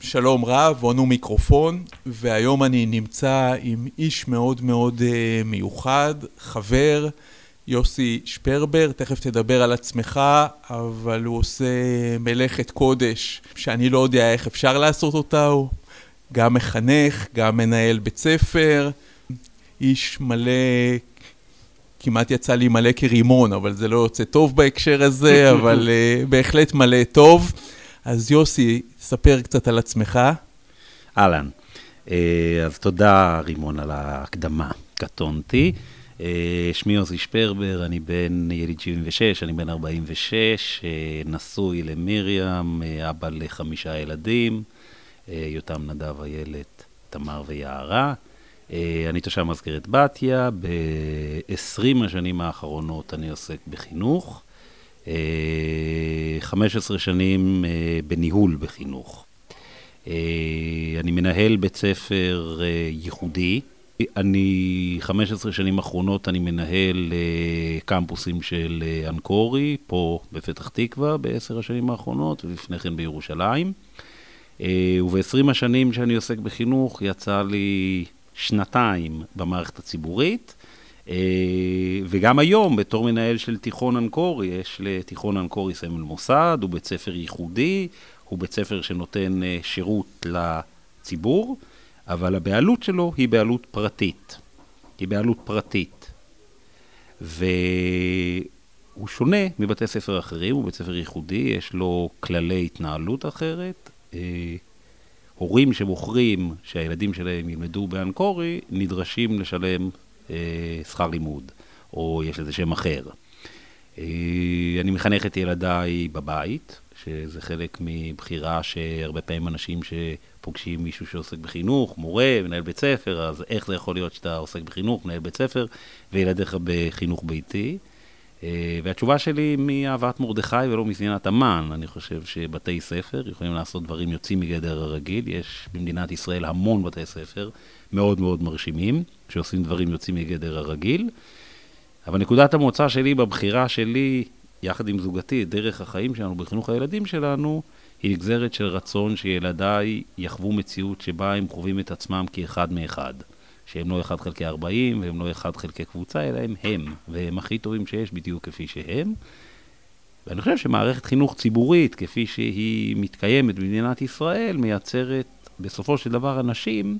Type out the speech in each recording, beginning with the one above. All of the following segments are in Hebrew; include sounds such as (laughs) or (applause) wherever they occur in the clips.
שלום רב, הונו מיקרופון, והיום אני נמצא עם איש מאוד מאוד מיוחד, חבר, יוסי שפרבר, תכף תדבר על עצמך, אבל הוא עושה מלאכת קודש שאני לא יודע איך אפשר לעשות אותה, הוא גם מחנך, גם מנהל בית ספר, איש מלא, כמעט יצא לי מלא כרימון, אבל זה לא יוצא טוב בהקשר הזה, (laughs) אבל uh, בהחלט מלא טוב. אז יוסי, ספר קצת על עצמך. אהלן. אה, אז תודה, רימון, על ההקדמה. קטונתי. אה, שמי יוסי שפרבר, אני בן יליד 76, אני בן 46, נשוי למרים, אבא לחמישה ילדים, יותם, נדב, איילת, תמר ויערה. אני תושב מזכרת בתיה, ב-20 השנים האחרונות אני עוסק בחינוך. 15 שנים אה, בניהול בחינוך. אה, אני מנהל בית ספר אה, ייחודי. אני, 15 שנים אחרונות אני מנהל קמפוסים של אנקורי, פה בפתח תקווה בעשר השנים האחרונות, ולפני כן בירושלים. וב-20 השנים שאני עוסק בחינוך יצא לי שנתיים במערכת הציבורית, אה, וגם היום, בתור מנהל של תיכון אנקורי, יש לתיכון אנקורי סמל מוסד, הוא בית ספר ייחודי, הוא בית ספר שנותן אה, שירות לציבור, אבל הבעלות שלו היא בעלות פרטית. היא בעלות פרטית. והוא שונה מבתי ספר אחרים, הוא בית ספר ייחודי, יש לו כללי התנהלות אחרת. אה, הורים שבוחרים שהילדים שלהם ילמדו באנקורי, נדרשים לשלם אה, שכר לימוד, או יש לזה שם אחר. אה, אני מחנך את ילדיי בבית, שזה חלק מבחירה שהרבה פעמים אנשים שפוגשים מישהו שעוסק בחינוך, מורה, מנהל בית ספר, אז איך זה יכול להיות שאתה עוסק בחינוך, מנהל בית ספר, וילדיך בחינוך ביתי? אה, והתשובה שלי מאהבת מרדכי ולא משנאת המן. אני חושב שבתי ספר יכולים לעשות דברים יוצאים מגדר הרגיל. יש במדינת ישראל המון בתי ספר מאוד מאוד מרשימים, שעושים דברים יוצאים מגדר הרגיל. אבל נקודת המוצא שלי בבחירה שלי, יחד עם זוגתי, את דרך החיים שלנו בחינוך הילדים שלנו, היא נגזרת של רצון שילדיי יחוו מציאות שבה הם חווים את עצמם כאחד מאחד. שהם לא 1 חלקי 40 והם לא 1 חלקי קבוצה, אלא הם הם, והם הכי טובים שיש בדיוק כפי שהם. ואני חושב שמערכת חינוך ציבורית, כפי שהיא מתקיימת במדינת ישראל, מייצרת בסופו של דבר אנשים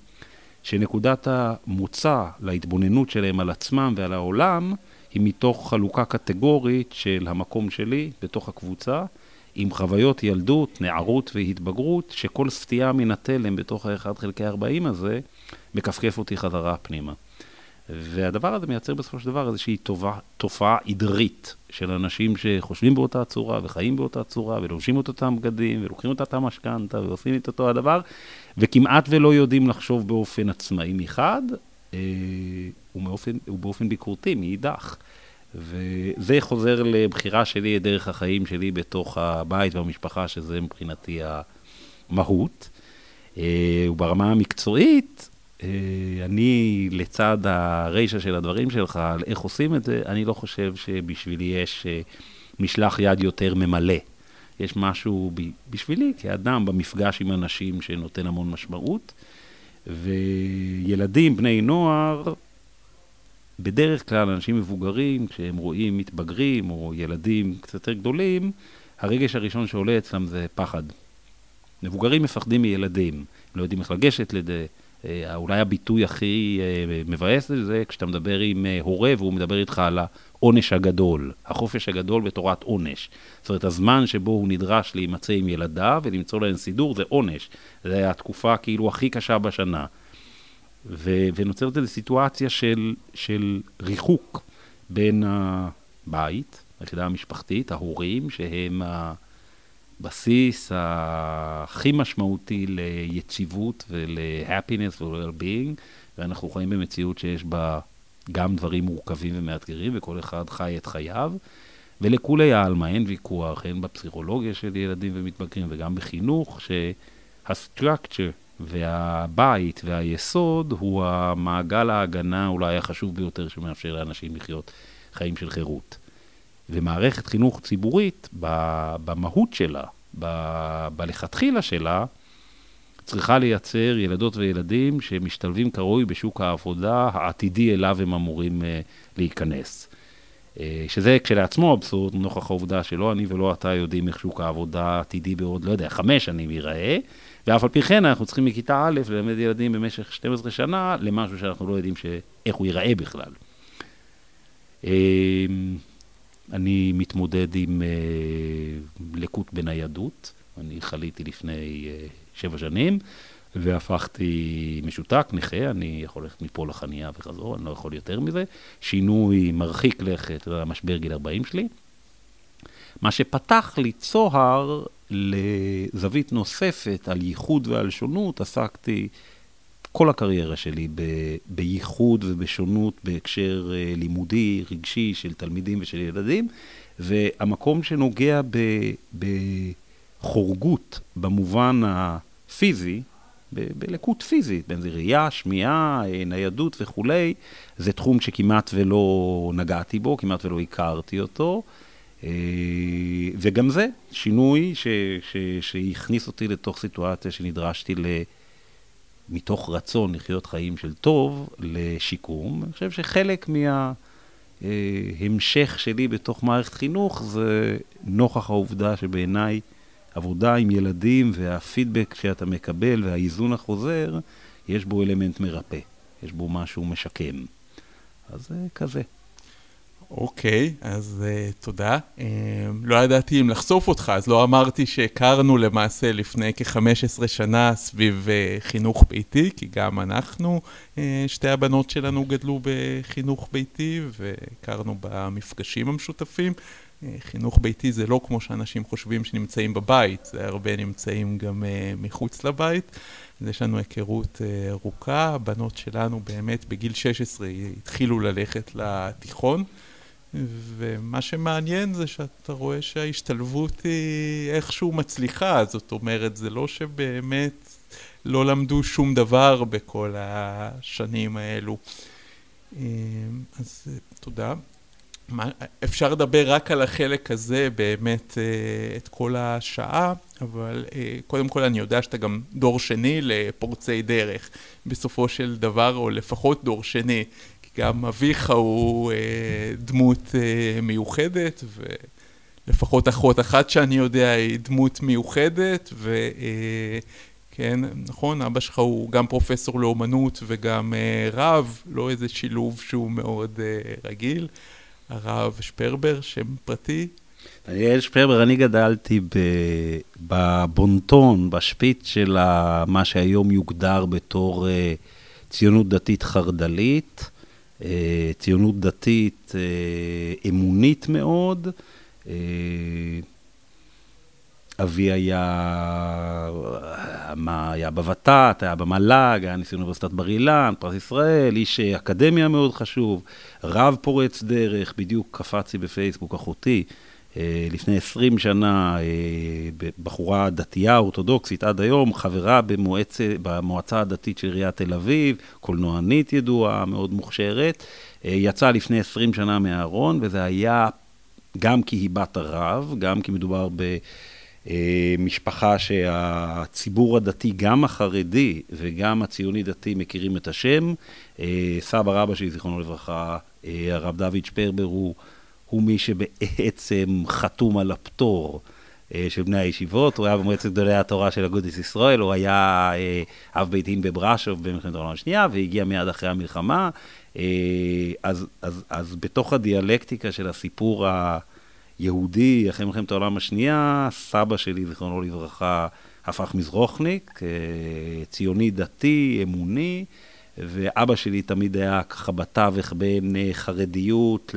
שנקודת המוצא להתבוננות שלהם על עצמם ועל העולם היא מתוך חלוקה קטגורית של המקום שלי בתוך הקבוצה, עם חוויות ילדות, נערות והתבגרות, שכל סטייה מן התלם בתוך ה-1 חלקי 40 הזה, מכפכף אותי חזרה פנימה. והדבר הזה מייצר בסופו של דבר איזושהי תופעה, תופעה עדרית של אנשים שחושבים באותה צורה וחיים באותה צורה ולובשים את אותם בגדים ולוקחים את אותה משכנתה ועושים את אותו הדבר וכמעט ולא יודעים לחשוב באופן עצמאי מחד אה, ובאופן, ביקורתי מאידך. וזה חוזר לבחירה שלי את דרך החיים שלי בתוך הבית והמשפחה, שזה מבחינתי המהות. אה, וברמה המקצועית, אני, לצד הרישה של הדברים שלך, על איך עושים את זה, אני לא חושב שבשבילי יש אה, משלח יד יותר ממלא. יש משהו בשבילי, כאדם, במפגש עם אנשים שנותן המון משמעות. וילדים, בני נוער, בדרך כלל אנשים מבוגרים, כשהם רואים מתבגרים או ילדים קצת יותר גדולים, הרגש הראשון שעולה אצלם זה פחד. מבוגרים מפחדים מילדים, לא יודעים איך לגשת לזה. אה, אולי הביטוי הכי אה, מבאס זה כשאתה מדבר עם אה, הורה והוא מדבר איתך על העונש הגדול, החופש הגדול בתורת עונש. זאת אומרת, הזמן שבו הוא נדרש להימצא עם ילדיו ולמצוא להם סידור זה עונש. זה התקופה כאילו הכי קשה בשנה. ו- ונוצרת איזו סיטואציה של, של ריחוק בין הבית, היחידה המשפחתית, ההורים, שהם הבסיס הכי משמעותי ליציבות ול-happiness ול-well-being, ואנחנו חיים במציאות שיש בה גם דברים מורכבים ומאתגרים, וכל אחד חי את חייו. ולכולי עלמא אין ויכוח, הן בפסיכולוגיה של ילדים ומתבגרים וגם בחינוך, שה-structure והבית והיסוד הוא המעגל ההגנה אולי החשוב ביותר שמאפשר לאנשים לחיות חיים של חירות. ומערכת חינוך ציבורית, במהות שלה, בלכתחילה שלה, צריכה לייצר ילדות וילדים שמשתלבים כראוי בשוק העבודה העתידי אליו הם אמורים אה, להיכנס. אה, שזה כשלעצמו אבסורד, נוכח העובדה שלא אני ולא אתה יודעים איך שוק העבודה העתידי בעוד, לא יודע, חמש שנים ייראה, ואף על פי כן אנחנו צריכים מכיתה א' ללמד ילדים במשך 12 שנה למשהו שאנחנו לא יודעים ש... איך הוא ייראה בכלל. אה, אני מתמודד עם לקות בניידות, אני חליתי לפני שבע שנים. והפכתי משותק, נכה, אני יכול ללכת מפה לחניה וחזור, אני לא יכול יותר מזה. שינוי מרחיק לכת, זה המשבר גיל 40 שלי. מה שפתח לי צוהר לזווית נוספת על ייחוד ועל שונות, עסקתי כל הקריירה שלי ב- בייחוד ובשונות בהקשר אה, לימודי, רגשי, של תלמידים ושל ילדים, והמקום שנוגע בחורגות במובן הפיזי, בלקות פיזית, בין זה ראייה, שמיעה, אה, ניידות וכולי, זה תחום שכמעט ולא נגעתי בו, כמעט ולא הכרתי אותו. אה, וגם זה שינוי ש, ש, שהכניס אותי לתוך סיטואציה שנדרשתי. מתוך רצון לחיות חיים של טוב לשיקום. אני חושב שחלק מההמשך אה, שלי בתוך מערכת חינוך זה נוכח העובדה שבעיניי עבודה עם ילדים והפידבק שאתה מקבל והאיזון החוזר, יש בו אלמנט מרפא, יש בו משהו משקם. אז זה כזה. אוקיי, okay, אז uh, תודה. Uh, לא ידעתי אם לחשוף אותך, אז לא אמרתי שהכרנו למעשה לפני כ-15 שנה סביב uh, חינוך ביתי, כי גם אנחנו, uh, שתי הבנות שלנו גדלו בחינוך ביתי, והכרנו במפגשים המשותפים. אה, חינוך ביתי זה לא כמו שאנשים חושבים שנמצאים בבית, זה הרבה נמצאים גם uh, מחוץ לבית. אז יש לנו היכרות uh, ארוכה, הבנות שלנו באמת בגיל 16 התחילו ללכת לתיכון, ומה שמעניין זה שאתה רואה שההשתלבות היא איכשהו מצליחה, זאת אומרת, זה לא שבאמת לא למדו שום דבר בכל השנים האלו. אז תודה. מה, אפשר לדבר רק על החלק הזה באמת אה, את כל השעה, אבל אה, קודם כל אני יודע שאתה גם דור שני לפורצי דרך בסופו של דבר, או לפחות דור שני, גם אביך הוא אה, דמות מיוחדת, ולפחות אחות אחת שאני יודע היא דמות מיוחדת, ו... כן, נכון, אבא שלך הוא גם פרופסור לאומנות וגם רב, לא איזה שילוב שהוא מאוד רגיל. הרב שפרבר, שם פרטי. דניאל שפרבר, אני גדלתי בבונטון, בשפיץ של מה שהיום יוגדר בתור אה, ציונות דתית חרד"לית, אה, ציונות דתית אה, אמונית מאוד. אבי היה, מה, היה בוות"ת, היה במל"ג, היה נשיא אוניברסיטת בר אילן, פרס ישראל, איש אקדמיה מאוד חשוב, רב פורץ דרך, בדיוק קפצתי בפייסבוק אחותי. אה, לפני 20 שנה, אה, בחורה דתייה אורתודוקסית עד היום, חברה במועצ... במועצה הדתית של עיריית תל אביב, קולנוענית ידועה, מאוד מוכשרת. אה, יצאה לפני 20 שנה מהארון, וזה היה גם כי היא בת הרב, גם כי מדובר ב... משפחה שהציבור הדתי, גם החרדי וגם הציוני-דתי, מכירים את השם. סבא רבא שלי, זיכרונו לברכה, הרב דוד שפרבר, הוא, הוא מי שבעצם חתום על הפטור. של בני הישיבות, הוא היה במועצת גדולי התורה של אגודיס ישראל, הוא היה אב בית דין בברשוב במלחמת העולם השנייה, והגיע מיד אחרי המלחמה. אז, אז, אז בתוך הדיאלקטיקה של הסיפור ה... יהודי אחרי מלחמת העולם השנייה, סבא שלי, זיכרונו לברכה, הפך מזרוחניק, אה, ציוני דתי, אמוני, ואבא שלי תמיד היה ככה בתווך בין אה, חרדיות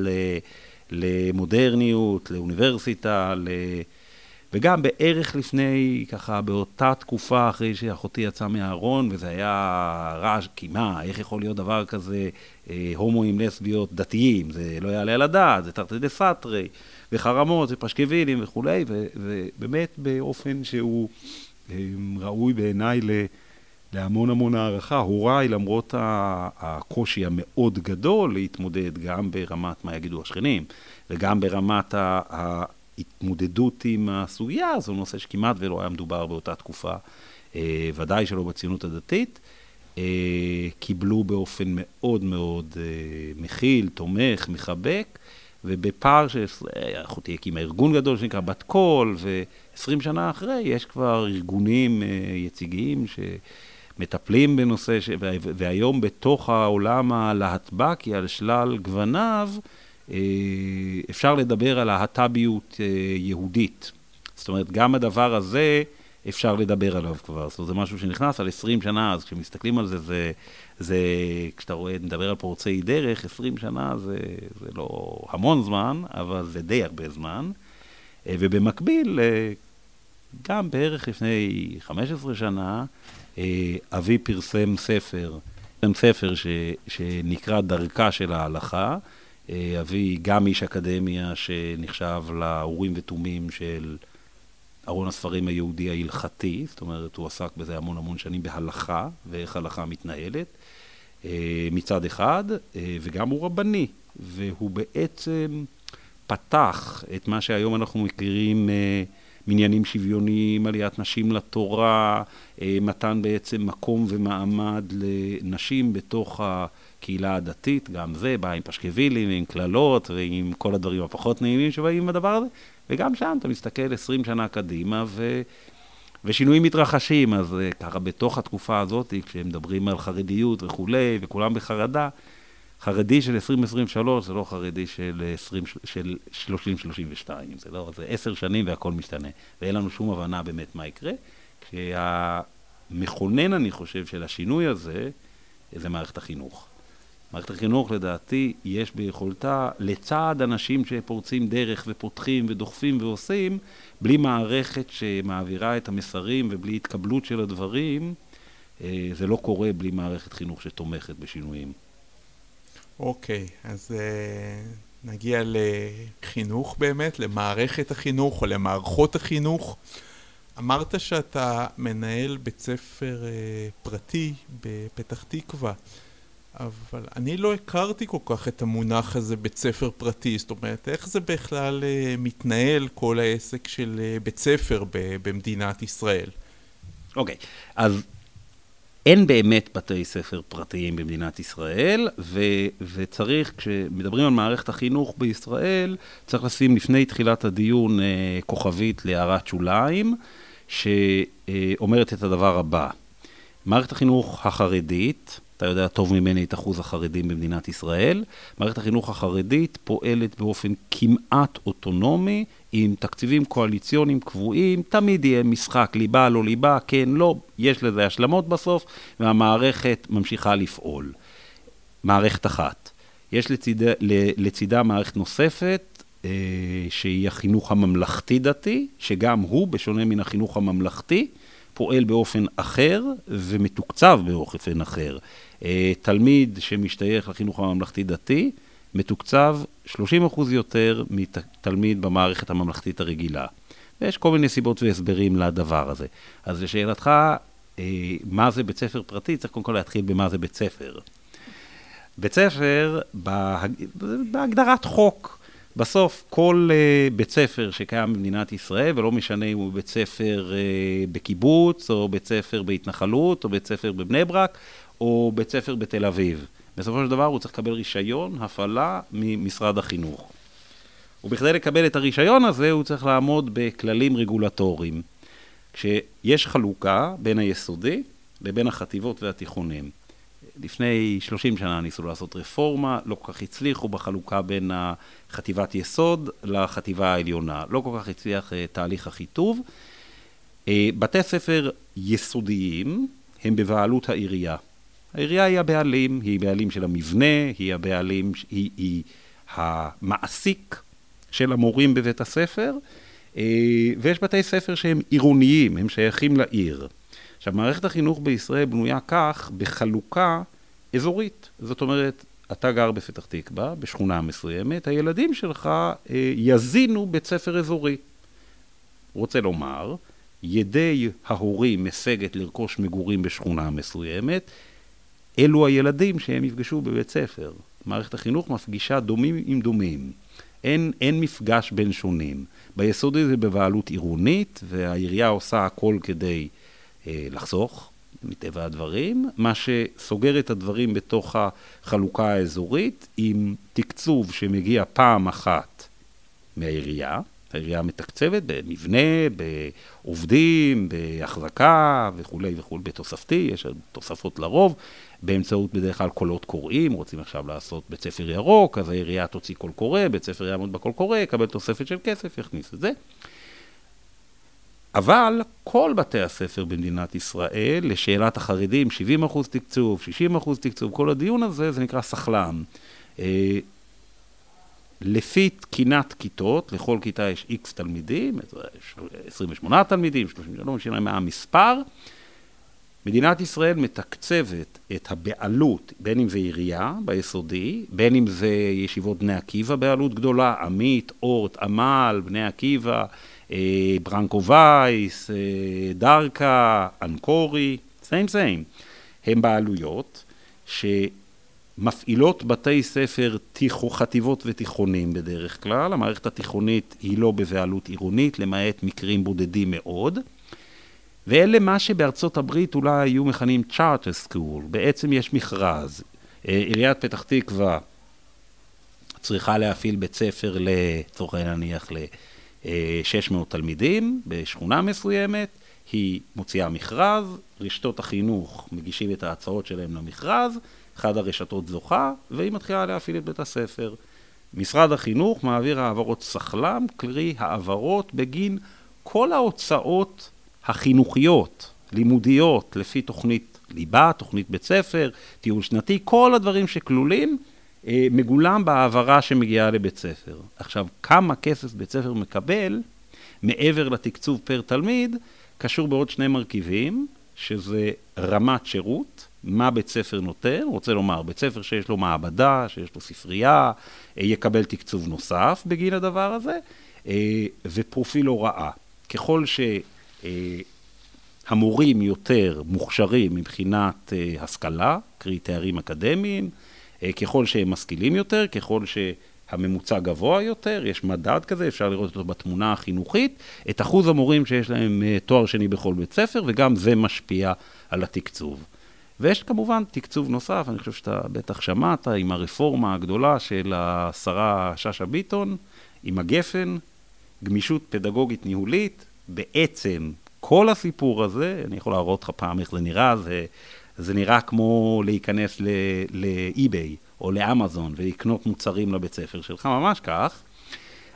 למודרניות, לאוניברסיטה, ל... וגם בערך לפני, ככה, באותה תקופה אחרי שאחותי יצאה מהארון, וזה היה רעש, כי מה, איך יכול להיות דבר כזה, אה, הומואים, לסביות, דתיים, זה לא יעלה על הדעת, זה תרתי דה סתרי. וחרמות ופשקווילים וכולי, ובאמת באופן שהוא אמ, ראוי בעיניי להמון המון הערכה. הוריי, למרות הקושי המאוד גדול להתמודד גם ברמת מה יגידו השכנים, וגם ברמת ההתמודדות עם הסוגיה, זו נושא שכמעט ולא היה מדובר באותה תקופה אה, ודאי שלא בציונות הדתית, אה, קיבלו באופן מאוד מאוד אה, מכיל, תומך, מחבק, ובפער שאחותי הקימה ארגון גדול שנקרא בת קול, ו-20 שנה אחרי יש כבר ארגונים יציגיים שמטפלים בנושא, ש... והיום בתוך העולם הלהטב"קי על שלל גווניו, אפשר לדבר על להט"ביות יהודית. זאת אומרת, גם הדבר הזה אפשר לדבר עליו כבר. זאת אומרת, זה משהו שנכנס על 20 שנה, אז כשמסתכלים על זה, זה, זה כשאתה רואה, נדבר על פורצי דרך, 20 שנה זה, זה לא המון זמן, אבל זה די הרבה זמן. אה, ובמקביל, אה, גם בערך לפני 15 שנה, אה, אבי פרסם ספר, ספר ש, שנקרא דרכה של ההלכה. אבי גם איש אקדמיה שנחשב לאורים ותומים של ארון הספרים היהודי ההלכתי, זאת אומרת, הוא עסק בזה המון המון שנים בהלכה, ואיך הלכה מתנהלת, אה, מצד אחד, אה, וגם הוא רבני, והוא בעצם פתח את מה שהיום אנחנו מכירים אה, מניינים שוויוניים, עליית נשים לתורה, מתן בעצם מקום ומעמד לנשים בתוך הקהילה הדתית, גם זה בא עם פשקווילים ועם קללות ועם כל הדברים הפחות נעימים שבאים עם הדבר הזה, וגם שם אתה מסתכל 20 שנה קדימה, ו... ושינויים מתרחשים, אז אה, ככה בתוך התקופה הזאת, כשהם מדברים על חרדיות וכולי, וכולם בחרדה, חרדי של 2023 זה לא חרדי של, 20, של 30-32, זה לא, זה עשר שנים והכל משתנה, ואין לנו שום הבנה באמת מה יקרה. כשהמכונן, אני חושב, של השינוי הזה, זה מערכת החינוך. מערכת החינוך לדעתי יש ביכולתה לצד אנשים שפורצים דרך ופותחים ודוחפים ועושים, בלי מערכת שמעבירה את המסרים ובלי התקבלות של הדברים, אה, זה לא קורה בלי מערכת חינוך שתומכת בשינויים. אוקיי, okay, אז uh, נגיע לחינוך באמת, למערכת החינוך או למערכות החינוך. אמרת שאתה מנהל בית ספר uh, פרטי בפתח תקווה. אבל אני לא הכרתי כל כך את המונח הזה בית ספר פרטי, זאת אומרת, איך זה בכלל uh, מתנהל כל העסק של uh, בית ספר ב- במדינת ישראל? אוקיי, okay, אז אין באמת בתי ספר פרטיים במדינת ישראל, ו- וצריך, כשמדברים על מערכת החינוך בישראל, צריך לשים לפני תחילת הדיון uh, כוכבית להערת שוליים, שאומרת את הדבר הבא: מערכת החינוך החרדית, אתה יודע טוב ממני את אחוז החרדים במדינת ישראל. מערכת החינוך החרדית פועלת באופן כמעט אוטונומי, עם תקציבים קואליציוניים קבועים, תמיד יהיה משחק ליבה, לא ליבה, כן, לא, יש לזה השלמות בסוף, והמערכת ממשיכה לפעול. מערכת אחת. יש לציד, לצידה מערכת נוספת, אה, שהיא החינוך הממלכתי-דתי, שגם הוא, בשונה מן החינוך הממלכתי, פועל באופן אחר ומתוקצב באופן אחר. אה, תלמיד שמשתייך לחינוך הממלכתי-דתי, מתוקצב 30% יותר מתלמיד במערכת הממלכתית הרגילה. ויש כל מיני סיבות והסברים לדבר הזה. אז לשאלתך, אה, מה זה בית ספר פרטי? צריך קודם כל להתחיל במה זה בית ספר. בית ספר, בהגדרת חוק, בסוף כל uh, בית ספר שקיים במדינת ישראל, ולא משנה אם הוא בית ספר בקיבוץ, או בית ספר בהתנחלות, או בית ספר בבני ברק, או בית ספר בתל אביב. בסופו של דבר הוא צריך לקבל רישיון הפעלה ממשרד החינוך. ובכדי לקבל את הרישיון הזה הוא צריך לעמוד בכללים רגולטוריים. כשיש חלוקה בין היסודי לבין החטיבות והתיכונים. לפני 30 שנה ניסו לעשות רפורמה, לא כל כך הצליחו בחלוקה בין החטיבת יסוד לחטיבה העליונה. לא כל כך הצליח uh, תהליך החיטוב. Uh, בתי ספר יסודיים הם בבעלות העירייה. העירייה היא הבעלים, היא בעלים של המבנה, היא הבעלים, היא, היא המעסיק של המורים בבית הספר, אה, ויש בתי ספר שהם עירוניים, הם שייכים לעיר. עכשיו, מערכת החינוך בישראל בנויה כך בחלוקה אזורית. זאת אומרת, אתה גר בפתח תקווה, בשכונה מסוימת, הילדים שלך אה, יזינו בית ספר אזורי. רוצה לומר, ידי ההורים משגת לרכוש מגורים בשכונה מסוימת, אלו הילדים שהם יפגשו בבית ספר. מערכת החינוך מפגישה דומים עם דומים. אין, אין מפגש בין שונים. ביסודי זה בבעלות עירונית, והעירייה עושה הכל כדי אה, לחסוך, מטבע הדברים, מה שסוגר את הדברים בתוך החלוקה האזורית עם תקצוב שמגיע פעם אחת מהעירייה, העירייה מתקצבת במבנה, בעובדים, בהחזקה וכולי וכולי, בתוספתי, יש תוספות לרוב, באמצעות בדרך כלל קולות קוראים, רוצים עכשיו לעשות בית ספר ירוק, אז העירייה תוציא קול קורא, בית ספר יעמוד בקול קורא, יקבל תוספת של כסף, יכניס את זה. אבל כל בתי הספר במדינת ישראל, לשאלת החרדים, 70 אחוז תקצוב, 60 אחוז תקצוב, כל הדיון הזה, זה נקרא סחל"ם. לפי תקינת כיתות, לכל כיתה יש איקס תלמידים, 28 תלמידים, 30, לא משנה מה המספר. מדינת ישראל מתקצבת את הבעלות, בין אם זה עירייה ביסודי, בין אם זה ישיבות בני עקיבא בעלות גדולה, עמית, אורט, עמל, בני עקיבא, אה, ברנקו וייס, אה, דרכה, אנקורי, סיים סיים, הם בעלויות שמפעילות בתי ספר, תיכו, חטיבות ותיכונים בדרך כלל, המערכת התיכונית היא לא בבעלות עירונית, למעט מקרים בודדים מאוד. ואלה מה שבארצות הברית אולי היו מכנים Charter School, בעצם יש מכרז. אה, עיריית פתח תקווה צריכה להפעיל בית ספר לצורך העניין נניח ל-600 תלמידים בשכונה מסוימת, היא מוציאה מכרז, רשתות החינוך מגישים את ההצעות שלהם למכרז, אחת הרשתות זוכה, והיא מתחילה להפעיל את בית הספר. משרד החינוך מעביר העברות סחל"ם, קרי העברות בגין כל ההוצאות החינוכיות, לימודיות, לפי תוכנית ליבה, תוכנית בית ספר, טיול שנתי, כל הדברים שכלולים, אה, מגולם בהעברה שמגיעה לבית ספר. עכשיו, כמה כסף בית ספר מקבל, מעבר לתקצוב פר תלמיד, קשור בעוד שני מרכיבים, שזה רמת שירות, מה בית ספר נותן, רוצה לומר, בית ספר שיש לו מעבדה, שיש לו ספרייה, אה, יקבל תקצוב נוסף בגין הדבר הזה, אה, ופרופיל הוראה. ככל ש... אה, יותר מוכשרים מבחינת השכלה, קרי תארים אקדמיים, ככל שהם משכילים יותר, ככל שהממוצע גבוה יותר, יש מדד כזה, אפשר לראות אותו בתמונה החינוכית, את אחוז המורים שיש להם תואר שני בכל בית ספר, וגם זה משפיע על התקצוב. ויש כמובן תקצוב נוסף, אני חושב שאתה בטח שמעת, עם הרפורמה הגדולה של השרה שאשא ביטון, עם הגפן, גמישות פדגוגית ניהולית, בעצם כל הסיפור הזה, אני יכול להראות לך פעם איך זה נראה, זה, זה נראה כמו להיכנס לאי-ביי או לאמזון ולקנות מוצרים לבית ספר שלך, ממש כך.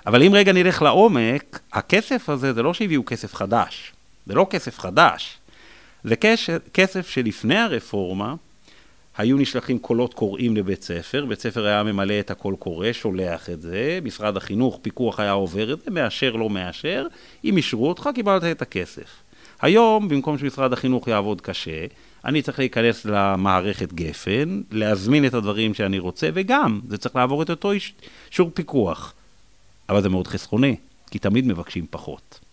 אבל אם רגע נלך לעומק, הכסף הזה זה לא שהביאו כסף חדש, זה לא כסף חדש, זה כסף שלפני הרפורמה היו נשלחים קולות קוראים לבית ספר, בית ספר היה ממלא את הקול קורא, שולח את זה, משרד החינוך, פיקוח היה עובר את זה, מאשר, לא מאשר, אם אישרו אותך, קיבלת את הכסף. היום, במקום שמשרד החינוך יעבוד קשה, אני צריך להיכנס למערכת גפן, להזמין את הדברים שאני רוצה, וגם, זה צריך לעבור את אותו אישור פיקוח. אבל זה מאוד חסכוני, כי תמיד מבקשים פחות.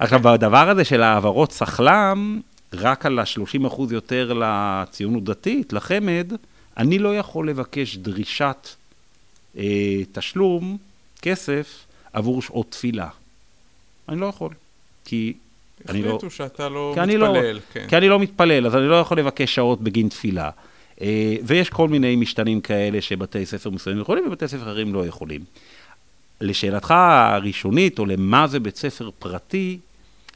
עכשיו, בדבר הזה של העברות סחל"ם, רק על ה-30% יותר לציונות דתית, לחמ"ד, אני לא יכול לבקש דרישת אה, תשלום, כסף, עבור שעות תפילה. אני לא יכול. כי אני לא... החליטו שאתה לא מתפלל, לא, כן. כי אני לא מתפלל, אז אני לא יכול לבקש שעות בגין תפילה. אה, ויש כל מיני משתנים כאלה שבתי ספר מסוימים יכולים ובתי ספר אחרים לא יכולים. לשאלתך הראשונית, או למה זה בית ספר פרטי,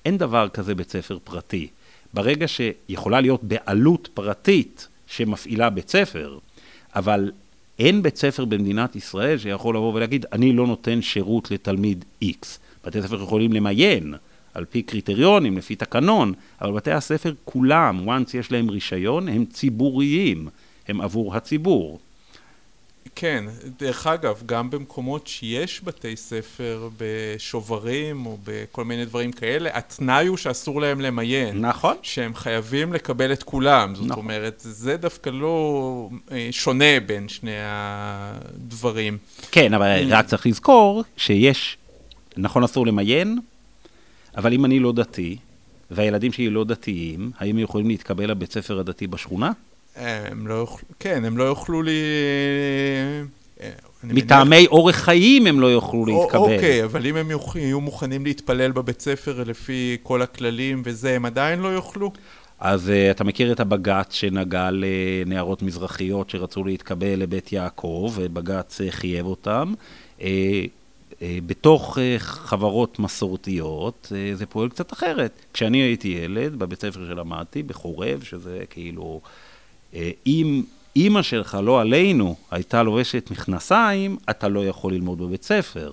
אין דבר כזה בית ספר פרטי. ברגע שיכולה להיות בעלות פרטית שמפעילה בית ספר, אבל אין בית ספר במדינת ישראל שיכול לבוא ולהגיד, אני לא נותן שירות לתלמיד X. בתי ספר יכולים למיין על פי קריטריונים, לפי תקנון, אבל בתי הספר כולם, once יש להם רישיון, הם ציבוריים, הם עבור הציבור. כן, דרך אגב, גם במקומות שיש בתי ספר בשוברים או בכל מיני דברים כאלה, התנאי הוא שאסור להם למיין. נכון. שהם חייבים לקבל את כולם. זאת נכון. אומרת, זה דווקא לא אה, שונה בין שני הדברים. כן, אבל. רק צריך לזכור שיש, נכון אסור למיין, אבל אם אני לא דתי, והילדים שלי לא דתיים, האם הם יכולים להתקבל לבית ספר הדתי בשכונה? הם לא יוכלו, כן, הם לא יוכלו לי... אה, אני מניח- מטעמי אורך חיים הם לא יוכלו להתקבל. אוקיי, אבל אם הם יוכ- יהיו מוכנים להתפלל בבית ספר לפי כל הכללים וזה, הם עדיין לא יוכלו? אז uh, אתה מכיר את הבג"ץ שנגע לנערות מזרחיות שרצו להתקבל לבית יעקב, ובג"ץ uh, חייב אותם. Uh, uh, בתוך uh, חברות מסורתיות uh, זה פועל קצת אחרת. כשאני הייתי ילד, בבית ספר שלמדתי, בחורב, שזה כאילו, uh, אם אימא שלך, לא עלינו, הייתה לובשת מכנסיים, אתה לא יכול ללמוד בבית ספר.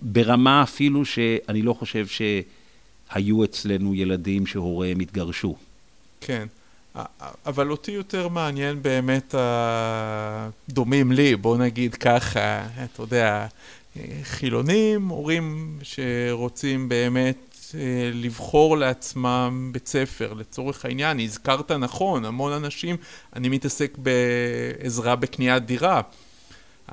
ברמה אפילו שאני לא חושב שהיו אצלנו ילדים שהוריהם התגרשו. כן. אבל אותי יותר מעניין באמת הדומים לי, בוא נגיד ככה, אתה יודע, חילונים, הורים שרוצים באמת אה, לבחור לעצמם בית ספר, לצורך העניין, הזכרת נכון, המון אנשים, אני מתעסק בעזרה בקניית דירה.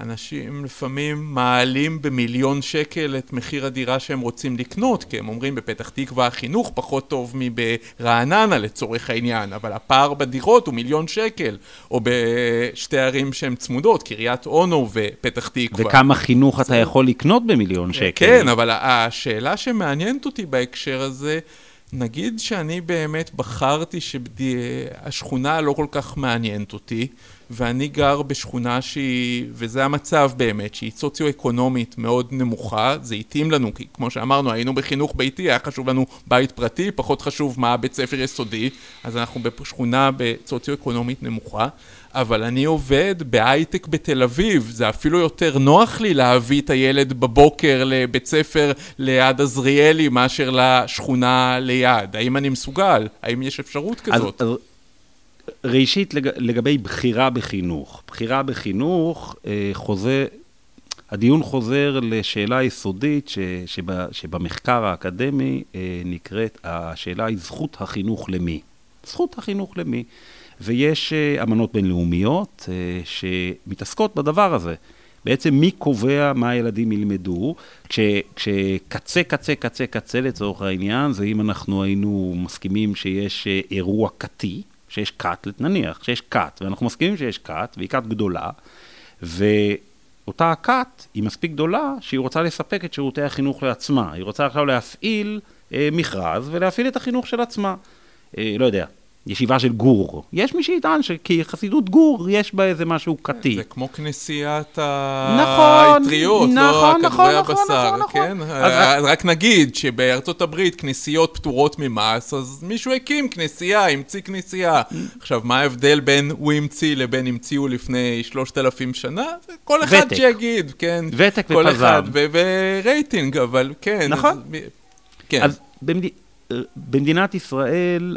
אנשים לפעמים מעלים במיליון שקל את מחיר הדירה שהם רוצים לקנות, כי הם אומרים בפתח תקווה החינוך פחות טוב מברעננה לצורך העניין, אבל הפער בדירות הוא מיליון שקל, או בשתי ערים שהן צמודות, קריית אונו ופתח תקווה. וכמה חינוך אתה יכול לקנות במיליון שקל. כן, אבל השאלה שמעניינת אותי בהקשר הזה, נגיד שאני באמת בחרתי שהשכונה לא כל כך מעניינת אותי, ואני גר בשכונה שהיא, וזה המצב באמת, שהיא סוציו-אקונומית מאוד נמוכה, זה התאים לנו, כי כמו שאמרנו, היינו בחינוך ביתי, היה חשוב לנו בית פרטי, פחות חשוב מה בית ספר יסודי, אז אנחנו בשכונה בסוציו-אקונומית נמוכה. אבל אני עובד בהייטק בתל אביב, זה אפילו יותר נוח לי להביא את הילד בבוקר לבית ספר ליד עזריאלי מאשר לשכונה ליד. האם אני מסוגל? האם יש אפשרות אז, כזאת? אז ראשית, לג, לגבי בחירה בחינוך. בחירה בחינוך, אה, חוזר, הדיון חוזר לשאלה יסודית ש, שבה, שבמחקר האקדמי אה, נקראת, השאלה היא זכות החינוך למי. זכות החינוך למי. ויש אה, אמנות בינלאומיות אה, שמתעסקות בדבר הזה. בעצם מי קובע מה הילדים ילמדו, כש, כשקצה, קצה, קצה, קצה לצורך העניין, זה אם אנחנו היינו מסכימים שיש אה, אירוע כתי, שיש כת, נניח, שיש כת, ואנחנו מסכימים שיש כת, והיא כת גדולה, ואותה הכת היא מספיק גדולה שהיא רוצה לספק את שירותי החינוך לעצמה. היא רוצה עכשיו להפעיל אה, מכרז ולהפעיל את החינוך של עצמה. אה, לא יודע, ישיבה של גור. יש מי שיטען שכחסידות גור יש בה איזה משהו כתי. זה כמו כנסיית נכון, האטריות, לא נכון, הכדורי נכון, הבשר, נכון, כן? נכון. אז אז- רק נגיד שבארצות הברית כנסיות פטורות ממס, אז מישהו הקים כנסייה, המציא כנסייה. עכשיו, מה ההבדל בין הוא המציא לבין המציאו לפני שלושת אלפים שנה? זה כל אחד. שיגיד, כן? ותק כל ופזם. אחד, ו- ורייטינג, אבל כן. נכון. כן. אז במד... במדינת ישראל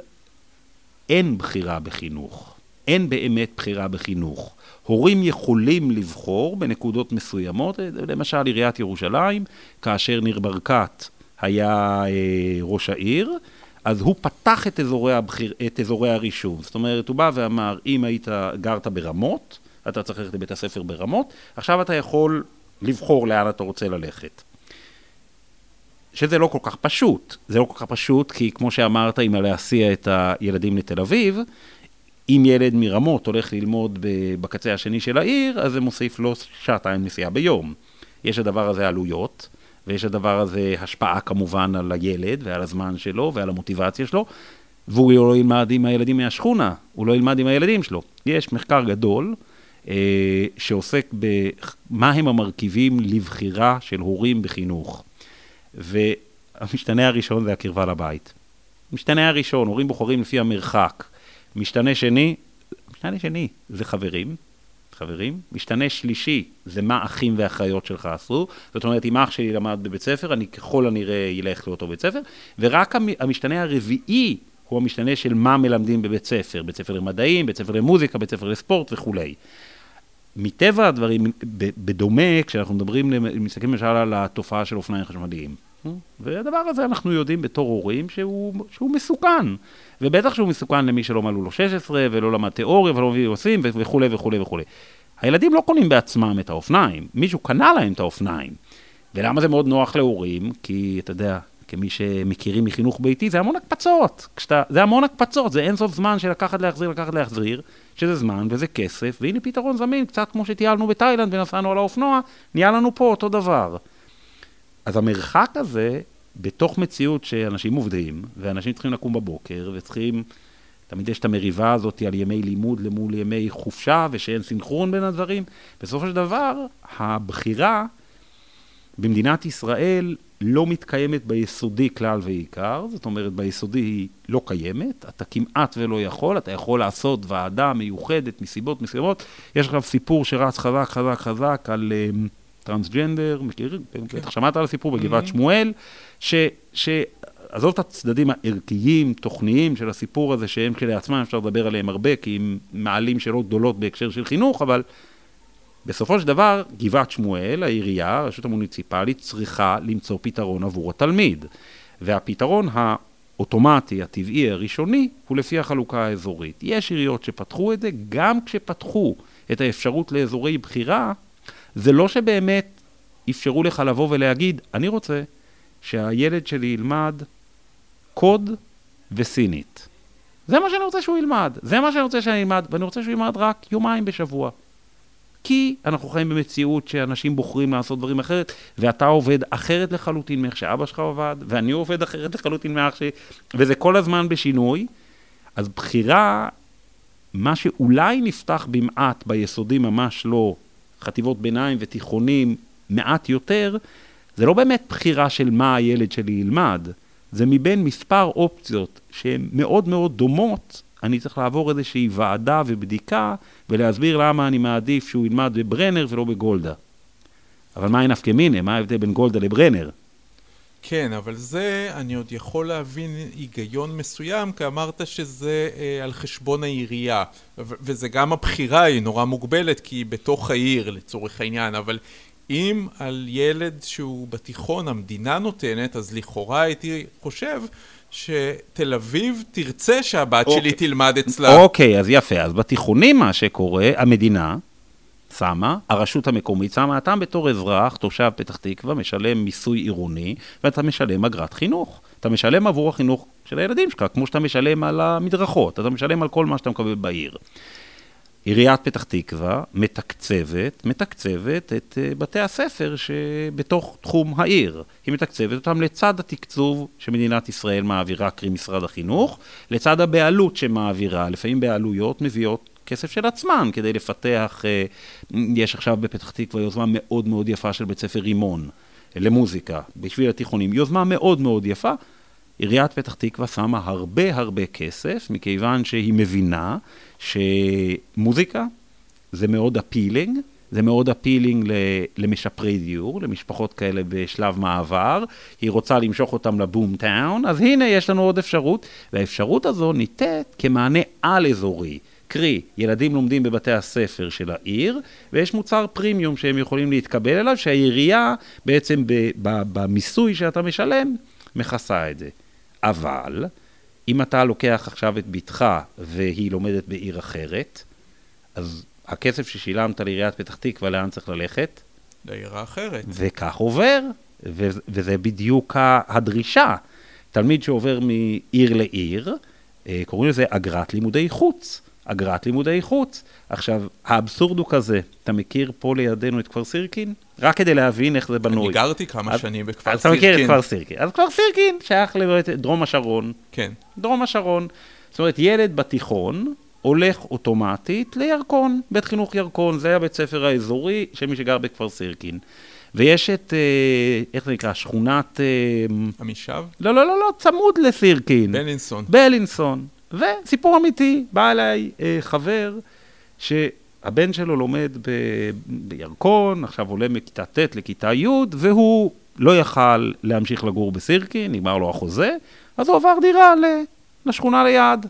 אין בחירה בחינוך. אין באמת בחירה בחינוך. הורים יכולים לבחור בנקודות מסוימות, למשל עיריית ירושלים, כאשר ניר ברקת היה אה, ראש העיר, אז הוא פתח את אזורי, הבחיר, את אזורי הרישום. זאת אומרת, הוא בא ואמר, אם היית, גרת ברמות, אתה צריך ללכת לבית הספר ברמות, עכשיו אתה יכול לבחור לאן אתה רוצה ללכת. שזה לא כל כך פשוט. זה לא כל כך פשוט, כי כמו שאמרת, אם להסיע את הילדים לתל אביב, אם ילד מרמות הולך ללמוד בקצה השני של העיר, אז זה מוסיף לו שעתיים נסיעה ביום. יש לדבר הזה עלויות, ויש לדבר הזה השפעה כמובן על הילד ועל הזמן שלו ועל המוטיבציה שלו, והוא לא ילמד עם הילדים מהשכונה, הוא לא ילמד עם הילדים שלו. יש מחקר גדול אה, שעוסק במה הם המרכיבים לבחירה של הורים בחינוך. והמשתנה הראשון זה הקרבה לבית. המשתנה הראשון, הורים בוחרים לפי המרחק. משתנה שני, משתנה שני זה חברים, חברים. משתנה שלישי זה מה אחים ואחיות שלך עשו. זאת אומרת, אם אח שלי למד בבית ספר, אני ככל הנראה ילך לאותו בית ספר. ורק המ- המשתנה הרביעי הוא המשתנה של מה מלמדים בבית ספר. בית ספר למדעים, בית ספר למוזיקה, בית ספר לספורט וכולי. מטבע הדברים, בדומה, כשאנחנו מדברים, מסתכלים למשל על התופעה של אופניים חשמליים. והדבר הזה אנחנו יודעים בתור הורים שהוא, שהוא מסוכן. ובטח שהוא מסוכן למי שלא מלאו לו 16 ולא למד תיאוריה ולא מבין עושים וכולי וכולי וכולי. הילדים לא קונים בעצמם את האופניים, מישהו קנה להם את האופניים. ולמה זה מאוד נוח להורים? כי אתה יודע, כמי שמכירים מחינוך ביתי, זה המון הקפצות. כשאתה, זה המון הקפצות, זה אין סוף זמן של לקחת להחזיר, לקחת להחזיר, שזה זמן וזה כסף, והנה פתרון זמין, קצת כמו שטיילנו בתאילנד ונסענו על האופנוע, נהיה לנו פה אותו דבר. אז המרחק הזה, בתוך מציאות שאנשים עובדים, ואנשים צריכים לקום בבוקר, וצריכים, תמיד יש את המריבה הזאת על ימי לימוד למול ימי חופשה, ושאין סינכרון בין הדברים, בסופו של דבר, הבחירה במדינת ישראל לא מתקיימת ביסודי כלל ועיקר, זאת אומרת ביסודי היא לא קיימת, אתה כמעט ולא יכול, אתה יכול לעשות ועדה מיוחדת מסיבות מסוימות, יש עכשיו סיפור שרץ חזק חזק חזק על um, טרנסג'נדר, מכיר? כן. בטח שמעת על הסיפור בגבעת mm-hmm. שמואל, ש... ש... עזוב את הצדדים הערכיים, תוכניים של הסיפור הזה, שהם כשלעצמם אפשר לדבר עליהם הרבה, כי הם מעלים שאלות גדולות בהקשר של חינוך, אבל בסופו של דבר, גבעת שמואל, העירייה, הרשות המוניציפלית, צריכה למצוא פתרון עבור התלמיד. והפתרון האוטומטי, הטבעי, הראשוני, הוא לפי החלוקה האזורית. יש עיריות שפתחו את זה, גם כשפתחו את האפשרות לאזורי בחירה, זה לא שבאמת אפשרו לך לבוא ולהגיד, אני רוצה שהילד שלי ילמד קוד וסינית. זה מה שאני רוצה שהוא ילמד, זה מה שאני רוצה שאני ילמד, ואני רוצה שהוא ילמד רק יומיים בשבוע. כי אנחנו חיים במציאות שאנשים בוחרים לעשות דברים אחרת, ואתה עובד אחרת לחלוטין מאיך שאבא שלך עובד, ואני עובד אחרת לחלוטין מאיך ש... וזה כל הזמן בשינוי. אז בחירה, מה שאולי נפתח במעט ביסודי, ממש לא, חטיבות ביניים ותיכונים, מעט יותר, זה לא באמת בחירה של מה הילד שלי ילמד, זה מבין מספר אופציות שהן מאוד מאוד דומות, אני צריך לעבור איזושהי ועדה ובדיקה ולהסביר למה אני מעדיף שהוא ילמד בברנר ולא בגולדה. אבל מה נפקא מינה? מה ההבדל בין גולדה לברנר? כן, אבל זה, אני עוד יכול להבין היגיון מסוים, כי אמרת שזה אה, על חשבון העירייה, ו- וזה גם הבחירה היא נורא מוגבלת, כי היא בתוך העיר לצורך העניין, אבל אם על ילד שהוא בתיכון המדינה נותנת, אז לכאורה הייתי חושב שתל אביב תרצה שהבת אוקיי. שלי תלמד אצלה. אוקיי, אז יפה. אז בתיכונים מה שקורה, המדינה שמה, הרשות המקומית שמה, אתה בתור אזרח, תושב פתח תקווה, משלם מיסוי עירוני, ואתה משלם אגרת חינוך. אתה משלם עבור החינוך של הילדים שלך, כמו שאתה משלם על המדרכות, אתה משלם על כל מה שאתה מקבל בעיר. עיריית פתח תקווה מתקצבת, מתקצבת את אה, בתי הספר שבתוך תחום העיר. היא מתקצבת אותם לצד התקצוב שמדינת ישראל מעבירה, קרי משרד החינוך, לצד הבעלות שמעבירה, לפעמים בעלויות מביאות כסף של עצמן כדי לפתח, אה, יש עכשיו בפתח תקווה יוזמה מאוד מאוד יפה של בית ספר רימון למוזיקה, בשביל התיכונים, יוזמה מאוד מאוד יפה. עיריית פתח תקווה שמה הרבה הרבה כסף, מכיוון שהיא מבינה שמוזיקה זה מאוד אפילינג, זה מאוד אפילינג למשפרי דיור, למשפחות כאלה בשלב מעבר, היא רוצה למשוך אותם לבום טאון, אז הנה יש לנו עוד אפשרות, והאפשרות הזו ניתנת כמענה על-אזורי. קרי, ילדים לומדים בבתי הספר של העיר, ויש מוצר פרימיום שהם יכולים להתקבל אליו, שהעירייה בעצם במיסוי שאתה משלם, מכסה את זה. אבל, אם אתה לוקח עכשיו את בתך והיא לומדת בעיר אחרת, אז הכסף ששילמת לעיריית פתח תקווה, לאן צריך ללכת? לעיר האחרת. וכך עובר, ו- וזה בדיוק הדרישה. תלמיד שעובר מעיר לעיר, אה, קוראים לזה אגרת לימודי חוץ. אגרת לימודי חוץ. עכשיו, האבסורד הוא כזה, אתה מכיר פה לידינו את כפר סירקין? רק כדי להבין איך זה בנוי. אני גרתי כמה אז, שנים בכפר אז סירקין. אז אתה מכיר את כפר סירקין. אז כפר סירקין שייך לדרום השרון. כן. דרום השרון. זאת אומרת, ילד בתיכון הולך אוטומטית לירקון, בית חינוך ירקון, זה הבית ספר האזורי של מי שגר בכפר סירקין. ויש את, אה, איך זה נקרא, שכונת... אה, עמישב? לא, לא, לא, לא, צמוד לסירקין. בלינסון. בלינסון. וסיפור אמיתי, בא אליי אה, חבר שהבן שלו לומד ב, בירקון, עכשיו עולה מכיתה ט' לכיתה י', והוא לא יכל להמשיך לגור בסירקי, נגמר לו החוזה, אז הוא עבר דירה לשכונה ליד.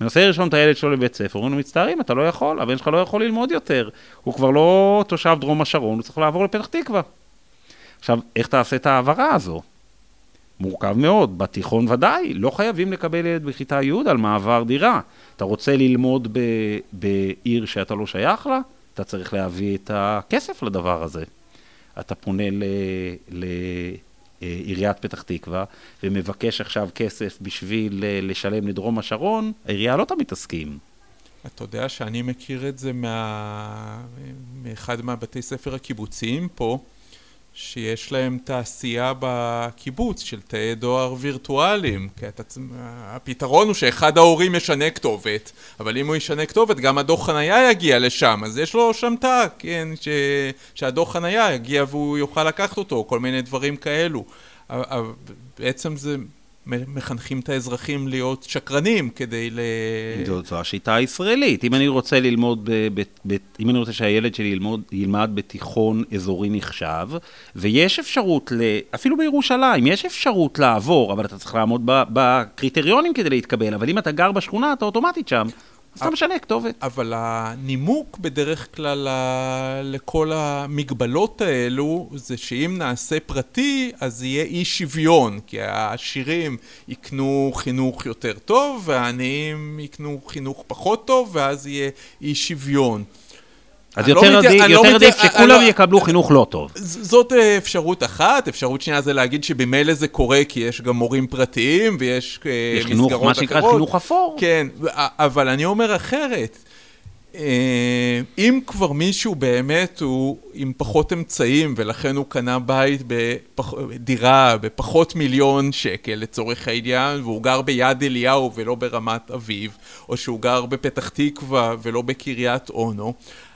מנסה לרשום את הילד שלו לבית ספר, אומרים לו, מצטערים, אתה לא יכול, הבן שלך לא יכול ללמוד יותר. הוא כבר לא תושב דרום השרון, הוא צריך לעבור לפתח תקווה. עכשיו, איך תעשה את ההעברה הזו? מורכב מאוד, בתיכון ודאי, לא חייבים לקבל ילד בכיתה י' על מעבר דירה. אתה רוצה ללמוד ב, בעיר שאתה לא שייך לה, אתה צריך להביא את הכסף לדבר הזה. אתה פונה ל, ל, עיריית פתח תקווה, ומבקש עכשיו כסף בשביל לשלם לדרום השרון, העירייה לא תמיד תסכים. אתה יודע שאני מכיר את זה מה... מאחד מהבתי ספר הקיבוציים פה, שיש להם תעשייה בקיבוץ של תאי דואר וירטואליים. כי אתה... הפתרון הוא שאחד ההורים ישנה כתובת, אבל אם הוא ישנה כתובת גם הדוח חנייה יגיע לשם, אז יש לו שם תא, כן, ש... שהדוח חנייה יגיע והוא יוכל לקחת אותו, כל מיני דברים כאלו. בעצם זה מחנכים את האזרחים להיות שקרנים כדי ל... זו השיטה הישראלית. אם אני רוצה ללמוד, ב, ב, אם אני רוצה שהילד שלי ילמוד, ילמד בתיכון אזורי נחשב, ויש אפשרות, ל, אפילו בירושלים, יש אפשרות לעבור, אבל אתה צריך לעמוד בקריטריונים כדי להתקבל, אבל אם אתה גר בשכונה, אתה אוטומטית שם. אז אתה משנה כתובת. אבל הנימוק בדרך כלל לכל המגבלות האלו זה שאם נעשה פרטי אז יהיה אי שוויון כי העשירים יקנו חינוך יותר טוב והעניים יקנו חינוך פחות טוב ואז יהיה אי שוויון. אז יותר לא עדיף לא מת... שכולם לא... יקבלו חינוך לא טוב. זאת אה, אפשרות אחת, אפשרות שנייה זה להגיד שבמילא זה קורה כי יש גם מורים פרטיים ויש אה, יש מסגרות חינוך, מה שנקרא חינוך אפור. כן, אבל אני אומר אחרת. אה, אם כבר מישהו באמת הוא עם פחות אמצעים ולכן הוא קנה בית, בפח... דירה בפחות מיליון שקל לצורך העניין והוא גר ביד אליהו ולא ברמת אביב או שהוא גר בפתח תקווה ולא בקריית אונו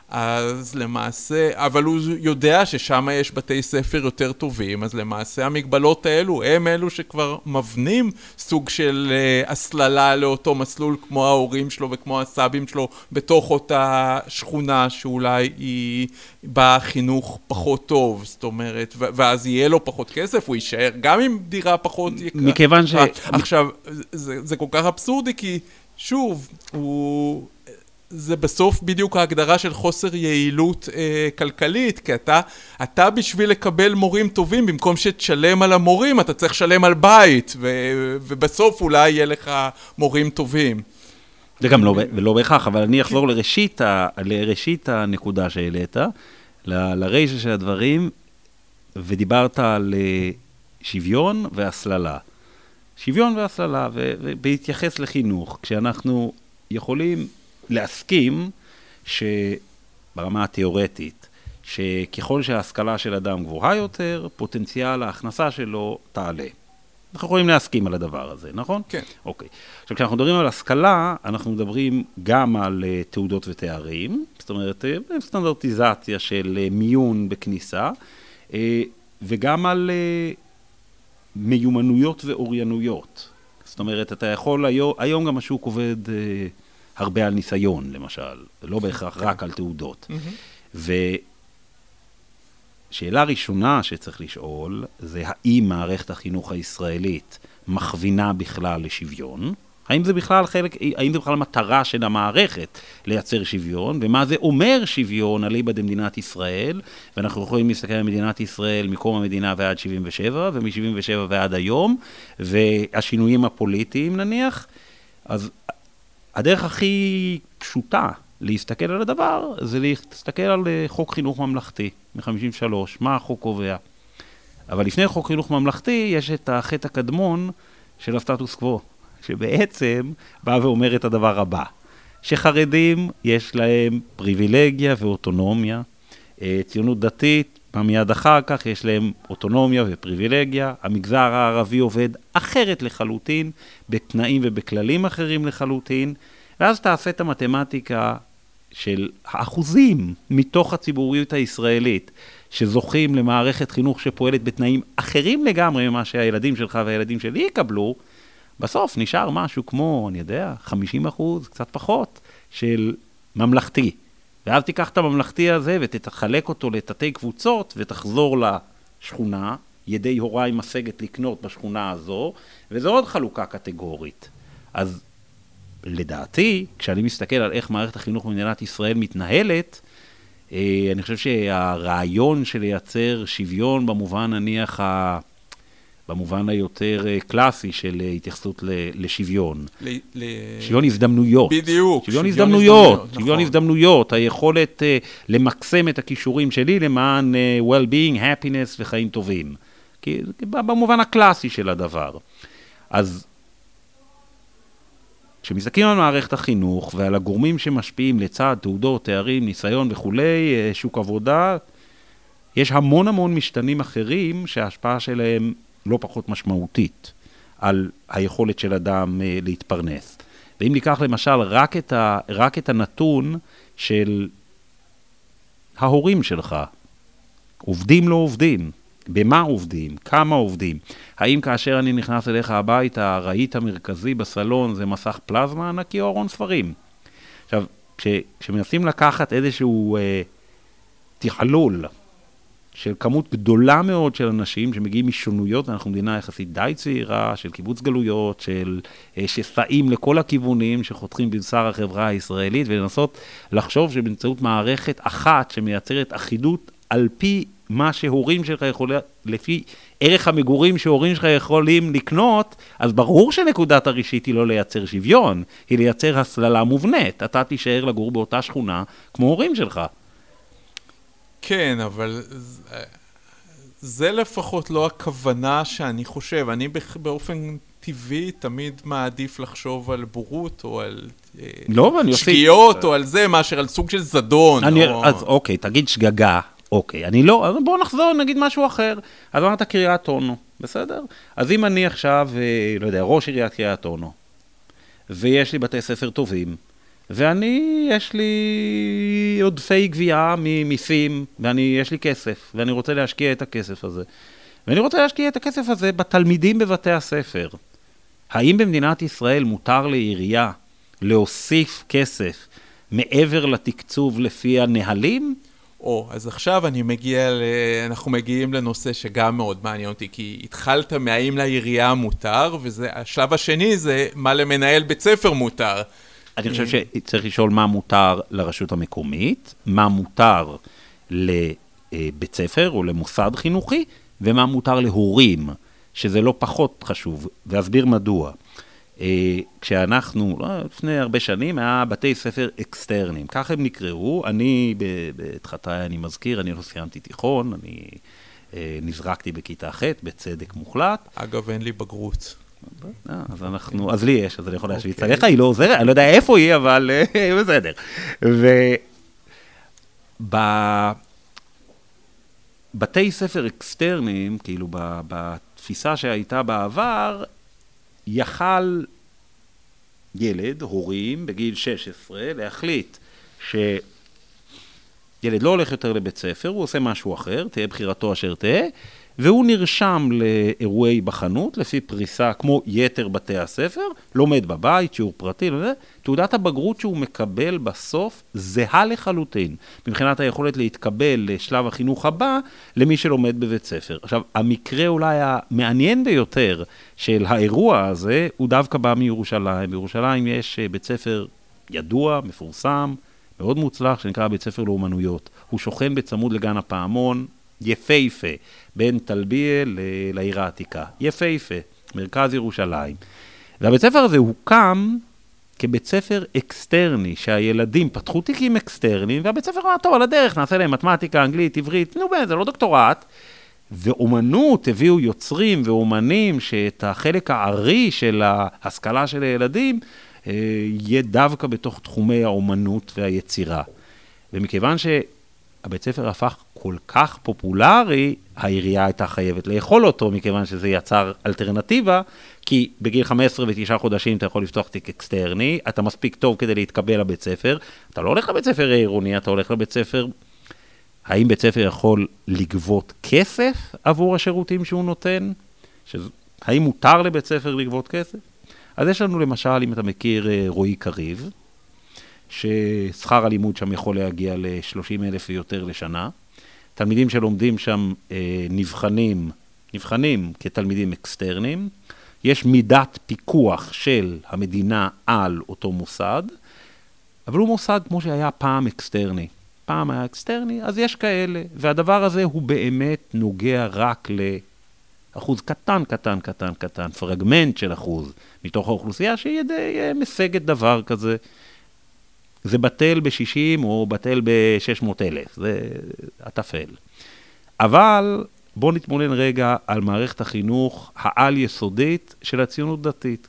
אז למעשה, אבל הוא יודע ששם יש בתי ספר יותר טובים, אז למעשה המגבלות האלו הם אלו שכבר מבנים סוג של uh, הסללה לאותו מסלול כמו ההורים שלו וכמו הסבים שלו בתוך אותה שכונה שאולי היא באה חינוך פחות טוב, זאת אומרת, ואז יהיה לו פחות כסף, הוא יישאר גם עם דירה פחות יקרה. מכיוון ש... עכשיו, זה, זה כל כך אבסורדי כי שוב, הוא... זה בסוף בדיוק ההגדרה של חוסר יעילות אה, כלכלית, כי אתה, אתה בשביל לקבל מורים טובים, במקום שתשלם על המורים, אתה צריך לשלם על בית, ו, ובסוף אולי יהיה לך מורים טובים. זה גם לא, לא בהכרח, אבל אני אחזור לראשית, ה, לראשית הנקודה שהעלית, ל, לרישה של הדברים, ודיברת על אה, שוויון והסללה. שוויון והסללה, ובהתייחס לחינוך, כשאנחנו יכולים להסכים שברמה התיאורטית, שככל שההשכלה של אדם גבוהה יותר, פוטנציאל ההכנסה שלו תעלה. אנחנו יכולים להסכים על הדבר הזה, נכון? כן. אוקיי. עכשיו, כשאנחנו מדברים על השכלה, אנחנו מדברים גם על uh, תעודות ותארים, זאת אומרת, uh, סטנדרטיזציה של uh, מיון בכניסה, uh, וגם על uh, מיומנויות ואוריינויות. זאת אומרת, אתה יכול, היום, היום גם השוק עובד... Uh, הרבה על ניסיון, למשל, לא בהכרח. רק על תעודות. ושאלה ראשונה שצריך לשאול, זה האם מערכת החינוך הישראלית מכווינה בכלל לשוויון? האם זה בכלל חלק, האם זה בכלל מטרה של המערכת לייצר שוויון, ומה זה אומר שוויון אליבא דמדינת ישראל, ואנחנו יכולים להסתכל על מדינת ישראל מקום המדינה ועד 77, ומ-77 ועד היום, והשינויים הפוליטיים נניח, אז הדרך הכי פשוטה להסתכל על הדבר זה להסתכל על אה, חוק חינוך ממלכתי מ-53, מה החוק קובע. אבל לפני חוק חינוך ממלכתי יש את החטא הקדמון של הסטטוס קוו, שבעצם בא ואומר את הדבר הבא, שחרדים יש להם פריבילגיה ואוטונומיה, אה, ציונות דתית מיד אחר כך יש להם אוטונומיה ופריבילגיה, המגזר הערבי עובד אחרת לחלוטין, בתנאים ובכללים אחרים לחלוטין, ואז תעשה את המתמטיקה של האחוזים מתוך הציבוריות הישראלית שזוכים למערכת חינוך שפועלת בתנאים אחרים לגמרי ממה שהילדים שלך והילדים שלי יקבלו, בסוף נשאר משהו כמו, אני יודע, 50 אחוז, קצת פחות, של ממלכתי. ואז תיקח את הממלכתי הזה ותחלק אותו לתתי קבוצות ותחזור לשכונה, ידי הוריי משגת לקנות בשכונה הזו, וזו עוד חלוקה קטגורית. אז לדעתי, כשאני מסתכל על איך מערכת החינוך במדינת ישראל מתנהלת, אה, אני חושב שהרעיון של לייצר שוויון במובן נניח ה... במובן היותר אה, קלאסי של אה, התייחסות לשוויון. ל, ל... שוויון הזדמנויות. בדיוק. שוויון הזדמנויות. נכון. שוויון הזדמנויות, היכולת uh, למקסם את הכישורים שלי למען uh, well-being, happiness וחיים טובים. כי במובן הקלאסי של הדבר. אז כשמסתכלים על מערכת החינוך ועל הגורמים שמשפיעים לצד תעודות, תארים, ניסיון וכולי, אה, שוק עבודה, יש המון המון משתנים אחרים שההשפעה שלהם לא פחות משמעותית על היכולת של אדם אה, להתפרנס. ואם ניקח למשל רק את, ה, רק את הנתון של ההורים שלך, עובדים לא עובדים, במה עובדים, כמה עובדים, האם כאשר אני נכנס אליך הביתה, הרהיט המרכזי בסלון זה מסך פלזמה ענקי או ארון ספרים? עכשיו, כש, כשמנסים לקחת איזשהו אה, תכלול של כמות גדולה מאוד של אנשים שמגיעים משונויות, אנחנו מדינה יחסית די צעירה, של קיבוץ גלויות, של אה, שסעים לכל הכיוונים, שחותכים בבשר החברה הישראלית, ולנסות לחשוב שבאמצעות מערכת אחת שמייצרת אחידות על פי מה שהורים שלך יכולים, לפי ערך המגורים שהורים שלך יכולים לקנות, אז ברור שנקודת הראשית היא לא לייצר שוויון, היא לייצר הסללה מובנית. אתה תישאר לגור באותה שכונה כמו הורים שלך. כן, אבל זה לפחות לא הכוונה שאני חושב. אני באופן טבעי תמיד מעדיף לחשוב על בורות או על אה, לא, שגיאות או על זה, מאשר על סוג של זדון. אני, או... אז אוקיי, תגיד שגגה. אוקיי, אני לא, בוא נחזור, נגיד משהו אחר. אז אמרת קריית אונו, בסדר? אז אם אני עכשיו, אה, לא יודע, ראש עיריית קריית אונו, ויש לי בתי ספר טובים, ואני, יש לי עודפי גבייה ממיסים, ואני, יש לי כסף, ואני רוצה להשקיע את הכסף הזה. ואני רוצה להשקיע את הכסף הזה בתלמידים בבתי הספר. האם במדינת ישראל מותר לעירייה להוסיף כסף מעבר לתקצוב לפי הנהלים? או, אז עכשיו אני מגיע, ל... אנחנו מגיעים לנושא שגם מאוד מעניין אותי, כי התחלת מהאם לעירייה מותר, והשלב השני זה מה למנהל בית ספר מותר. אני חושב שצריך לשאול מה מותר לרשות המקומית, מה מותר לבית ספר או למוסד חינוכי, ומה מותר להורים, שזה לא פחות חשוב, ואסביר מדוע. אה, כשאנחנו, לא, לפני הרבה שנים, היה בתי ספר אקסטרניים, כך הם נקראו. אני, בתחתיי אני מזכיר, אני לא סיימתי תיכון, אני אה, נזרקתי בכיתה ח', בצדק מוחלט. אגב, אין לי בגרות. אה, אז אנחנו, אז לי יש, אז אני יכול להשוויץ. עליך, היא לא עוזרת, אני לא יודע איפה היא, אבל (laughs) בסדר. ובתי ספר אקסטרניים, כאילו בתפיסה שהייתה בעבר, יכל ילד, הורים, בגיל 16, להחליט שילד לא הולך יותר לבית ספר, הוא עושה משהו אחר, תהיה בחירתו אשר תהיה, והוא נרשם לאירועי בחנות לפי פריסה כמו יתר בתי הספר, לומד בבית, שיעור פרטי, וזה, תעודת הבגרות שהוא מקבל בסוף זהה לחלוטין, מבחינת היכולת להתקבל לשלב החינוך הבא למי שלומד בבית ספר. עכשיו, המקרה אולי המעניין ביותר של האירוע הזה, הוא דווקא בא מירושלים. בירושלים יש אה, בית ספר ידוע, מפורסם, מאוד מוצלח, שנקרא בית ספר לאומנויות. הוא שוכן בצמוד לגן הפעמון, יפהפה, בין טלביה לעיר העתיקה. יפהפה, מרכז ירושלים. והבית ספר הזה הוקם כבית ספר אקסטרני, שהילדים פתחו תיקים אקסטרניים, והבית ספר אמר, טוב, על הדרך, נעשה להם מתמטיקה, אנגלית, עברית, נו, זה לא דוקטורט. ואומנות, הביאו יוצרים ואומנים שאת החלק הארי של ההשכלה של הילדים אה, יהיה דווקא בתוך תחומי האומנות והיצירה. ומכיוון ש... הבית ספר הפך כל כך פופולרי, העירייה הייתה חייבת לאכול אותו, מכיוון שזה יצר אלטרנטיבה, כי בגיל 15 ותשעה חודשים אתה יכול לפתוח תיק אקסטרני, אתה מספיק טוב כדי להתקבל לבית ספר, אתה לא הולך לבית ספר עירוני, אתה הולך לבית ספר... האם בית ספר יכול לגבות כסף עבור השירותים שהוא נותן? שזה... האם מותר לבית ספר לגבות כסף? אז יש לנו למשל, אם אתה מכיר, אה, רועי קריב, ששכר הלימוד שם יכול להגיע ל-30 אלף ויותר לשנה. תלמידים שלומדים שם אה, נבחנים, נבחנים כתלמידים אקסטרניים. יש מידת פיקוח של המדינה על אותו מוסד, אבל הוא מוסד כמו שהיה פעם אקסטרני. פעם היה אקסטרני, אז יש כאלה, והדבר הזה הוא באמת נוגע רק לאחוז קטן, קטן, קטן, קטן, פרגמנט של אחוז מתוך האוכלוסייה, שהיא די אה, משגת דבר כזה. זה בטל ב-60 או בטל ב-600 אלף, זה הטפל. אבל בואו נתמונן רגע על מערכת החינוך העל-יסודית של הציונות דתית.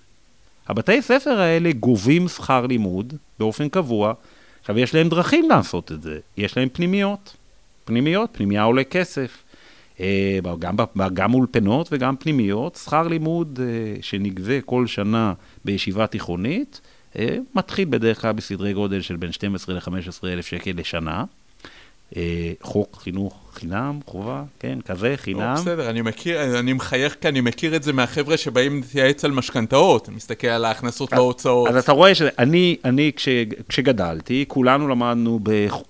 הבתי ספר האלה גובים שכר לימוד באופן קבוע. עכשיו, יש להם דרכים לעשות את זה. יש להם פנימיות. פנימיות, פנימייה עולה כסף. אה, גם, גם אולפנות וגם פנימיות. שכר לימוד אה, שנגבה כל שנה בישיבה תיכונית, מתחיל בדרך כלל בסדרי גודל של בין 12 ל-15 אלף שקל לשנה. אה, חוק חינוך חינם, חובה, כן, כזה, חינם. לא, בסדר, אני מכיר, אני מחייך כי אני מכיר את זה מהחבר'ה שבאים להתייעץ על משכנתאות, מסתכל על ההכנסות וההוצאות. אז אתה רואה שאני, אני, כש, כשגדלתי, כולנו למדנו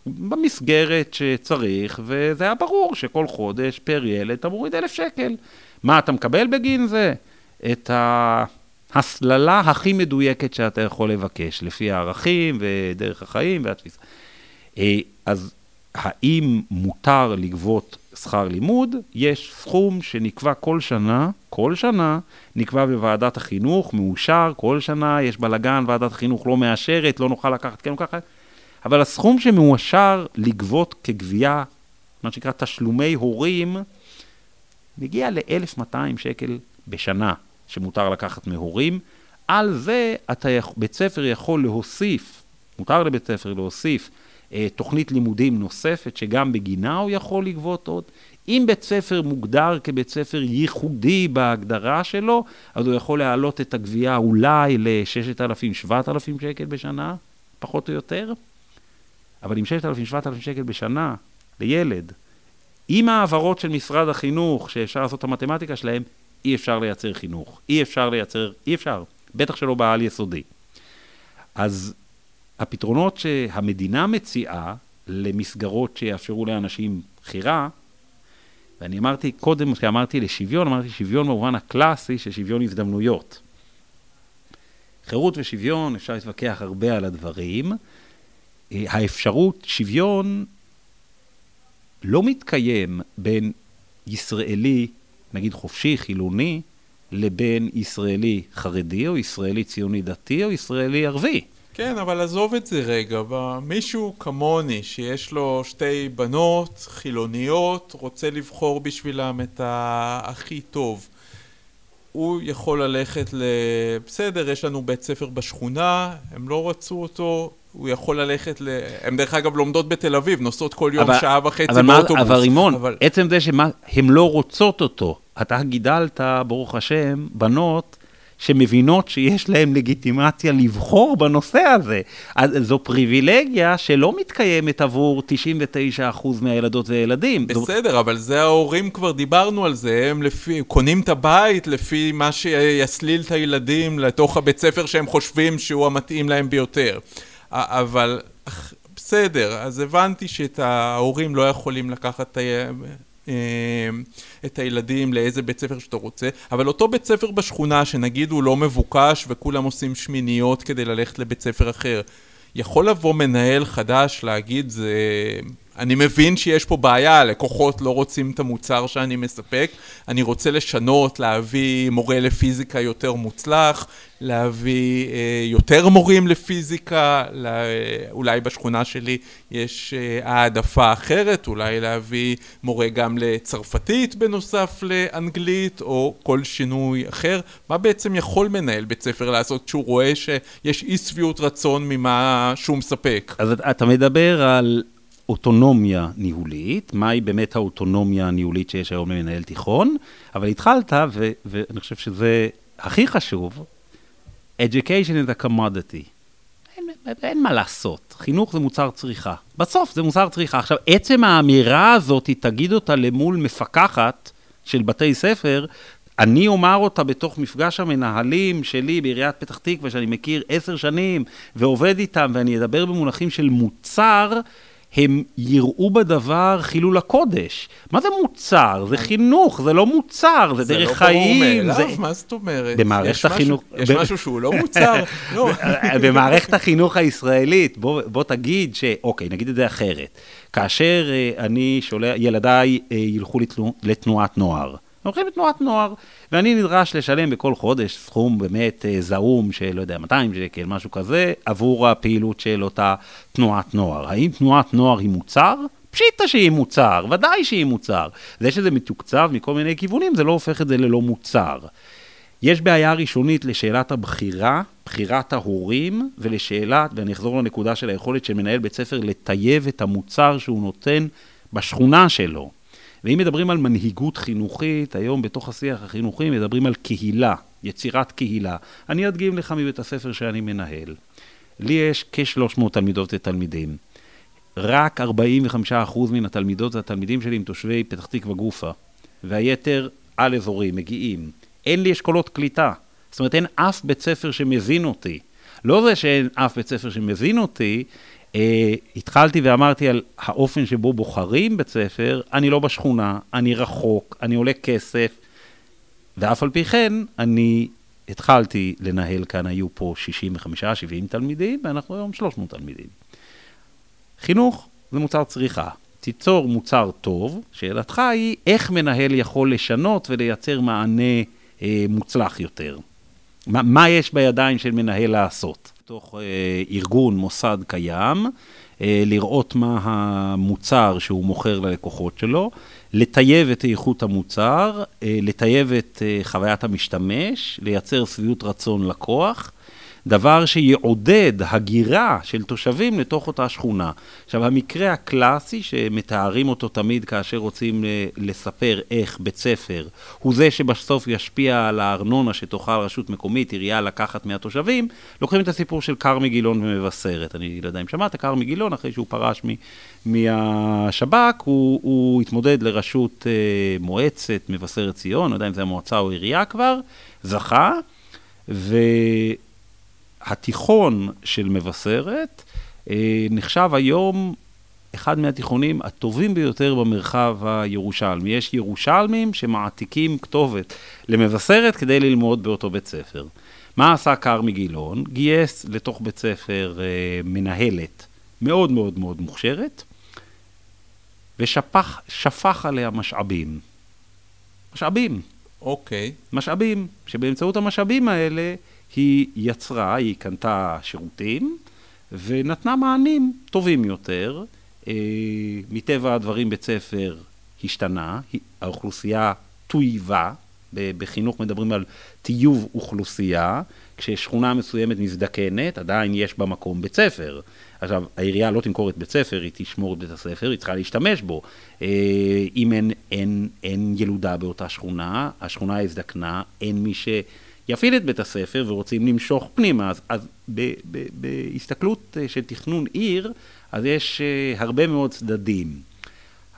במסגרת שצריך, וזה היה ברור שכל חודש פר ילד אתה מוריד אלף שקל. מה אתה מקבל בגין זה? את ההסללה הכי מדויקת שאתה יכול לבקש, לפי הערכים ודרך החיים והתפיסה. אה, אז האם מותר לגבות שכר לימוד, יש סכום שנקבע כל שנה, כל שנה, נקבע בוועדת החינוך, מאושר, כל שנה יש בלאגן, ועדת החינוך לא מאשרת, לא נוכל לקחת כן או ככה, אבל הסכום שמאושר לגבות כגבייה, מה שנקרא תשלומי הורים, מגיע ל-1,200 שקל בשנה שמותר לקחת מהורים. על זה אתה, בית ספר יכול להוסיף, מותר לבית ספר להוסיף אה, תוכנית לימודים נוספת, שגם בגינה הוא יכול לגבות עוד. אם בית ספר מוגדר כבית ספר ייחודי בהגדרה שלו, אז הוא יכול להעלות את הגבייה אולי ל-6,000-7,000 שקל בשנה, פחות או יותר. אבל עם 6,000-7,000 שקל בשנה לילד, עם העברות של משרד החינוך, שאפשר לעשות את המתמטיקה שלהם, אי אפשר לייצר חינוך. אי אפשר לייצר, אי אפשר. בטח שלא בעל יסודי. אז הפתרונות שהמדינה מציעה למסגרות שיאפשרו לאנשים בחירה, ואני אמרתי קודם, כשאמרתי לשוויון, אמרתי שוויון במובן הקלאסי של שוויון הזדמנויות. חירות ושוויון, אפשר להתווכח הרבה על הדברים. אה, האפשרות, שוויון לא מתקיים בין ישראלי, נגיד חופשי, חילוני, לבין ישראלי חרדי, או ישראלי ציוני דתי, או ישראלי ערבי. כן, אבל עזוב את זה רגע. מישהו כמוני, שיש לו שתי בנות חילוניות, רוצה לבחור בשבילם את הכי טוב. הוא יכול ללכת ל... בסדר, יש לנו בית ספר בשכונה, הם לא רצו אותו, הוא יכול ללכת ל... הם דרך אגב לומדות בתל אביב, נוסעות כל יום אבל, שעה וחצי אבל באוטובוס. אבל רימון, אבל... עצם זה שהן לא רוצות אותו, אתה גידלת, ברוך השם, בנות שמבינות שיש להן לגיטימציה לבחור בנושא הזה. אז זו פריבילגיה שלא מתקיימת עבור 99% מהילדות והילדים. בסדר, זו... אבל זה ההורים כבר דיברנו על זה, הם לפי, קונים את הבית לפי מה שיסליל את הילדים לתוך הבית ספר שהם חושבים שהוא המתאים להם ביותר. אבל בסדר, אז הבנתי שאת ההורים לא יכולים לקחת אה, את הילדים לאיזה בית ספר שאתה רוצה, אבל אותו בית ספר בשכונה שנגיד הוא לא מבוקש וכולם עושים שמיניות כדי ללכת לבית ספר אחר, יכול לבוא מנהל חדש להגיד זה אני מבין שיש פה בעיה, הלקוחות לא רוצים את המוצר שאני מספק, אני רוצה לשנות, להביא מורה לפיזיקה יותר מוצלח, להביא אה, יותר מורים לפיזיקה, לה, אולי בשכונה שלי יש אה, העדפה אחרת, אולי להביא מורה גם לצרפתית בנוסף לאנגלית, או כל שינוי אחר. מה בעצם יכול מנהל בית ספר לעשות כשהוא רואה שיש אי שביעות רצון ממה שהוא מספק? אז אתה מדבר על אוטונומיה ניהולית, מהי באמת האוטונומיה הניהולית שיש היום למנהל תיכון, אבל התחלת, ו- ואני חושב שזה הכי חשוב, education is a commodity. אין, אין מה לעשות, חינוך זה מוצר צריכה. בסוף זה מוצר צריכה. עכשיו, עצם האמירה הזאת, תגיד אותה למול מפקחת של בתי ספר, אני אומר אותה בתוך מפגש המנהלים שלי בעיריית פתח תקווה, שאני מכיר עשר שנים, ועובד איתם, ואני אדבר במונחים של מוצר, הם יראו בדבר חילול הקודש. מה זה מוצר? זה חינוך, זה לא מוצר, זה, זה דרך לא חיים. זה לא ברור מאליו, מה זאת אומרת? במערכת החינוך... יש משהו שהוא לא מוצר? (laughs) לא. (laughs) במערכת החינוך הישראלית, בוא, בוא תגיד ש... אוקיי, נגיד את זה אחרת. כאשר uh, אני שולח, ילדיי uh, ילכו לתנו, לתנועת נוער. הולכים לתנועת נוער, ואני נדרש לשלם בכל חודש סכום באמת אה, זעום של, לא יודע, 200 שקל, משהו כזה, עבור הפעילות של אותה תנועת נוער. האם תנועת נוער היא מוצר? פשיטה שהיא מוצר, ודאי שהיא מוצר. זה שזה מתוקצב מכל מיני כיוונים, זה לא הופך את זה ללא מוצר. יש בעיה ראשונית לשאלת הבחירה, בחירת ההורים, ולשאלת, ואני אחזור לנקודה של היכולת של מנהל בית ספר לטייב את המוצר שהוא נותן בשכונה שלו. ואם מדברים על מנהיגות חינוכית, היום בתוך השיח החינוכי מדברים על קהילה, יצירת קהילה. אני אדגים לך מבית הספר שאני מנהל. לי יש כ-300 תלמידות ותלמידים. רק 45% מן התלמידות והתלמידים שלי הם תושבי פתח תקווה גופה, והיתר על אזורים, מגיעים. אין לי אשכולות קליטה. זאת אומרת, אין אף בית ספר שמזין אותי. לא זה שאין אף בית ספר שמזין אותי, אה, התחלתי ואמרתי על האופן שבו בוחרים בית ספר, אני לא בשכונה, אני רחוק, אני עולה כסף, ואף על פי כן, אני התחלתי לנהל כאן, היו פה 65-70 תלמידים, ואנחנו היום 300 תלמידים. חינוך זה מוצר צריכה. תיצור מוצר טוב, שאלתך היא איך מנהל יכול לשנות ולייצר מענה אה, מוצלח יותר. מה, מה יש בידיים של מנהל לעשות? בתוך אה, ארגון, מוסד קיים, אה, לראות מה המוצר שהוא מוכר ללקוחות שלו, לטייב את איכות המוצר, אה, לטייב את אה, חוויית המשתמש, לייצר שביעות רצון לקוח. דבר שיעודד הגירה של תושבים לתוך אותה שכונה. עכשיו, המקרה הקלאסי שמתארים אותו תמיד כאשר רוצים אה, לספר איך בית ספר הוא זה שבסוף ישפיע על הארנונה שתוכל רשות מקומית, עירייה לקחת מהתושבים, לוקחים את הסיפור של כרמי גילון ומבשרת. אני לא יודע אם שמעת, כרמי גילון, אחרי שהוא פרש. מהשב"כ, הוא, הוא התמודד לראשות אה, מועצת מבשרת ציון, לא יודע אם זה המועצה או עירייה כבר, זכה, ו... התיכון של מבשרת אה, נחשב היום אחד מהתיכונים הטובים ביותר במרחב הירושלמי. יש ירושלמים שמעתיקים כתובת למבשרת כדי ללמוד באותו בית ספר. מה עשה כרמי גילון? גייס לתוך בית ספר אה, מנהלת מאוד מאוד מאוד מוכשרת, ושפך עליה משאבים. משאבים. אוקיי. Okay. משאבים, שבאמצעות המשאבים האלה היא יצרה, היא קנתה שירותים ונתנה מענים טובים יותר. אה, מטבע הדברים בית ספר השתנה, האוכלוסייה טויבה, בחינוך מדברים על טיוב אוכלוסייה, כששכונה מסוימת מזדקנת, עדיין יש בה מקום בית ספר. עכשיו, העירייה לא תמכור את בית ספר, היא תשמור את בית הספר, היא צריכה להשתמש בו. אה, אם אין, אין, אין ילודה באותה שכונה, השכונה הזדקנה, אין מי ש... יפעיל את בית הספר ורוצים למשוך פנימה. אז, אז ב, ב, בהסתכלות אה, של תכנון עיר, אז יש uh, הרבה מאוד צדדים.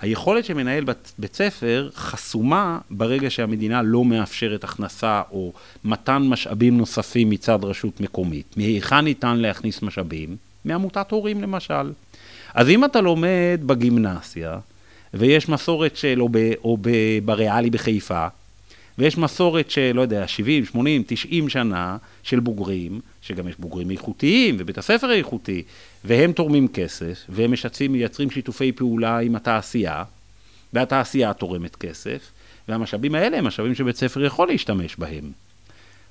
היכולת של מנהל בית, בית ספר חסומה ברגע שהמדינה לא מאפשרת הכנסה או מתן משאבים נוספים מצד רשות מקומית. מהיכן ניתן להכניס משאבים? מעמותת הורים למשל. אז אם אתה לומד בגימנסיה, ויש מסורת של, או, ב, או ב, בריאלי בחיפה, ויש מסורת של, לא יודע, 70, 80, 90 שנה של בוגרים, שגם יש בוגרים איכותיים, ובית הספר איכותי, והם תורמים כסף, והם משתפים, מייצרים שיתופי פעולה עם התעשייה, והתעשייה תורמת כסף, והמשאבים האלה הם משאבים שבית ספר יכול להשתמש בהם.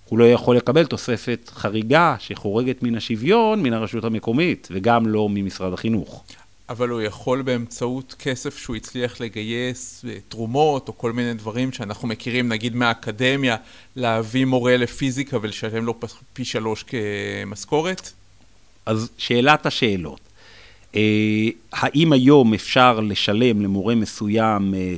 הוא לא יכול לקבל תוספת חריגה שחורגת מן השוויון מן הרשות המקומית, וגם לא ממשרד החינוך. אבל הוא יכול באמצעות כסף שהוא הצליח לגייס, תרומות או כל מיני דברים שאנחנו מכירים, נגיד מהאקדמיה, להביא מורה לפיזיקה ולשלם לו פי שלוש כמשכורת? אז שאלת השאלות. אה, האם היום אפשר לשלם למורה מסוים אה,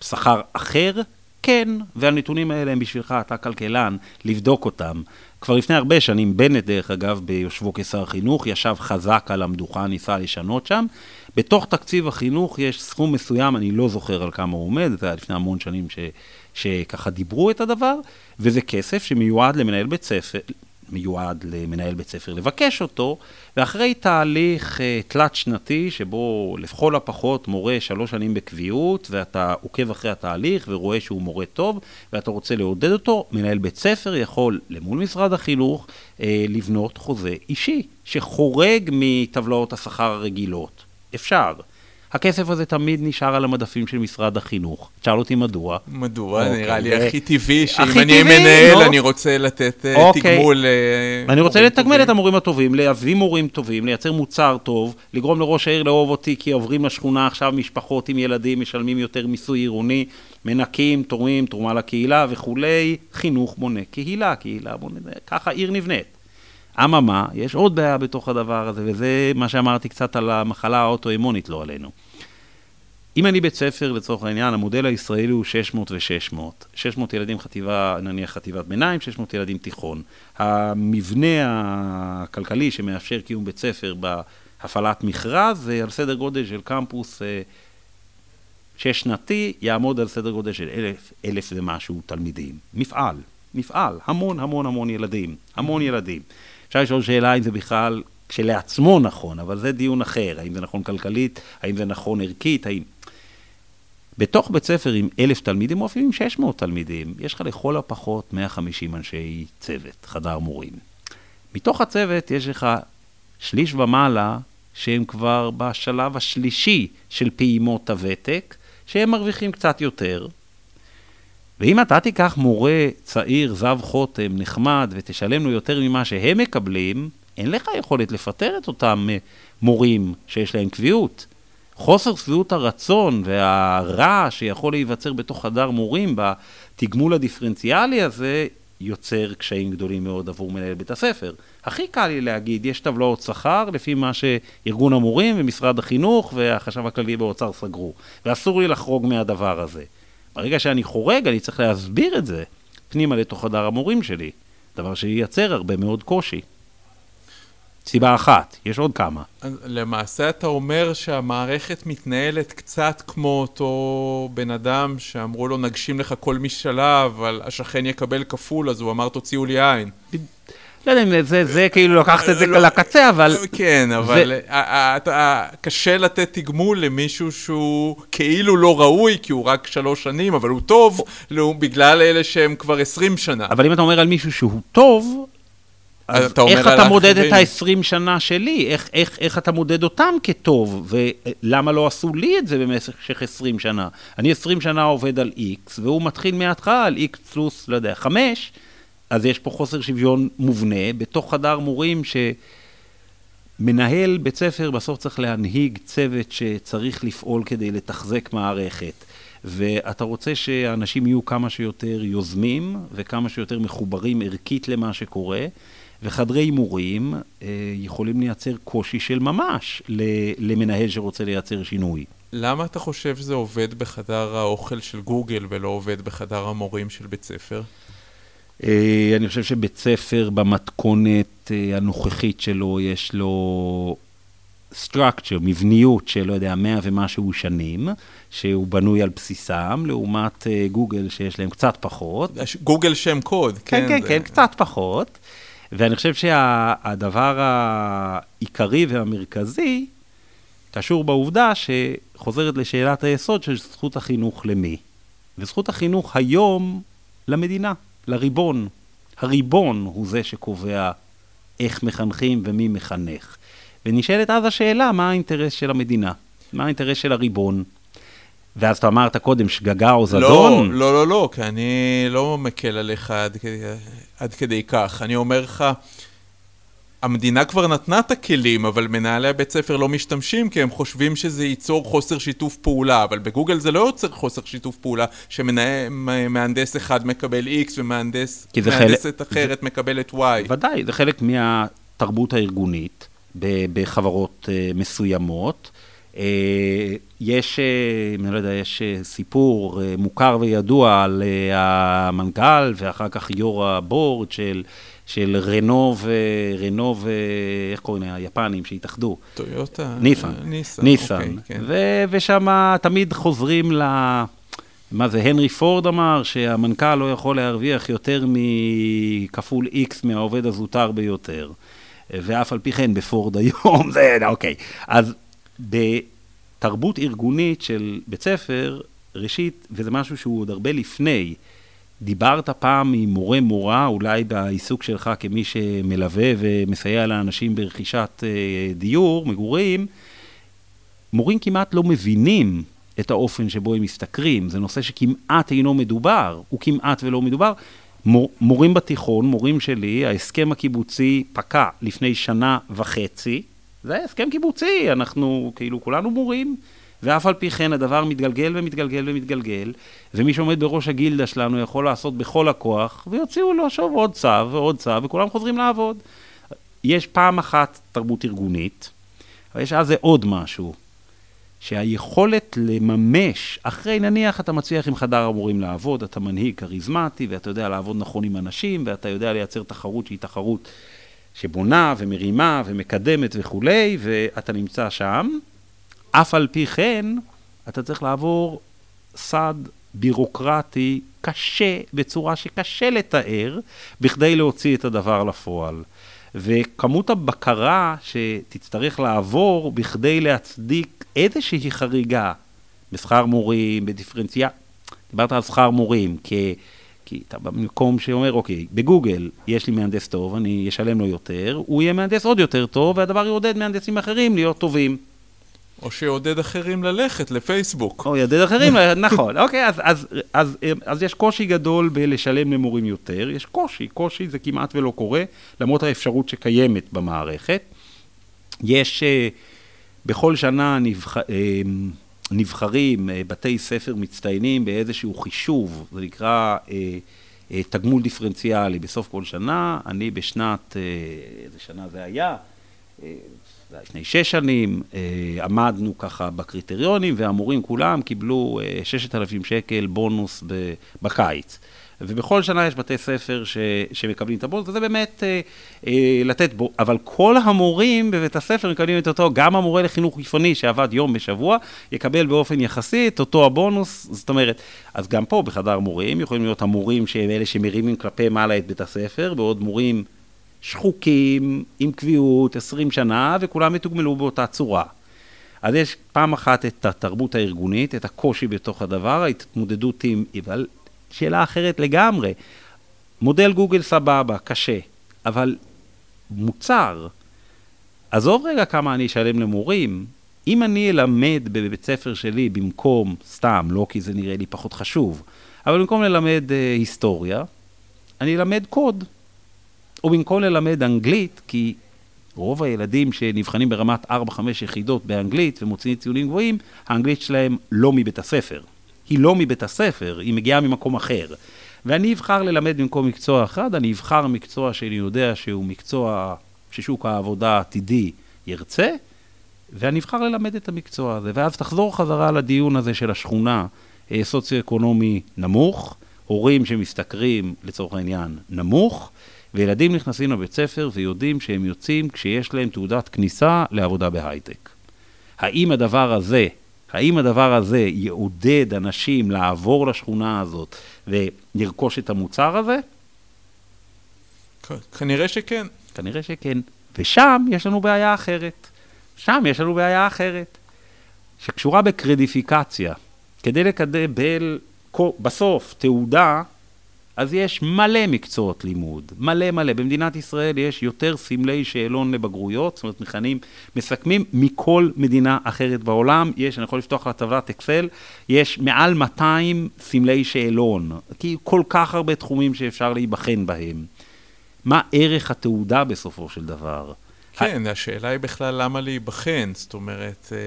שכר אחר? כן, והנתונים האלה הם בשבילך, אתה כלכלן, לבדוק אותם. כבר לפני הרבה שנים, בנט, דרך אגב, ביושבו כשר חינוך, ישב חזק על המדוכה, ניסה לשנות שם. בתוך תקציב החינוך יש סכום מסוים, אני לא זוכר על כמה הוא עומד, זה היה לפני המון שנים ש, שככה דיברו את הדבר, וזה כסף שמיועד למנהל בית ספר, מיועד למנהל בית ספר לבקש אותו, ואחרי תהליך uh, תלת-שנתי, שבו לכל הפחות מורה שלוש שנים בקביעות, ואתה עוקב אחרי התהליך ורואה שהוא מורה טוב, ואתה רוצה לעודד אותו, מנהל בית ספר יכול למול משרד החינוך uh, לבנות חוזה אישי, שחורג מטבלאות השכר הרגילות. אפשר. הכסף הזה תמיד נשאר על המדפים של משרד החינוך. תשאל אותי מדוע. מדוע? אוקיי, נראה לי הכי טבעי שאם הכי אני טבעי, מנהל, נו. אני רוצה לתת אה, אוקיי. תגמול אה, ואני רוצה לתגמל טובים. את המורים הטובים, להביא מורים טובים, לייצר מוצר טוב, לגרום לראש העיר לאהוב אותי, כי עוברים לשכונה עכשיו משפחות עם ילדים, משלמים יותר מיסוי עירוני, מנקים, תורמים, תרומה לקהילה וכולי, חינוך בונה קהילה, קהילה בונה, ככה עיר נבנית. אממה, יש עוד בעיה בתוך הדבר הזה, וזה מה שאמרתי קצת על המחלה האוטואימונית, לא עלינו. אם אני בית ספר, לצורך העניין, המודל הישראלי הוא 600 ו-600. 600 ילדים חטיבה, נניח חטיבת ביניים, 600 ילדים תיכון. המבנה הכלכלי שמאפשר קיום בית ספר בהפעלת מכרז זה על סדר גודל של קמפוס אה, שש שנתי, יעמוד על סדר גודל של אלף, אלף ומשהו תלמידים. מפעל, מפעל, המון המון המון ילדים, המון ילדים. אפשר לשאול שאלה אם זה בכלל כשלעצמו נכון, אבל זה דיון אחר, האם זה נכון כלכלית, האם זה נכון ערכית, האם... בתוך בית ספר עם אלף תלמידים, או אפילו עם 600 תלמידים, יש לך לכל הפחות 150 אנשי צוות, חדר מורים. מתוך הצוות יש לך שליש ומעלה שהם כבר בשלב השלישי של פעימות הוותק, שהם מרוויחים קצת יותר. ואם אתה תיקח מורה צעיר, זב חותם, נחמד, ותשלם לו יותר ממה שהם מקבלים, אין לך יכולת לפטר את אותם אה, מורים שיש להם קביעות. חוסר שביעות הרצון והרע שיכול להיווצר בתוך חדר מורים בתגמול הדיפרנציאלי הזה, יוצר קשיים גדולים מאוד עבור מנהל בית הספר. הכי קל לי להגיד, יש טבלאות שכר לפי מה שארגון המורים ומשרד החינוך והחשב הכללי באוצר סגרו, ואסור לי לחרוג מהדבר הזה. ברגע שאני חורג, אני צריך להסביר את זה פנימה לתוך חדר המורים שלי, דבר שייצר הרבה מאוד קושי. סיבה אחת, יש עוד כמה. למעשה אתה אומר שהמערכת מתנהלת קצת כמו אותו בן אדם שאמרו לו נגשים לך כל משאלה, אבל השכן יקבל כפול, אז הוא אמר תוציאו לי עין. לא יודע אם זה, זה כאילו לקחת את זה לא, לקצה, אבל... כן, אבל ה- ה- אתה- קשה לתת תגמול למישהו שהוא כאילו לא ראוי, כי הוא רק שלוש שנים, אבל הוא טוב, לא- בגלל אלה שהם כבר עשרים שנה. אבל אם אתה אומר על מישהו שהוא טוב, אז אתה איך אתה מודד את. ה-20 שנה שלי? איך, איך, איך אתה מודד אותם כטוב? ולמה לא עשו לי את זה במשך 20 שנה? אני 20 שנה עובד על X, והוא מתחיל מההתחלה על X פלוס, לא יודע, 5, אז יש פה חוסר שוויון מובנה בתוך חדר מורים שמנהל בית ספר בסוף צריך להנהיג צוות שצריך לפעול כדי לתחזק מערכת. ואתה רוצה שאנשים יהיו כמה שיותר יוזמים וכמה שיותר מחוברים ערכית למה שקורה, וחדרי הימורים אה, יכולים לייצר קושי של ממש למנהל שרוצה לייצר שינוי. למה אתה חושב שזה עובד בחדר האוכל של גוגל ולא עובד בחדר המורים של בית ספר? אה, אני חושב שבית ספר במתכונת אה, הנוכחית שלו, יש לו structure, מבניות של, לא יודע, מאה ומשהו שנים, שהוא בנוי על בסיסם, לעומת אה, גוגל שיש להם קצת פחות. גוגל שם קוד, כן, כן, זה- כן, קצת פחות. ואני חושב שהדבר העיקרי והמרכזי קשור בעובדה שחוזרת לשאלת היסוד של זכות החינוך למי. וזכות החינוך היום למדינה, לריבון. הריבון הוא זה שקובע איך מחנכים ומי מחנך. ונשאלת אז השאלה, מה האינטרס של המדינה? מה האינטרס של הריבון? ואז אתה אמרת קודם, שגגה או לא, זדון? לא, לא, לא, כי אני לא מקל עליך עד כדי, עד כדי כך. אני אומר לך, המדינה כבר נתנה את הכלים, אבל מנהלי הבית ספר לא משתמשים, כי הם חושבים שזה ייצור חוסר שיתוף פעולה, אבל בגוגל זה לא יוצר חוסר שיתוף פעולה, שמהנדס אחד מקבל X ומהנדס כי זה מהנדסת אחרת מקבלת Y. ודאי, זה חלק מהתרבות הארגונית בחברות uh, מסוימות. Uh, יש, uh, אני לא יודע, יש סיפור מוכר וידוע על המנכ"ל ואחר כך יו"ר הבורד של, של רנו ו... רנו ו... איך קוראים להם? היפנים שהתאחדו. טויוטה? ניסן. ניסן. ניסן. אוקיי, כן. ו- ושם תמיד חוזרים ל... מה זה, הנרי פורד אמר שהמנכ"ל לא יכול להרוויח יותר מכפול איקס מהעובד הזוטר ביותר. ואף על פי כן בפורד היום, (laughs) זה, אוקיי. אז בתרבות ארגונית של בית ספר, ראשית, וזה משהו שהוא עוד הרבה לפני, דיברת פעם עם מורה מורה, אולי בעיסוק שלך כמי שמלווה ומסייע לאנשים ברכישת אה, דיור, מגורים, מורים כמעט לא מבינים את האופן שבו הם משתכרים, זה נושא שכמעט אינו מדובר, הוא כמעט ולא מדובר. מור, מורים בתיכון, מורים שלי, ההסכם הקיבוצי פקע לפני שנה וחצי, זה הסכם קיבוצי, אנחנו כאילו כולנו מורים, ואף על פי כן הדבר מתגלגל ומתגלגל ומתגלגל, ומי שעומד בראש הגילדה שלנו יכול לעשות בכל הכוח, ויוציאו לו שוב עוד צו ועוד צו, וכולם חוזרים לעבוד. יש פעם אחת תרבות ארגונית, אבל יש זה עוד משהו, שהיכולת לממש, אחרי נניח אתה מצליח עם חדר המורים לעבוד, אתה מנהיג כריזמטי, ואתה יודע לעבוד נכון עם אנשים, ואתה יודע לייצר תחרות שהיא תחרות שבונה ומרימה ומקדמת וכולי, ואתה נמצא שם. אף על פי כן, אתה צריך לעבור סד בירוקרטי קשה, בצורה שקשה לתאר, בכדי להוציא את הדבר לפועל. וכמות הבקרה שתצטרך לעבור בכדי להצדיק איזושהי חריגה בשכר מורים, בדיפרנציה... דיברת על שכר מורים, כי, כי אתה במקום שאומר, אוקיי, בגוגל יש לי מהנדס טוב, אני אשלם לו יותר, הוא יהיה מהנדס עוד יותר טוב, והדבר יעודד מהנדסים אחרים להיות טובים. או שיעודד אחרים ללכת לפייסבוק. או יעודד אחרים, נכון. אוקיי, אז, אז, אז, אז יש קושי גדול בלשלם למורים יותר, יש קושי, קושי זה כמעט ולא קורה, למרות האפשרות שקיימת במערכת. יש, uh, בכל שנה נבח, uh, נבחרים uh, בתי ספר מצטיינים באיזשהו חישוב, זה נקרא תגמול דיפרנציאלי בסוף כל שנה, אני בשנת, איזה שנה זה היה? לפני שש שנים, אה, עמדנו ככה בקריטריונים, והמורים כולם קיבלו אה, ששת אלפים שקל בונוס בקיץ. ובכל שנה יש בתי ספר ש, שמקבלים את הבונוס, וזה באמת אה, אה, לתת בו, אבל כל המורים בבית הספר מקבלים את אותו, גם המורה לחינוך גופני שעבד יום בשבוע, יקבל באופן יחסי את אותו הבונוס, זאת אומרת, אז גם פה בחדר מורים יכולים להיות המורים שהם אלה שמרימים כלפי מעלה את בית הספר, ועוד מורים שחוקים, עם קביעות, 20 שנה, וכולם יתוגמלו באותה צורה. אז יש פעם אחת את התרבות הארגונית, את הקושי בתוך הדבר, ההתמודדות עם... אבל שאלה אחרת לגמרי. מודל גוגל סבבה, קשה, אבל מוצר, עזוב רגע כמה אני אשלם למורים, אם אני אלמד בבית ספר שלי במקום, סתם, לא כי זה נראה לי פחות חשוב, אבל במקום ללמד uh, היסטוריה, אני אלמד קוד. או במקום ללמד אנגלית, כי רוב הילדים שנבחנים ברמת 4-5 יחידות באנגלית ומוציאים ציונים גבוהים, האנגלית שלהם לא מבית הספר. היא לא מבית הספר, היא מגיעה ממקום אחר. ואני אבחר ללמד במקום מקצוע אחד, אני אבחר מקצוע שאני יודע שהוא מקצוע ששוק העבודה העתידי ירצה, ואני אבחר ללמד את המקצוע הזה. ואז תחזור חזרה לדיון הזה של השכונה, אה, סוציו-אקונומי נמוך, הורים שמשתכרים, לצורך העניין, נמוך, וילדים נכנסים לבית ספר ויודעים שהם יוצאים כשיש להם תעודת כניסה לעבודה בהייטק. האם הדבר הזה, האם הדבר הזה יעודד אנשים לעבור לשכונה הזאת ולרכוש את המוצר הזה? כנראה שכן. כנראה שכן. ושם יש לנו בעיה אחרת. שם יש לנו בעיה אחרת, שקשורה בקרדיפיקציה. כדי לקבל בסוף תעודה אז יש מלא מקצועות לימוד, מלא מלא. במדינת ישראל יש יותר סמלי שאלון לבגרויות, זאת אומרת, מכנים, מסכמים מכל מדינה אחרת בעולם. יש, אני יכול לפתוח לה טבלת אקסל, יש מעל 200 סמלי שאלון, כי כל כך הרבה תחומים שאפשר להיבחן בהם. מה ערך התעודה בסופו של דבר? כן, השאלה היא בכלל למה להיבחן, זאת אומרת, אה,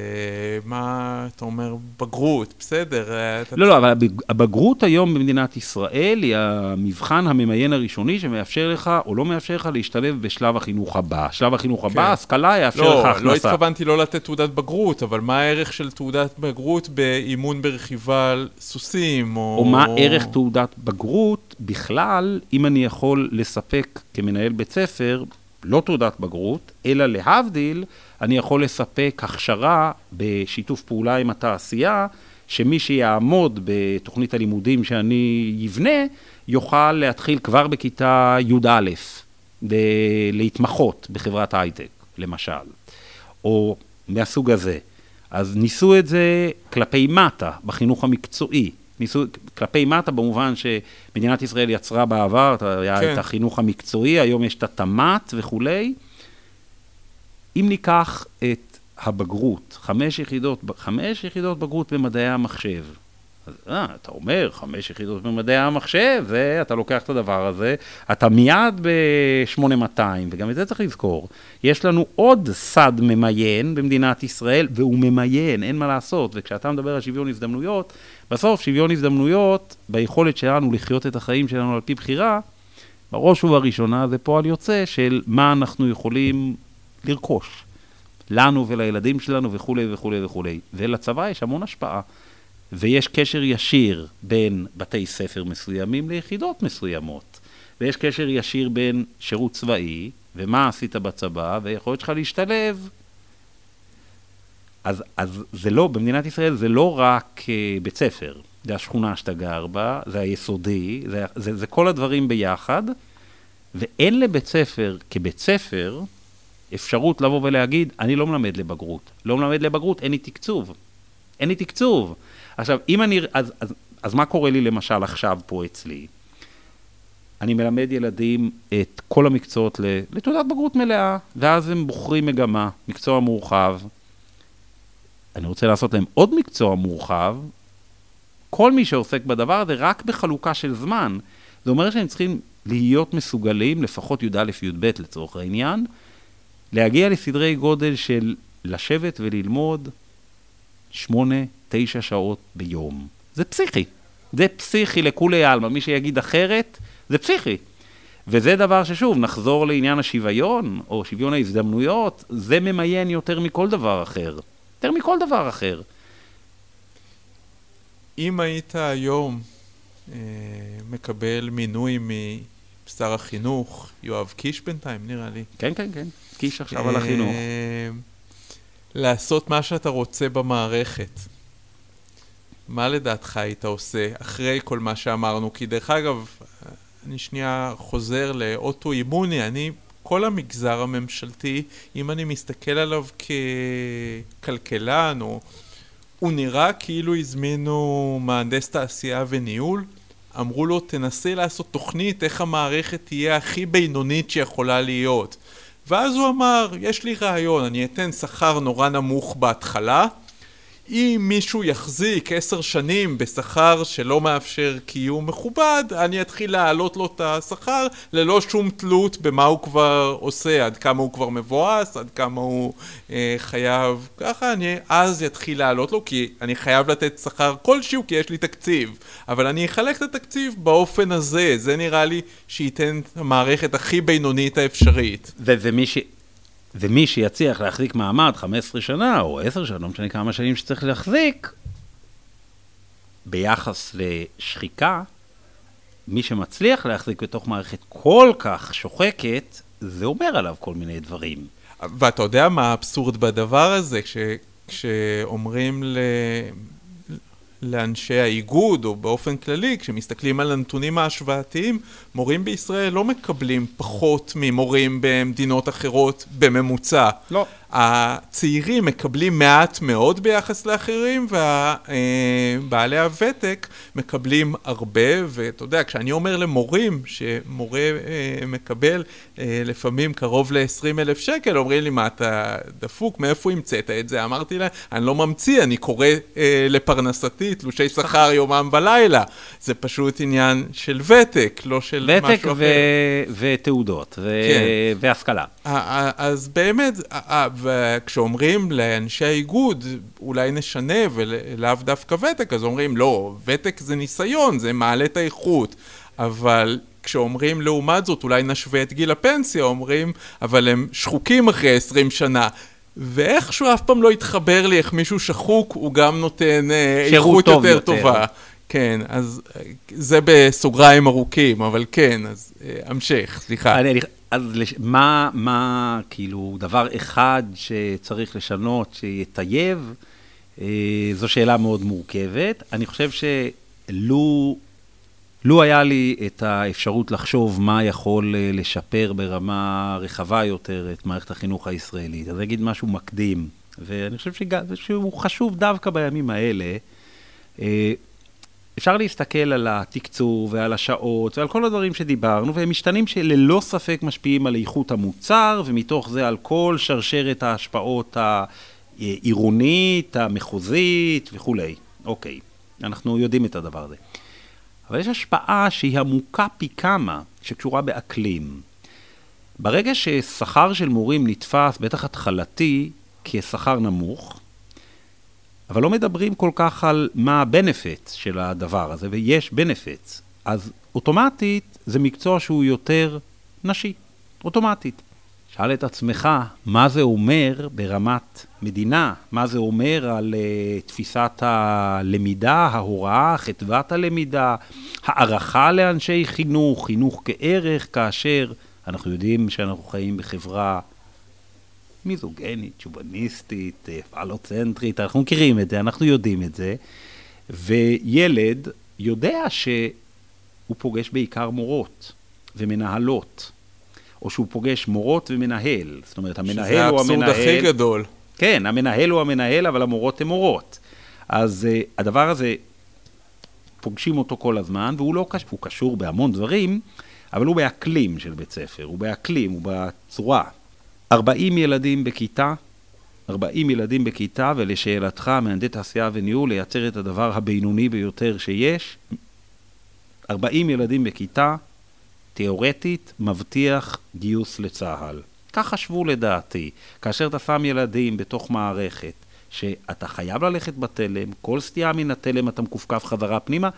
מה אתה אומר, בגרות, בסדר. אה, לא, לא, אבל הבגרות היום במדינת ישראל היא המבחן הממיין הראשוני שמאפשר לך או לא מאפשר לך להשתלב בשלב החינוך הבא. שלב החינוך הבא, כן. השכלה יאפשר לא, לך הכנסה. לא התכוונתי לא לתת תעודת בגרות, אבל מה הערך של תעודת בגרות באימון ברכיבה על סוסים, או... או מה ערך תעודת בגרות בכלל, אם אני יכול לספק כמנהל בית ספר, לא תעודת בגרות, אלא להבדיל, אני יכול לספק הכשרה בשיתוף פעולה עם התעשייה, שמי שיעמוד בתוכנית הלימודים שאני אבנה, יוכל להתחיל כבר בכיתה י"א, להתמחות בחברת הייטק, למשל, או מהסוג הזה. אז ניסו את זה כלפי מטה, בחינוך המקצועי. ניסו כלפי מטה במובן שמדינת ישראל יצרה בעבר, היה כן. את החינוך המקצועי, היום יש את התמ"ת וכולי. אם ניקח את הבגרות, חמש יחידות, חמש יחידות בגרות במדעי המחשב. אז אה, אתה אומר, חמש יחידות במדעי המחשב, ואתה לוקח את הדבר הזה, אתה מיד ב-8200, וגם את זה צריך לזכור. יש לנו עוד סד ממיין במדינת ישראל, והוא ממיין, אין מה לעשות. וכשאתה מדבר על שוויון הזדמנויות, בסוף שוויון הזדמנויות, ביכולת שלנו לחיות את החיים שלנו על פי בחירה, בראש ובראשונה זה פועל יוצא של מה אנחנו יכולים לרכוש. לנו ולילדים שלנו וכולי וכולי וכולי. ולצבא יש המון השפעה. ויש קשר ישיר בין בתי ספר מסוימים ליחידות מסוימות. ויש קשר ישיר בין שירות צבאי, ומה עשית בצבא, ויכולת שלך להשתלב. אז, אז זה לא, במדינת ישראל זה לא רק uh, בית ספר, זה השכונה שאתה גר בה, זה היסודי, זה, זה, זה כל הדברים ביחד, ואין לבית ספר, כבית ספר, אפשרות לבוא ולהגיד, אני לא מלמד לבגרות. לא מלמד לבגרות, אין לי תקצוב. אין לי תקצוב. עכשיו, אם אני... אז, אז, אז מה קורה לי למשל עכשיו פה אצלי? אני מלמד ילדים את כל המקצועות לתעודת בגרות מלאה, ואז הם בוחרים מגמה, מקצוע מורחב. אני רוצה לעשות להם עוד מקצוע מורחב, כל מי שעוסק בדבר הזה רק בחלוקה של זמן. זה אומר שהם צריכים להיות מסוגלים, לפחות י"א-י"ב לצורך העניין, להגיע לסדרי גודל של לשבת וללמוד שמונה, תשע שעות ביום. זה פסיכי. זה פסיכי לכולי עלמא. מי שיגיד אחרת, זה פסיכי. וזה דבר ששוב, נחזור לעניין השוויון, או שוויון ההזדמנויות, זה ממיין יותר מכל דבר אחר. יותר מכל דבר אחר. אם היית היום אה, מקבל מינוי משר החינוך, יואב קיש בינתיים, נראה לי. כן, כן, כן. קיש עכשיו על החינוך. אה, לעשות מה שאתה רוצה במערכת. מה לדעתך היית עושה אחרי כל מה שאמרנו? כי דרך אגב, אני שנייה חוזר לאוטו-אימוני, אני, כל המגזר הממשלתי, אם אני מסתכל עליו ככלכלן, או... הוא נראה כאילו הזמינו מהנדס תעשייה וניהול, אמרו לו תנסה לעשות תוכנית איך המערכת תהיה הכי בינונית שיכולה להיות. ואז הוא אמר, יש לי רעיון, אני אתן שכר נורא נמוך בהתחלה, אם מישהו יחזיק עשר שנים בשכר שלא מאפשר קיום מכובד, אני אתחיל להעלות לו את השכר ללא שום תלות במה הוא כבר עושה, עד כמה הוא כבר מבואס, עד כמה הוא אה, חייב, ככה אני אז אתחיל להעלות לו, כי אני חייב לתת שכר כלשהו, כי יש לי תקציב, אבל אני אחלק את התקציב באופן הזה, זה נראה לי שייתן את המערכת הכי בינונית האפשרית. ומי ש... ומי שיצליח להחזיק מעמד 15 שנה, או 10 שנה, לא משנה כמה שנים שצריך להחזיק, ביחס לשחיקה, מי שמצליח להחזיק בתוך מערכת כל כך שוחקת, זה אומר עליו כל מיני דברים. ואתה יודע מה האבסורד בדבר הזה? כש, כשאומרים ל... לאנשי האיגוד, או באופן כללי, כשמסתכלים על הנתונים ההשוואתיים, מורים בישראל לא מקבלים פחות ממורים במדינות אחרות בממוצע. לא. הצעירים מקבלים מעט מאוד ביחס לאחרים, ובעלי הוותק מקבלים הרבה, ואתה יודע, כשאני אומר למורים שמורה אה, מקבל אה, לפעמים קרוב ל-20 אלף שקל, אומרים לי, מה, אתה דפוק? מאיפה המצאת את זה? אמרתי להם, אני לא ממציא, אני קורא אה, לפרנסתי תלושי שכר יומם ולילה. זה פשוט עניין של ותק, לא של ותק משהו אחר. ותק ותעודות, ו- כן. והשכלה. אז באמת, וכשאומרים לאנשי האיגוד, אולי נשנה ולאו דווקא ותק, אז אומרים, לא, ותק זה ניסיון, זה מעלה את האיכות. אבל כשאומרים לעומת זאת, אולי נשווה את גיל הפנסיה, אומרים, אבל הם שחוקים אחרי 20 שנה. ואיכשהו אף פעם לא התחבר לי איך מישהו שחוק, הוא גם נותן אה, איכות יותר, יותר טובה. כן, אז אה, זה בסוגריים ארוכים, אבל כן, אז אה, המשך, סליחה. אני, אז לש... מה, מה, כאילו, דבר אחד שצריך לשנות, שיטייב, אה, זו שאלה מאוד מורכבת. אני חושב שלו לו היה לי את האפשרות לחשוב מה יכול אה, לשפר ברמה רחבה יותר את מערכת החינוך הישראלית, אז אגיד משהו מקדים, ואני חושב שהוא חשוב דווקא בימים האלה. אה, אפשר להסתכל על התקצוב ועל השעות ועל כל הדברים שדיברנו, והם משתנים שללא ספק משפיעים על איכות המוצר, ומתוך זה על כל שרשרת ההשפעות העירונית, המחוזית וכולי. אוקיי, אנחנו יודעים את הדבר הזה. אבל יש השפעה שהיא עמוקה פי כמה, שקשורה באקלים. ברגע ששכר של מורים נתפס, בטח התחלתי, כשכר נמוך, אבל לא מדברים כל כך על מה ה-benefits של הדבר הזה, ויש benefits, אז אוטומטית זה מקצוע שהוא יותר נשי, אוטומטית. שאל את עצמך, מה זה אומר ברמת מדינה? מה זה אומר על uh, תפיסת הלמידה, ההוראה, חדוות הלמידה, הערכה לאנשי חינוך, חינוך כערך, כאשר אנחנו יודעים שאנחנו חיים בחברה מיזוגנית, שוביניסטית, אה, פלוצנטרית, אנחנו מכירים את זה, אנחנו יודעים את זה, וילד יודע שהוא פוגש בעיקר מורות ומנהלות. או שהוא פוגש מורות ומנהל. זאת אומרת, המנהל הוא המנהל... שזה האבסורד הכי גדול. כן, המנהל הוא המנהל, אבל המורות הן מורות. אז uh, הדבר הזה, פוגשים אותו כל הזמן, והוא לא קשור, הוא קשור בהמון דברים, אבל הוא באקלים של בית ספר, הוא באקלים, הוא בצורה. 40 ילדים בכיתה, 40 ילדים בכיתה, ולשאלתך, מהנדס תעשייה וניהול, לייצר את הדבר הבינוני ביותר שיש, 40 ילדים בכיתה, תיאורטית מבטיח גיוס לצה"ל. כך חשבו לדעתי. כאשר אתה שם ילדים בתוך מערכת שאתה חייב ללכת בתלם, כל סטייה מן התלם אתה מכופכף חזרה פנימה.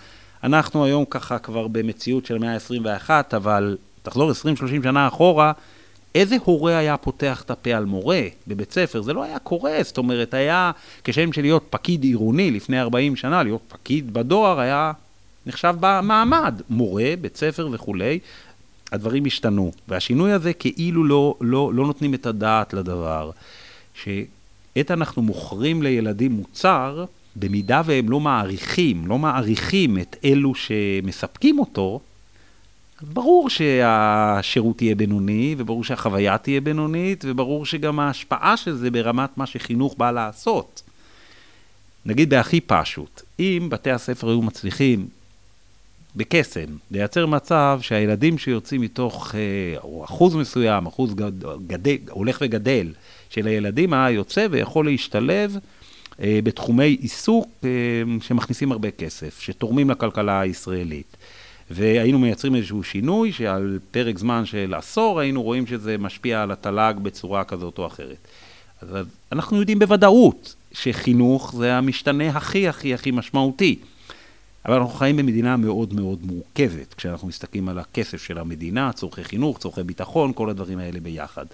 אנחנו היום ככה כבר במציאות של המאה ה-21, אבל תחזור 20-30 שנה אחורה, איזה הורה היה פותח את הפה על מורה בבית ספר? זה לא היה קורה, זאת אומרת, היה, כשם של להיות פקיד עירוני לפני 40 שנה, להיות פקיד בדואר היה נחשב במעמד, מורה, בית ספר וכולי, הדברים השתנו. והשינוי הזה כאילו לא, לא, לא נותנים את הדעת לדבר, שעת אנחנו מוכרים לילדים מוצר, במידה והם לא מעריכים, לא מעריכים את אלו שמספקים אותו, ברור שהשירות יהיה בינוני, וברור שהחוויה תהיה בינונית, וברור שגם ההשפעה של זה ברמת מה שחינוך בא לעשות. נגיד בהכי פשוט, אם בתי הספר היו מצליחים בקסם, לייצר מצב שהילדים שיוצאים מתוך, אה, או אחוז מסוים, אחוז גדל, הולך וגדל, של הילדים היוצא ויכול להשתלב אה, בתחומי עיסוק אה, שמכניסים הרבה כסף, שתורמים לכלכלה הישראלית. והיינו מייצרים איזשהו שינוי שעל פרק זמן של עשור היינו רואים שזה משפיע על התל"ג בצורה כזאת או אחרת. אז אנחנו יודעים בוודאות שחינוך זה המשתנה הכי הכי הכי משמעותי. אבל אנחנו חיים במדינה מאוד מאוד מורכבת, כשאנחנו מסתכלים על הכסף של המדינה, צורכי חינוך, צורכי ביטחון, כל הדברים האלה ביחד.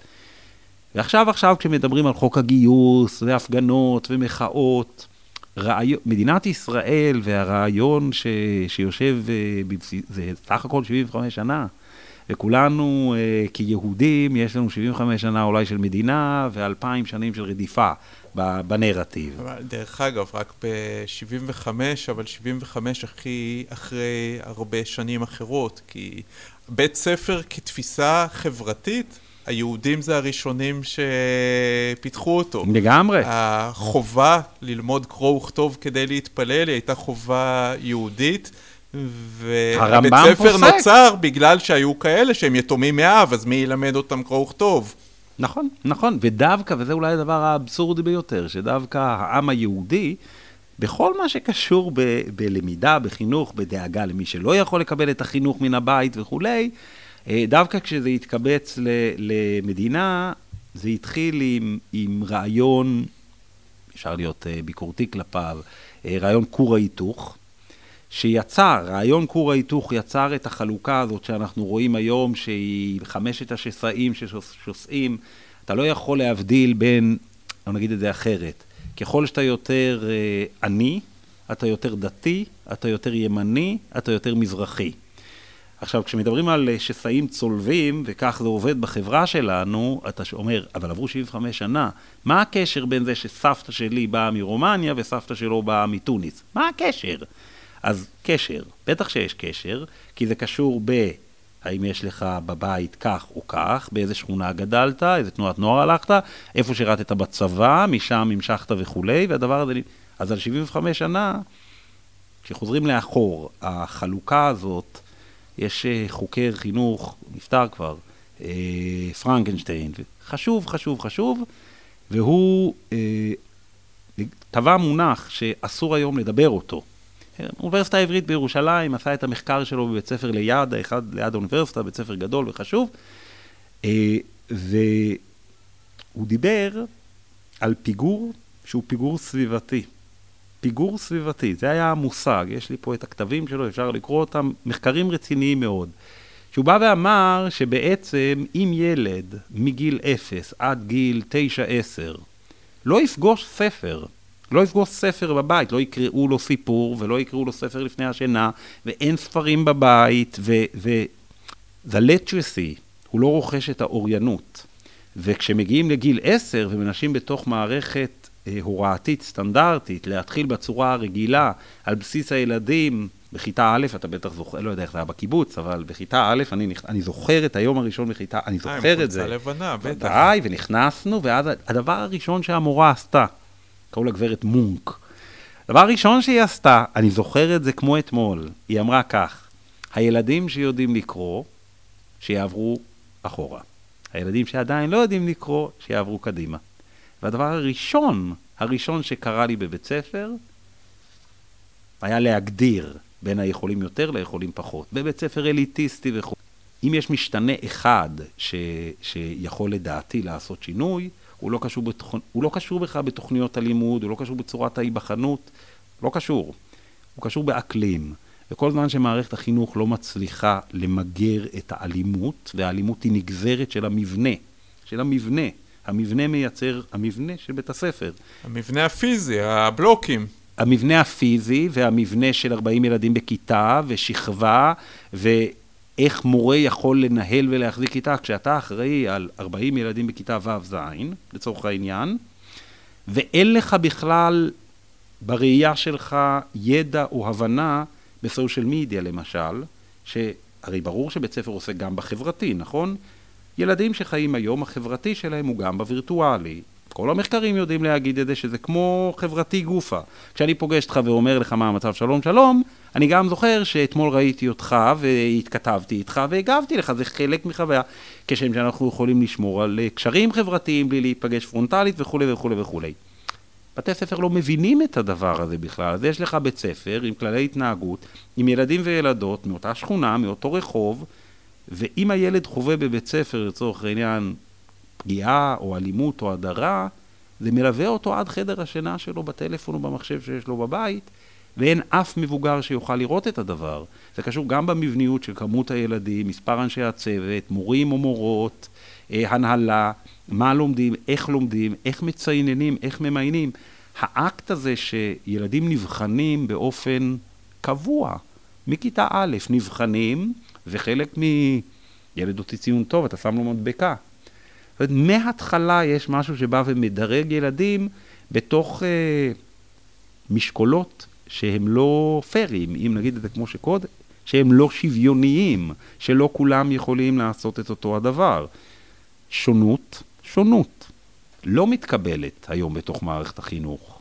ועכשיו, עכשיו, כשמדברים על חוק הגיוס, והפגנות, ומחאות, רעיון, מדינת ישראל והרעיון ש, שיושב, אה, בבסיס, זה סך הכל 75 שנה, וכולנו אה, כיהודים, יש לנו 75 שנה אולי של מדינה ואלפיים שנים של רדיפה. בנרטיב. דרך אגב, רק ב-75, אבל 75 הכי אחרי הרבה שנים אחרות, כי בית ספר כתפיסה חברתית, היהודים זה הראשונים שפיתחו אותו. לגמרי. החובה ללמוד קרוא וכתוב כדי להתפלל היא הייתה חובה יהודית. והבית ספר פוסק. נוצר בגלל שהיו כאלה שהם יתומים מאב, אז מי ילמד אותם קרוא וכתוב? נכון, נכון, ודווקא, וזה אולי הדבר האבסורדי ביותר, שדווקא העם היהודי, בכל מה שקשור ב- בלמידה, בחינוך, בדאגה למי שלא יכול לקבל את החינוך מן הבית וכולי, דווקא כשזה התקבץ ל- למדינה, זה התחיל עם, עם רעיון, אפשר להיות אה, ביקורתי כלפיו, אה, רעיון כור ההיתוך. שיצר, רעיון כור ההיתוך יצר את החלוקה הזאת שאנחנו רואים היום, שהיא חמשת השסעים ששוסעים, אתה לא יכול להבדיל בין, אני נגיד את זה אחרת, ככל שאתה יותר אה, עני, אתה יותר דתי, אתה יותר ימני, אתה יותר מזרחי. עכשיו, כשמדברים על אה, שסעים צולבים, וכך זה עובד בחברה שלנו, אתה אומר, אבל עברו 75 שנה, מה הקשר בין זה שסבתא שלי באה מרומניה וסבתא שלו באה מתוניס? מה הקשר? אז קשר, בטח שיש קשר, כי זה קשור ב... האם יש לך בבית כך או כך, באיזה שכונה גדלת, איזה תנועת נוער הלכת, איפה שירתת בצבא, משם המשכת וכולי, והדבר הזה... אז על 75 שנה, כשחוזרים לאחור, החלוקה הזאת, יש אה, חוקר חינוך, נפטר כבר, אה, פרנקנשטיין, חשוב, חשוב, חשוב, והוא אה, טבע מונח שאסור היום לדבר אותו. האוניברסיטה העברית בירושלים עשה את המחקר שלו בבית ספר ליד, האחד ליד האוניברסיטה, בית ספר גדול וחשוב, והוא דיבר על פיגור שהוא פיגור סביבתי. פיגור סביבתי, זה היה המושג, יש לי פה את הכתבים שלו, אפשר לקרוא אותם, מחקרים רציניים מאוד. שהוא בא ואמר שבעצם אם ילד מגיל 0 עד גיל 9-10 לא יפגוש ספר, לא יפגוש ספר בבית, לא יקראו לו סיפור ולא יקראו לו ספר לפני השינה, ואין ספרים בבית, ו... the literacy, הוא לא רוכש את האוריינות. וכשמגיעים לגיל 10 ומנשים בתוך מערכת הוראתית סטנדרטית, להתחיל בצורה הרגילה, על בסיס הילדים, בכיתה א', אתה בטח זוכר, לא יודע איך זה היה בקיבוץ, אבל בכיתה א', אני, אני זוכר את היום הראשון בכיתה, אני אה, זוכר את זה. אה, עם חולצה לבנה, בטח. די, ונכנסנו, ואז הדבר הראשון שהמורה עשתה, קראו לה גברת מונק. הדבר הראשון שהיא עשתה, אני זוכר את זה כמו אתמול, היא אמרה כך, הילדים שיודעים לקרוא, שיעברו אחורה. הילדים שעדיין לא יודעים לקרוא, שיעברו קדימה. והדבר הראשון, הראשון שקרה לי בבית ספר, היה להגדיר בין היכולים יותר ליכולים פחות. בבית ספר אליטיסטי וכו'. אם יש משתנה אחד ש, שיכול לדעתי לעשות שינוי, הוא לא, קשור בתוכ... הוא לא קשור בכלל בתוכניות הלימוד, הוא לא קשור בצורת ההיבחנות, לא קשור. הוא קשור באקלים. וכל זמן שמערכת החינוך לא מצליחה למגר את האלימות, והאלימות היא נגזרת של המבנה, של המבנה. המבנה מייצר, המבנה של בית הספר. המבנה הפיזי, הבלוקים. המבנה הפיזי והמבנה של 40 ילדים בכיתה ושכבה, ואיך מורה יכול לנהל ולהחזיק כיתה כשאתה אחראי על 40 ילדים בכיתה ו'-ז', לצורך העניין, ואין לך בכלל בראייה שלך ידע או הבנה בסושיאל מדיה למשל, שהרי ברור שבית ספר עושה גם בחברתי, נכון? ילדים שחיים היום, החברתי שלהם הוא גם בווירטואלי. כל המחקרים יודעים להגיד את זה, שזה כמו חברתי גופה. כשאני פוגש אותך ואומר לך מה המצב שלום שלום, אני גם זוכר שאתמול ראיתי אותך והתכתבתי איתך והגבתי לך, זה חלק מחוויה. כשם שאנחנו יכולים לשמור על קשרים חברתיים בלי להיפגש פרונטלית וכולי וכולי וכולי. בתי ספר לא מבינים את הדבר הזה בכלל. אז יש לך בית ספר עם כללי התנהגות, עם ילדים וילדות מאותה שכונה, מאותו רחוב, ואם הילד חווה בבית ספר, לצורך העניין, פגיעה או אלימות או הדרה, זה מלווה אותו עד חדר השינה שלו בטלפון או במחשב שיש לו בבית, ואין אף מבוגר שיוכל לראות את הדבר. זה קשור גם במבניות של כמות הילדים, מספר אנשי הצוות, מורים או מורות, אה, הנהלה, מה לומדים, איך לומדים, איך מצייננים, איך ממיינים. האקט הזה שילדים נבחנים באופן קבוע, מכיתה א', נבחנים, וחלק מ... ילד הוציא ציון טוב, אתה שם לו מדבקה. זאת אומרת, מההתחלה יש משהו שבא ומדרג ילדים בתוך אה, משקולות שהם לא פיירים, אם נגיד את זה כמו שקודם, שהם לא שוויוניים, שלא כולם יכולים לעשות את אותו הדבר. שונות, שונות, לא מתקבלת היום בתוך מערכת החינוך.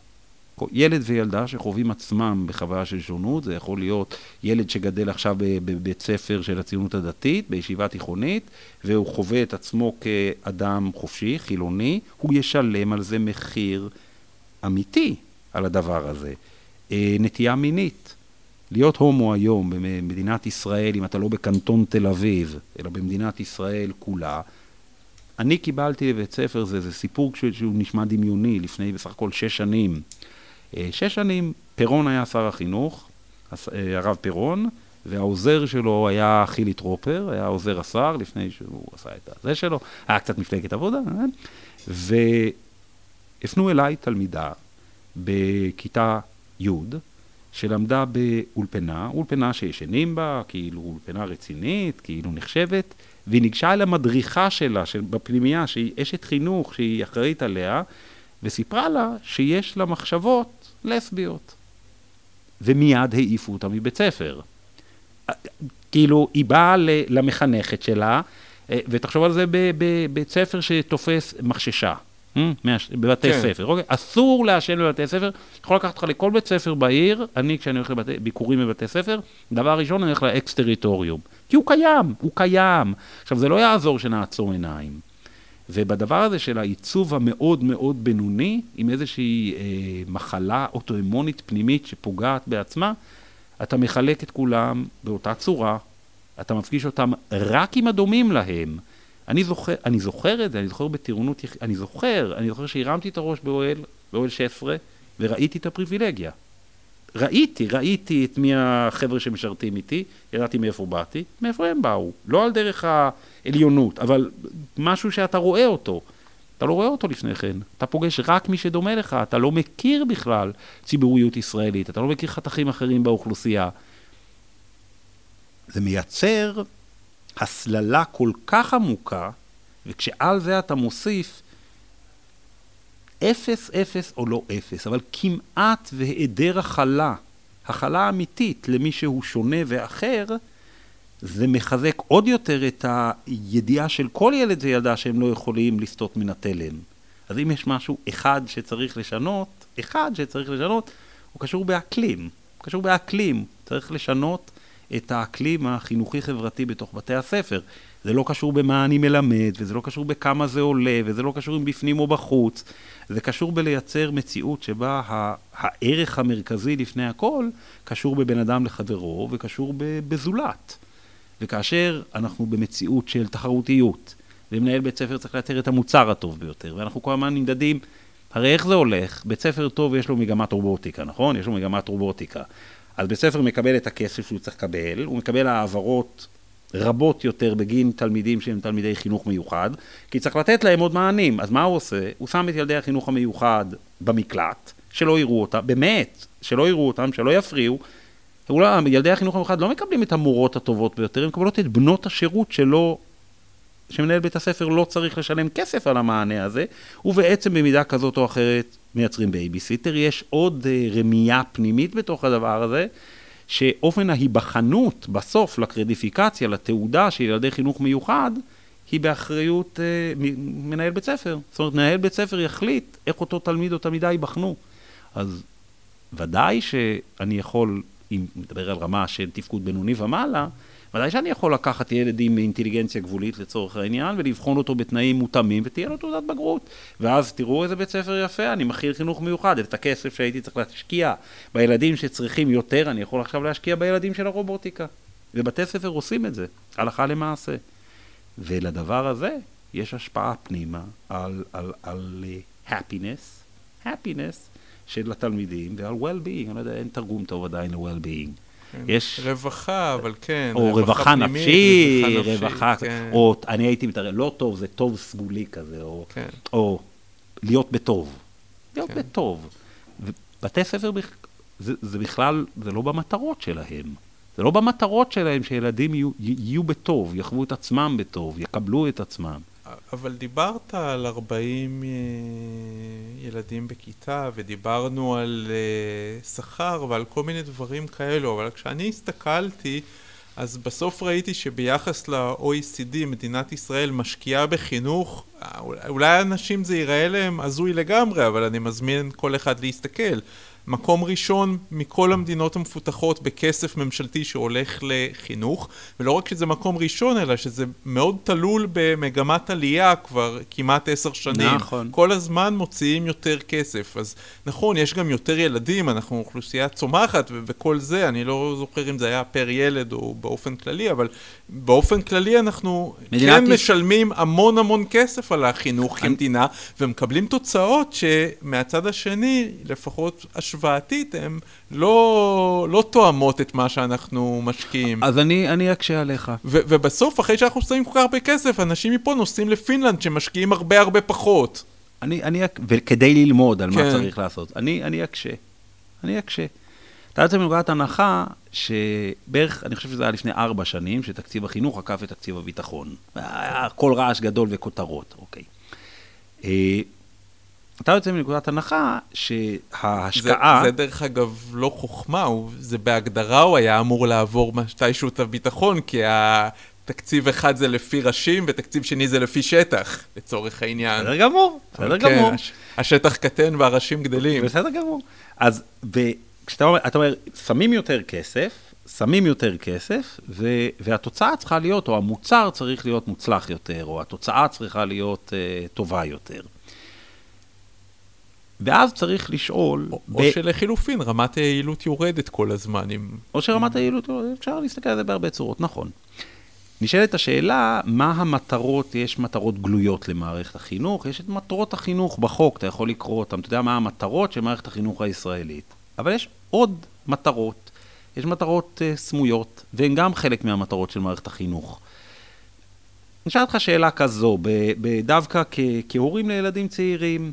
ילד וילדה שחווים עצמם בחוויה של שונות, זה יכול להיות ילד שגדל עכשיו בבית ספר של הציונות הדתית, בישיבה תיכונית, והוא חווה את עצמו כאדם חופשי, חילוני, הוא ישלם על זה מחיר אמיתי, על הדבר הזה. אה, נטייה מינית. להיות הומו היום במדינת ישראל, אם אתה לא בקנטון תל אביב, אלא במדינת ישראל כולה, אני קיבלתי לבית ספר, זה, זה סיפור שהוא נשמע דמיוני, לפני בסך הכל שש שנים. אה, שש שנים פירון היה שר החינוך, אה, הרב פירון, והעוזר שלו היה חילי טרופר, היה עוזר השר לפני שהוא עשה את זה שלו, היה קצת מפלגת עבודה, אה? והפנו אליי תלמידה בכיתה י', שלמדה באולפנה, אולפנה שישנים בה, כאילו אולפנה רצינית, כאילו נחשבת, והיא ניגשה אל המדריכה שלה, של, בפנימייה, שהיא אשת חינוך, שהיא אחראית עליה, וסיפרה לה שיש לה מחשבות לסביות. ומיד העיפו אותה מבית ספר. כאילו, היא באה למחנכת שלה, אה, ותחשוב על זה בבית ספר שתופס מחששה. אה, בבתי כן. ספר, אוקיי? אסור לעשן בבתי ספר, יכול לקחת אותך לכל בית ספר בעיר, אני כשאני הולך לביקורים בבתי ספר, דבר ראשון אני הולך לאקס טריטוריום, כי הוא קיים, הוא קיים. עכשיו זה לא יעזור שנעצום עיניים. ובדבר הזה של העיצוב המאוד מאוד בינוני, עם איזושהי אה, מחלה אוטואימונית פנימית שפוגעת בעצמה, אתה מחלק את כולם באותה צורה, אתה מפגיש אותם רק עם הדומים להם. אני זוכר, אני זוכר את זה, אני זוכר בטירונות, אני זוכר, אני זוכר שהרמתי את הראש באוהל, באוהל 16, וראיתי את הפריבילגיה. ראיתי, ראיתי את מי החבר'ה שמשרתים איתי, ידעתי מאיפה באתי, מאיפה הם באו. לא על דרך העליונות, אבל משהו שאתה רואה אותו. אתה לא רואה אותו לפני כן, אתה פוגש רק מי שדומה לך, אתה לא מכיר בכלל ציבוריות ישראלית, אתה לא מכיר חתכים אחרים באוכלוסייה. זה מייצר הסללה כל כך עמוקה, וכשעל זה אתה מוסיף אפס, אפס או לא אפס, אבל כמעט והיעדר הכלה, הכלה אמיתית למי שהוא שונה ואחר, זה מחזק עוד יותר את הידיעה של כל ילד וילדה שהם לא יכולים לסטות מן התלם. אז אם יש משהו אחד שצריך לשנות, אחד שצריך לשנות, הוא קשור באקלים. הוא קשור באקלים. צריך לשנות את האקלים החינוכי-חברתי בתוך בתי הספר. זה לא קשור במה אני מלמד, וזה לא קשור בכמה זה עולה, וזה לא קשור אם בפנים או בחוץ. זה קשור בלייצר מציאות שבה הערך המרכזי לפני הכל קשור בבין אדם לחברו וקשור בזולת. וכאשר אנחנו במציאות של תחרותיות, ומנהל בית ספר צריך לייצר את המוצר הטוב ביותר, ואנחנו כל הזמן נמדדים, הרי איך זה הולך? בית ספר טוב יש לו מגמת רובוטיקה, נכון? יש לו מגמת רובוטיקה. אז בית ספר מקבל את הכסף שהוא צריך לקבל, הוא מקבל העברות רבות יותר בגין תלמידים שהם תלמידי חינוך מיוחד, כי צריך לתת להם עוד מענים. אז מה הוא עושה? הוא שם את ילדי החינוך המיוחד במקלט, שלא יראו אותם, באמת, שלא יראו אותם, שלא יפריעו. אולי ילדי החינוך המיוחד לא מקבלים את המורות הטובות ביותר, הם מקבלות את בנות השירות שלא, שמנהל בית הספר לא צריך לשלם כסף על המענה הזה, ובעצם במידה כזאת או אחרת מייצרים בייביסיטר. יש עוד uh, רמייה פנימית בתוך הדבר הזה. שאופן ההיבחנות בסוף לסרטיפיקציה, לתעודה של ילדי חינוך מיוחד, היא באחריות אה, מנהל בית ספר. זאת אומרת, מנהל בית ספר יחליט איך אותו תלמיד או תלמידה ייבחנו. אז ודאי שאני יכול, אם נדבר על רמה של תפקוד בינוני ומעלה, ודאי שאני יכול לקחת ילד עם אינטליגנציה גבולית לצורך העניין ולבחון אותו בתנאים מותאמים ותהיה לו תעודת בגרות. ואז תראו איזה בית ספר יפה, אני מכיל חינוך מיוחד, את הכסף שהייתי צריך להשקיע בילדים שצריכים יותר, אני יכול עכשיו להשקיע בילדים של הרובוטיקה. ובתי ספר עושים את זה, הלכה למעשה. ולדבר הזה יש השפעה פנימה על, על, על uh, happiness, happiness של התלמידים ועל well-being, אני לא יודע, אין תרגום טוב עדיין ל-well-being. כן. יש... רווחה, אבל כן. או רווחה, רווחה נפשית, רווחה, כן. או אני הייתי מתערב, לא טוב, זה טוב סגולי כזה, או, כן. או להיות בטוב. להיות כן. בטוב. בתי ספר, זה, זה בכלל, זה לא במטרות שלהם. זה לא במטרות שלהם שילדים יהיו, יהיו בטוב, יחוו את עצמם בטוב, יקבלו את עצמם. אבל דיברת על 40 אה, ילדים בכיתה, ודיברנו על אה, שכר ועל כל מיני דברים כאלו, אבל כשאני הסתכלתי, אז בסוף ראיתי שביחס ל-OECD, מדינת ישראל משקיעה בחינוך, אה, אולי אנשים זה ייראה להם הזוי לגמרי, אבל אני מזמין כל אחד להסתכל. מקום ראשון מכל המדינות המפותחות בכסף ממשלתי שהולך לחינוך, ולא רק שזה מקום ראשון, אלא שזה מאוד תלול במגמת עלייה כבר כמעט עשר שנים. נכון. כל הזמן מוציאים יותר כסף. אז נכון, יש גם יותר ילדים, אנחנו אוכלוסייה צומחת וכל זה, אני לא זוכר אם זה היה פר ילד או באופן כללי, אבל באופן כללי אנחנו כן יש... משלמים המון המון כסף על החינוך אני... כמדינה, ומקבלים תוצאות שמהצד השני, לפחות השוואתית, הן לא, לא תואמות את מה שאנחנו משקיעים. אז אני, אני אקשה עליך. ו- ובסוף, אחרי שאנחנו שמים כל כך הרבה כסף, אנשים מפה נוסעים לפינלנד שמשקיעים הרבה הרבה פחות. אני, אני, וכדי ללמוד על כן. מה צריך לעשות. אני, אני אקשה. אני אקשה. אתה יוצא מנקודת הנחה שבערך, אני חושב שזה היה לפני ארבע שנים, שתקציב החינוך עקף את תקציב הביטחון. היה קול רעש גדול וכותרות, אוקיי. אתה יוצא מנקודת הנחה שההשקעה... זה, זה דרך אגב לא חוכמה, זה בהגדרה הוא היה אמור לעבור מתישהו את הביטחון, כי התקציב אחד זה לפי ראשים ותקציב שני זה לפי שטח, לצורך העניין. בסדר גמור, בסדר כן, גמור. השטח קטן והראשים גדלים. בסדר גמור. אז כשאתה אומר, אתה אומר, שמים יותר כסף, שמים יותר כסף, ו- והתוצאה צריכה להיות, או המוצר צריך להיות מוצלח יותר, או התוצאה צריכה להיות uh, טובה יותר. ואז צריך לשאול... או, ב... או שלחילופין, רמת היעילות יורדת כל הזמן. עם... או שרמת היעילות יורדת, אפשר להסתכל על זה בהרבה צורות, נכון. נשאלת השאלה, מה המטרות, יש מטרות גלויות למערכת החינוך, יש את מטרות החינוך בחוק, אתה יכול לקרוא אותן, אתה יודע מה המטרות של מערכת החינוך הישראלית. אבל יש עוד מטרות, יש מטרות uh, סמויות, והן גם חלק מהמטרות של מערכת החינוך. אני אשאל אותך שאלה כזו, דווקא כהורים לילדים צעירים,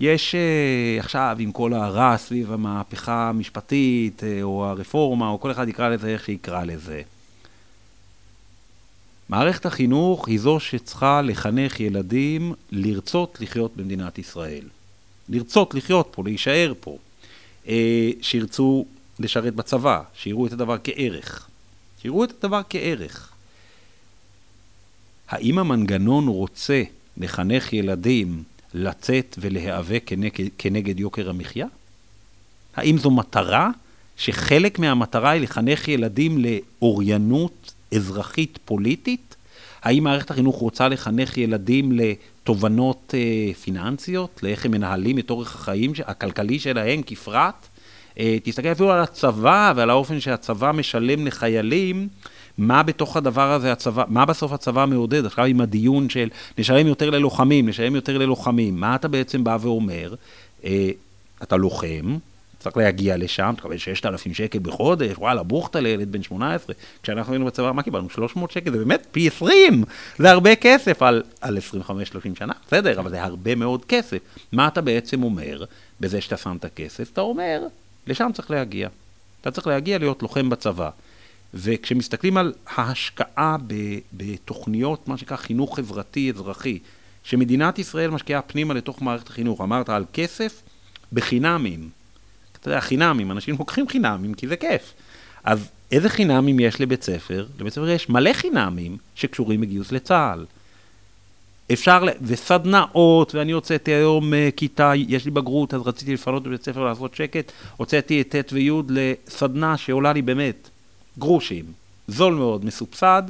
יש uh, עכשיו, עם כל הרע סביב המהפכה המשפטית, uh, או הרפורמה, או כל אחד יקרא לזה איך שיקרא לזה. מערכת החינוך היא זו שצריכה לחנך ילדים לרצות לחיות במדינת ישראל. לרצות לחיות פה, להישאר פה. אה, שירצו לשרת בצבא, שיראו את הדבר כערך. שיראו את הדבר כערך. האם המנגנון רוצה לחנך ילדים לצאת ולהיאבק כנגד, כנגד יוקר המחיה? האם זו מטרה שחלק מהמטרה היא לחנך ילדים לאוריינות אזרחית פוליטית? האם מערכת החינוך רוצה לחנך ילדים לתובנות אה, פיננסיות, לאיך הם מנהלים את אורך החיים הכלכלי שלהם כפרט? אה, תסתכל אפילו על הצבא ועל האופן שהצבא משלם לחיילים. מה בתוך הדבר הזה הצבא, מה בסוף הצבא מעודד? עכשיו עם הדיון של נשלם יותר ללוחמים, נשלם יותר ללוחמים, מה אתה בעצם בא ואומר? אה, אתה לוחם, צריך להגיע לשם, תקבל 6,000 שקל בחודש, וואלה, בוכטה לילד בן 18. כשאנחנו היינו בצבא, מה קיבלנו? 300 שקל, זה באמת פי 20, זה הרבה כסף על, על 25-30 שנה, בסדר, אבל זה הרבה מאוד כסף. מה אתה בעצם אומר בזה שאתה שם את הכסף? אתה אומר, לשם צריך להגיע. אתה צריך להגיע להיות לוחם בצבא. וכשמסתכלים על ההשקעה בתוכניות, מה שנקרא חינוך חברתי אזרחי, שמדינת ישראל משקיעה פנימה לתוך מערכת החינוך, אמרת על כסף בחינמים, אתה יודע, חינמים, אנשים לוקחים חינמים כי זה כיף. אז איזה חינמים יש לבית ספר? לבית ספר יש מלא חינמים שקשורים בגיוס לצה"ל. אפשר, וסדנאות, ואני הוצאתי היום uh, כיתה, יש לי בגרות, אז רציתי לפנות בבית ספר לעשות שקט, הוצאתי את ט' וי' לסדנה שעולה לי באמת גרושים, זול מאוד, מסובסד,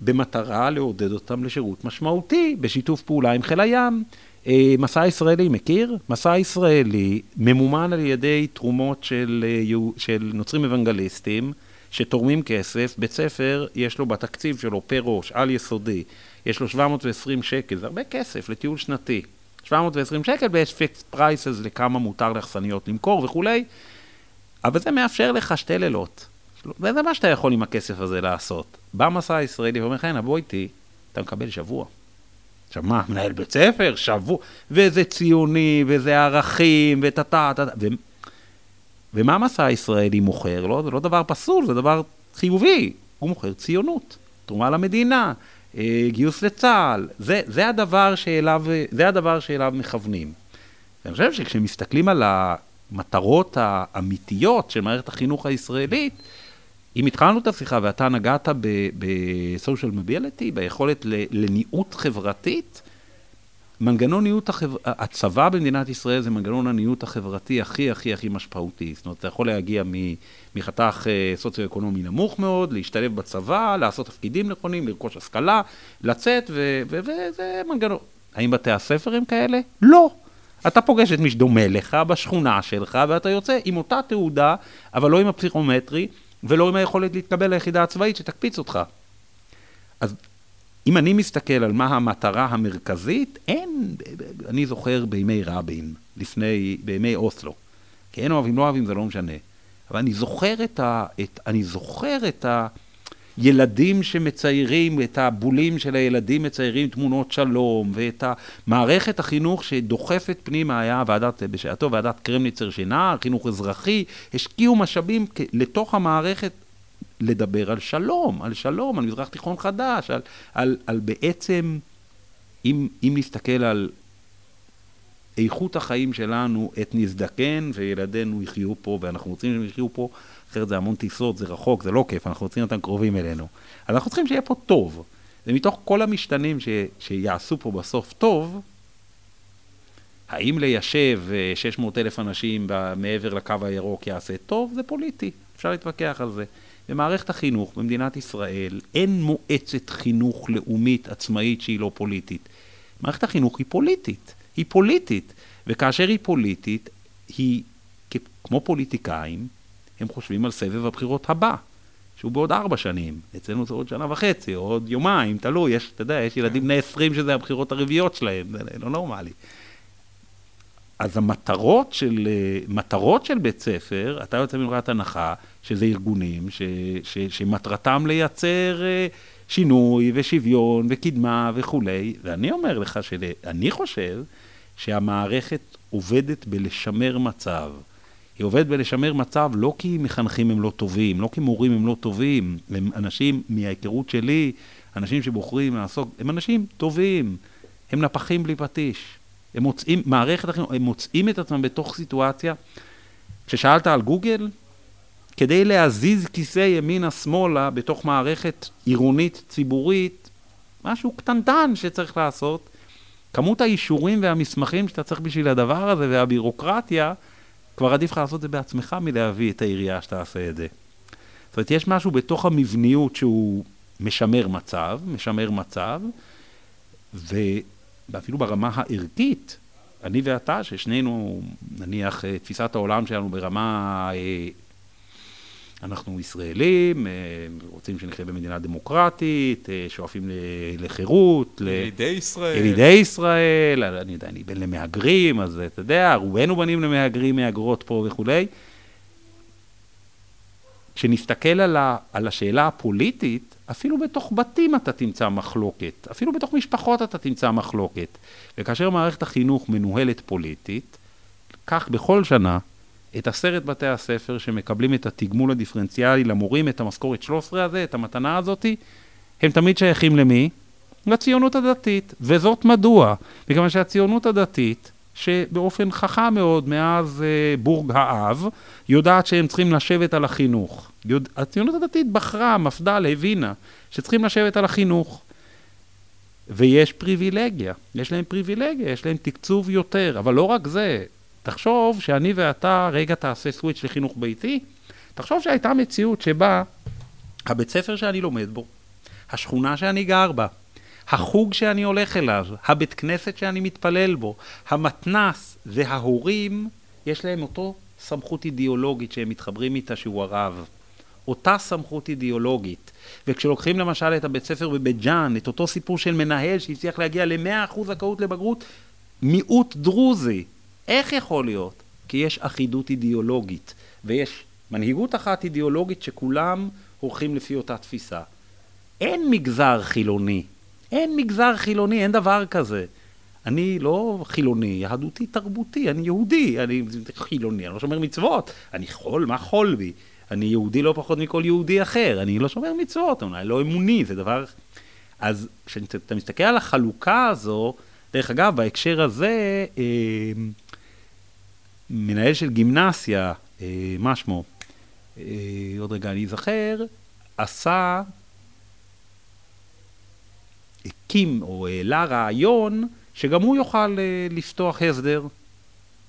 במטרה לעודד אותם לשירות משמעותי, בשיתוף פעולה עם חיל הים. אה, מסע ישראלי, מכיר? מסע ישראלי ממומן על ידי תרומות של, אה, של נוצרים אוונגליסטים שתורמים כסף. בית ספר, יש לו בתקציב שלו פר ראש, על יסודי, יש לו 720 שקל, זה הרבה כסף לטיול שנתי. 720 שקל ויש fixed prices לכמה מותר לאכסניות למכור וכולי, אבל זה מאפשר לך שתי לילות. וזה מה שאתה יכול עם הכסף הזה לעשות. בא מסע הישראלי ואומר לך, הנה, בוא איתי, אתה מקבל שבוע. עכשיו מה, מנהל בית ספר, שבוע, וזה ציוני, וזה ערכים, וטה-טה, טה, ו... ומה המסע הישראלי מוכר? לא, זה לא דבר פסול, זה דבר חיובי. הוא מוכר ציונות, תרומה למדינה, אה, גיוס לצה"ל. זה, זה, הדבר שאליו, זה הדבר שאליו מכוונים. ואני חושב שכשמסתכלים על המטרות האמיתיות של מערכת החינוך הישראלית, אם התחלנו את השיחה ואתה נגעת בסושיאל מוביליטי, ביכולת לניעות חברתית, מנגנון ניעות החבר... הצבא במדינת ישראל זה מנגנון הניעות החברתי הכי הכי הכי משמעותי. זאת אומרת, אתה יכול להגיע מחתך אה, סוציו-אקונומי נמוך מאוד, להשתלב בצבא, לעשות תפקידים נכונים, לרכוש השכלה, לצאת, וזה מנגנון. האם בתי הספר הם כאלה? לא. אתה פוגש את מי שדומה לך בשכונה שלך, ואתה יוצא עם אותה תעודה, אבל לא עם הפסיכומטרי, ולא עם היכולת להתקבל ליחידה הצבאית שתקפיץ אותך. אז אם אני מסתכל על מה המטרה המרכזית, אין, אני זוכר בימי רבין, לפני, בימי אוסלו. כן אוהבים, לא אוהבים, זה לא משנה. אבל אני זוכר את ה... את, אני זוכר את ה... ילדים שמציירים, את הבולים של הילדים מציירים תמונות שלום, ואת מערכת החינוך שדוחפת פנימה, היה ועדת, בשעתו ועדת קרמניצר שינה, חינוך אזרחי, השקיעו משאבים לתוך המערכת לדבר על שלום, על שלום, על מזרח תיכון חדש, על, על, על בעצם, אם, אם נסתכל על איכות החיים שלנו, עת נזדקן וילדינו יחיו פה, ואנחנו רוצים שהם יחיו פה, אחרת זה המון טיסות, זה רחוק, זה לא כיף, אנחנו רוצים אותם קרובים אלינו. אז אנחנו צריכים שיהיה פה טוב. ומתוך כל המשתנים ש, שיעשו פה בסוף טוב, האם ליישב 600 אה, אלף אנשים מעבר לקו הירוק יעשה טוב? זה פוליטי. אפשר להתווכח על זה. במערכת החינוך במדינת ישראל אין מועצת חינוך לאומית עצמאית שהיא לא פוליטית. מערכת החינוך היא פוליטית, היא פוליטית, וכאשר היא פוליטית, היא כמו פוליטיקאים, הם חושבים על סבב הבחירות הבא, שהוא בעוד ארבע שנים. אצלנו זה עוד שנה וחצי, או עוד יומיים, תלוי, יש, אתה יודע, יש ילדים בני עשרים שזה הבחירות הרביעיות שלהם, זה לא נורמלי. אז המטרות של, מטרות של בית ספר, אתה יוצא מנקודת הנחה שזה ארגונים ש, ש, שמטרתם לייצר אה, שינוי ושוויון וקדמה וכולי, ואני אומר לך שאני חושב שהמערכת עובדת בלשמר מצב. היא עובדת בלשמר מצב לא כי מחנכים הם לא טובים, לא כי מורים הם לא טובים, הם אנשים מההיכרות שלי, אנשים שבוחרים לעסוק, הם אנשים טובים, הם נפחים בלי פטיש. הם מוצאים, מערכת החינוך, הם מוצאים את עצמם בתוך סיטואציה, כששאלת על גוגל, כדי להזיז כיסא ימינה-שמאלה בתוך מערכת עירונית ציבורית, משהו קטנטן שצריך לעשות, כמות האישורים והמסמכים שאתה צריך בשביל הדבר הזה והבירוקרטיה, כבר עדיף לך לעשות את זה בעצמך מלהביא את העירייה שתעשה את זה. זאת אומרת, יש משהו בתוך המבניות שהוא משמר מצב, משמר מצב, ואפילו ברמה הערכית, אני ואתה, ששנינו, נניח, אה, תפיסת העולם שלנו ברמה אה, אנחנו ישראלים, אה, רוצים שנחיה במדינה דמוקרטית, אה, שואפים לחירות. ילידי ישראל. ילידי ישראל, אני יודע, אני בן למהגרים, אז אתה יודע, רובנו בנים למהגרים, מהגרות פה וכולי. כשנסתכל על, ה, על השאלה הפוליטית, אפילו בתוך בתים אתה תמצא מחלוקת, אפילו בתוך משפחות אתה תמצא מחלוקת. וכאשר מערכת החינוך מנוהלת פוליטית, כך בכל שנה את עשרת בתי הספר שמקבלים את התגמול הדיפרנציאלי למורים, את המשכורת 13 הזה, את המתנה הזאתי, הם תמיד שייכים למי? לציונות הדתית. וזאת מדוע? מכיוון שהציונות הדתית, שבאופן חכם מאוד מאז אה, בורג האב, יודעת שהם צריכים לשבת על החינוך. יודע, הציונות הדתית בחרה, מפד"ל הבינה, שצריכים לשבת על החינוך. ויש פריבילגיה, יש להם פריבילגיה, יש להם תקצוב יותר, אבל לא רק זה, תחשוב שאני ואתה, רגע תעשה סוויץ' לחינוך ביתי, תחשוב שהייתה מציאות שבה הבית ספר שאני לומד בו, השכונה שאני גר בה, החוג שאני הולך אליו, הבית כנסת שאני מתפלל בו, המתנס וההורים, יש להם אותו סמכות אידיאולוגית שהם מתחברים איתה שהוא הרב. אותה סמכות אידיאולוגית. וכשלוקחים למשל את הבית ספר בבית ג'אן, את אותו סיפור של מנהל שהצליח להגיע ל-100% זכאות לבגרות, מיעוט דרוזי, איך יכול להיות? כי יש אחידות אידיאולוגית, ויש מנהיגות אחת אידיאולוגית שכולם הולכים לפי אותה תפיסה. אין מגזר חילוני. אין מגזר חילוני, אין דבר כזה. אני לא חילוני, יהדותי תרבותי, אני יהודי, אני חילוני, אני לא שומר מצוות, אני חול, מה חול בי? אני יהודי לא פחות מכל יהודי אחר, אני לא שומר מצוות, אולי לא אמוני, זה דבר... אז כשאתה מסתכל על החלוקה הזו, דרך אגב, בהקשר הזה, אה, מנהל של גימנסיה, אה, מה שמו? אה, עוד רגע אני אזכר, עשה, הקים או העלה רעיון שגם הוא יוכל אה, לפתוח הסדר.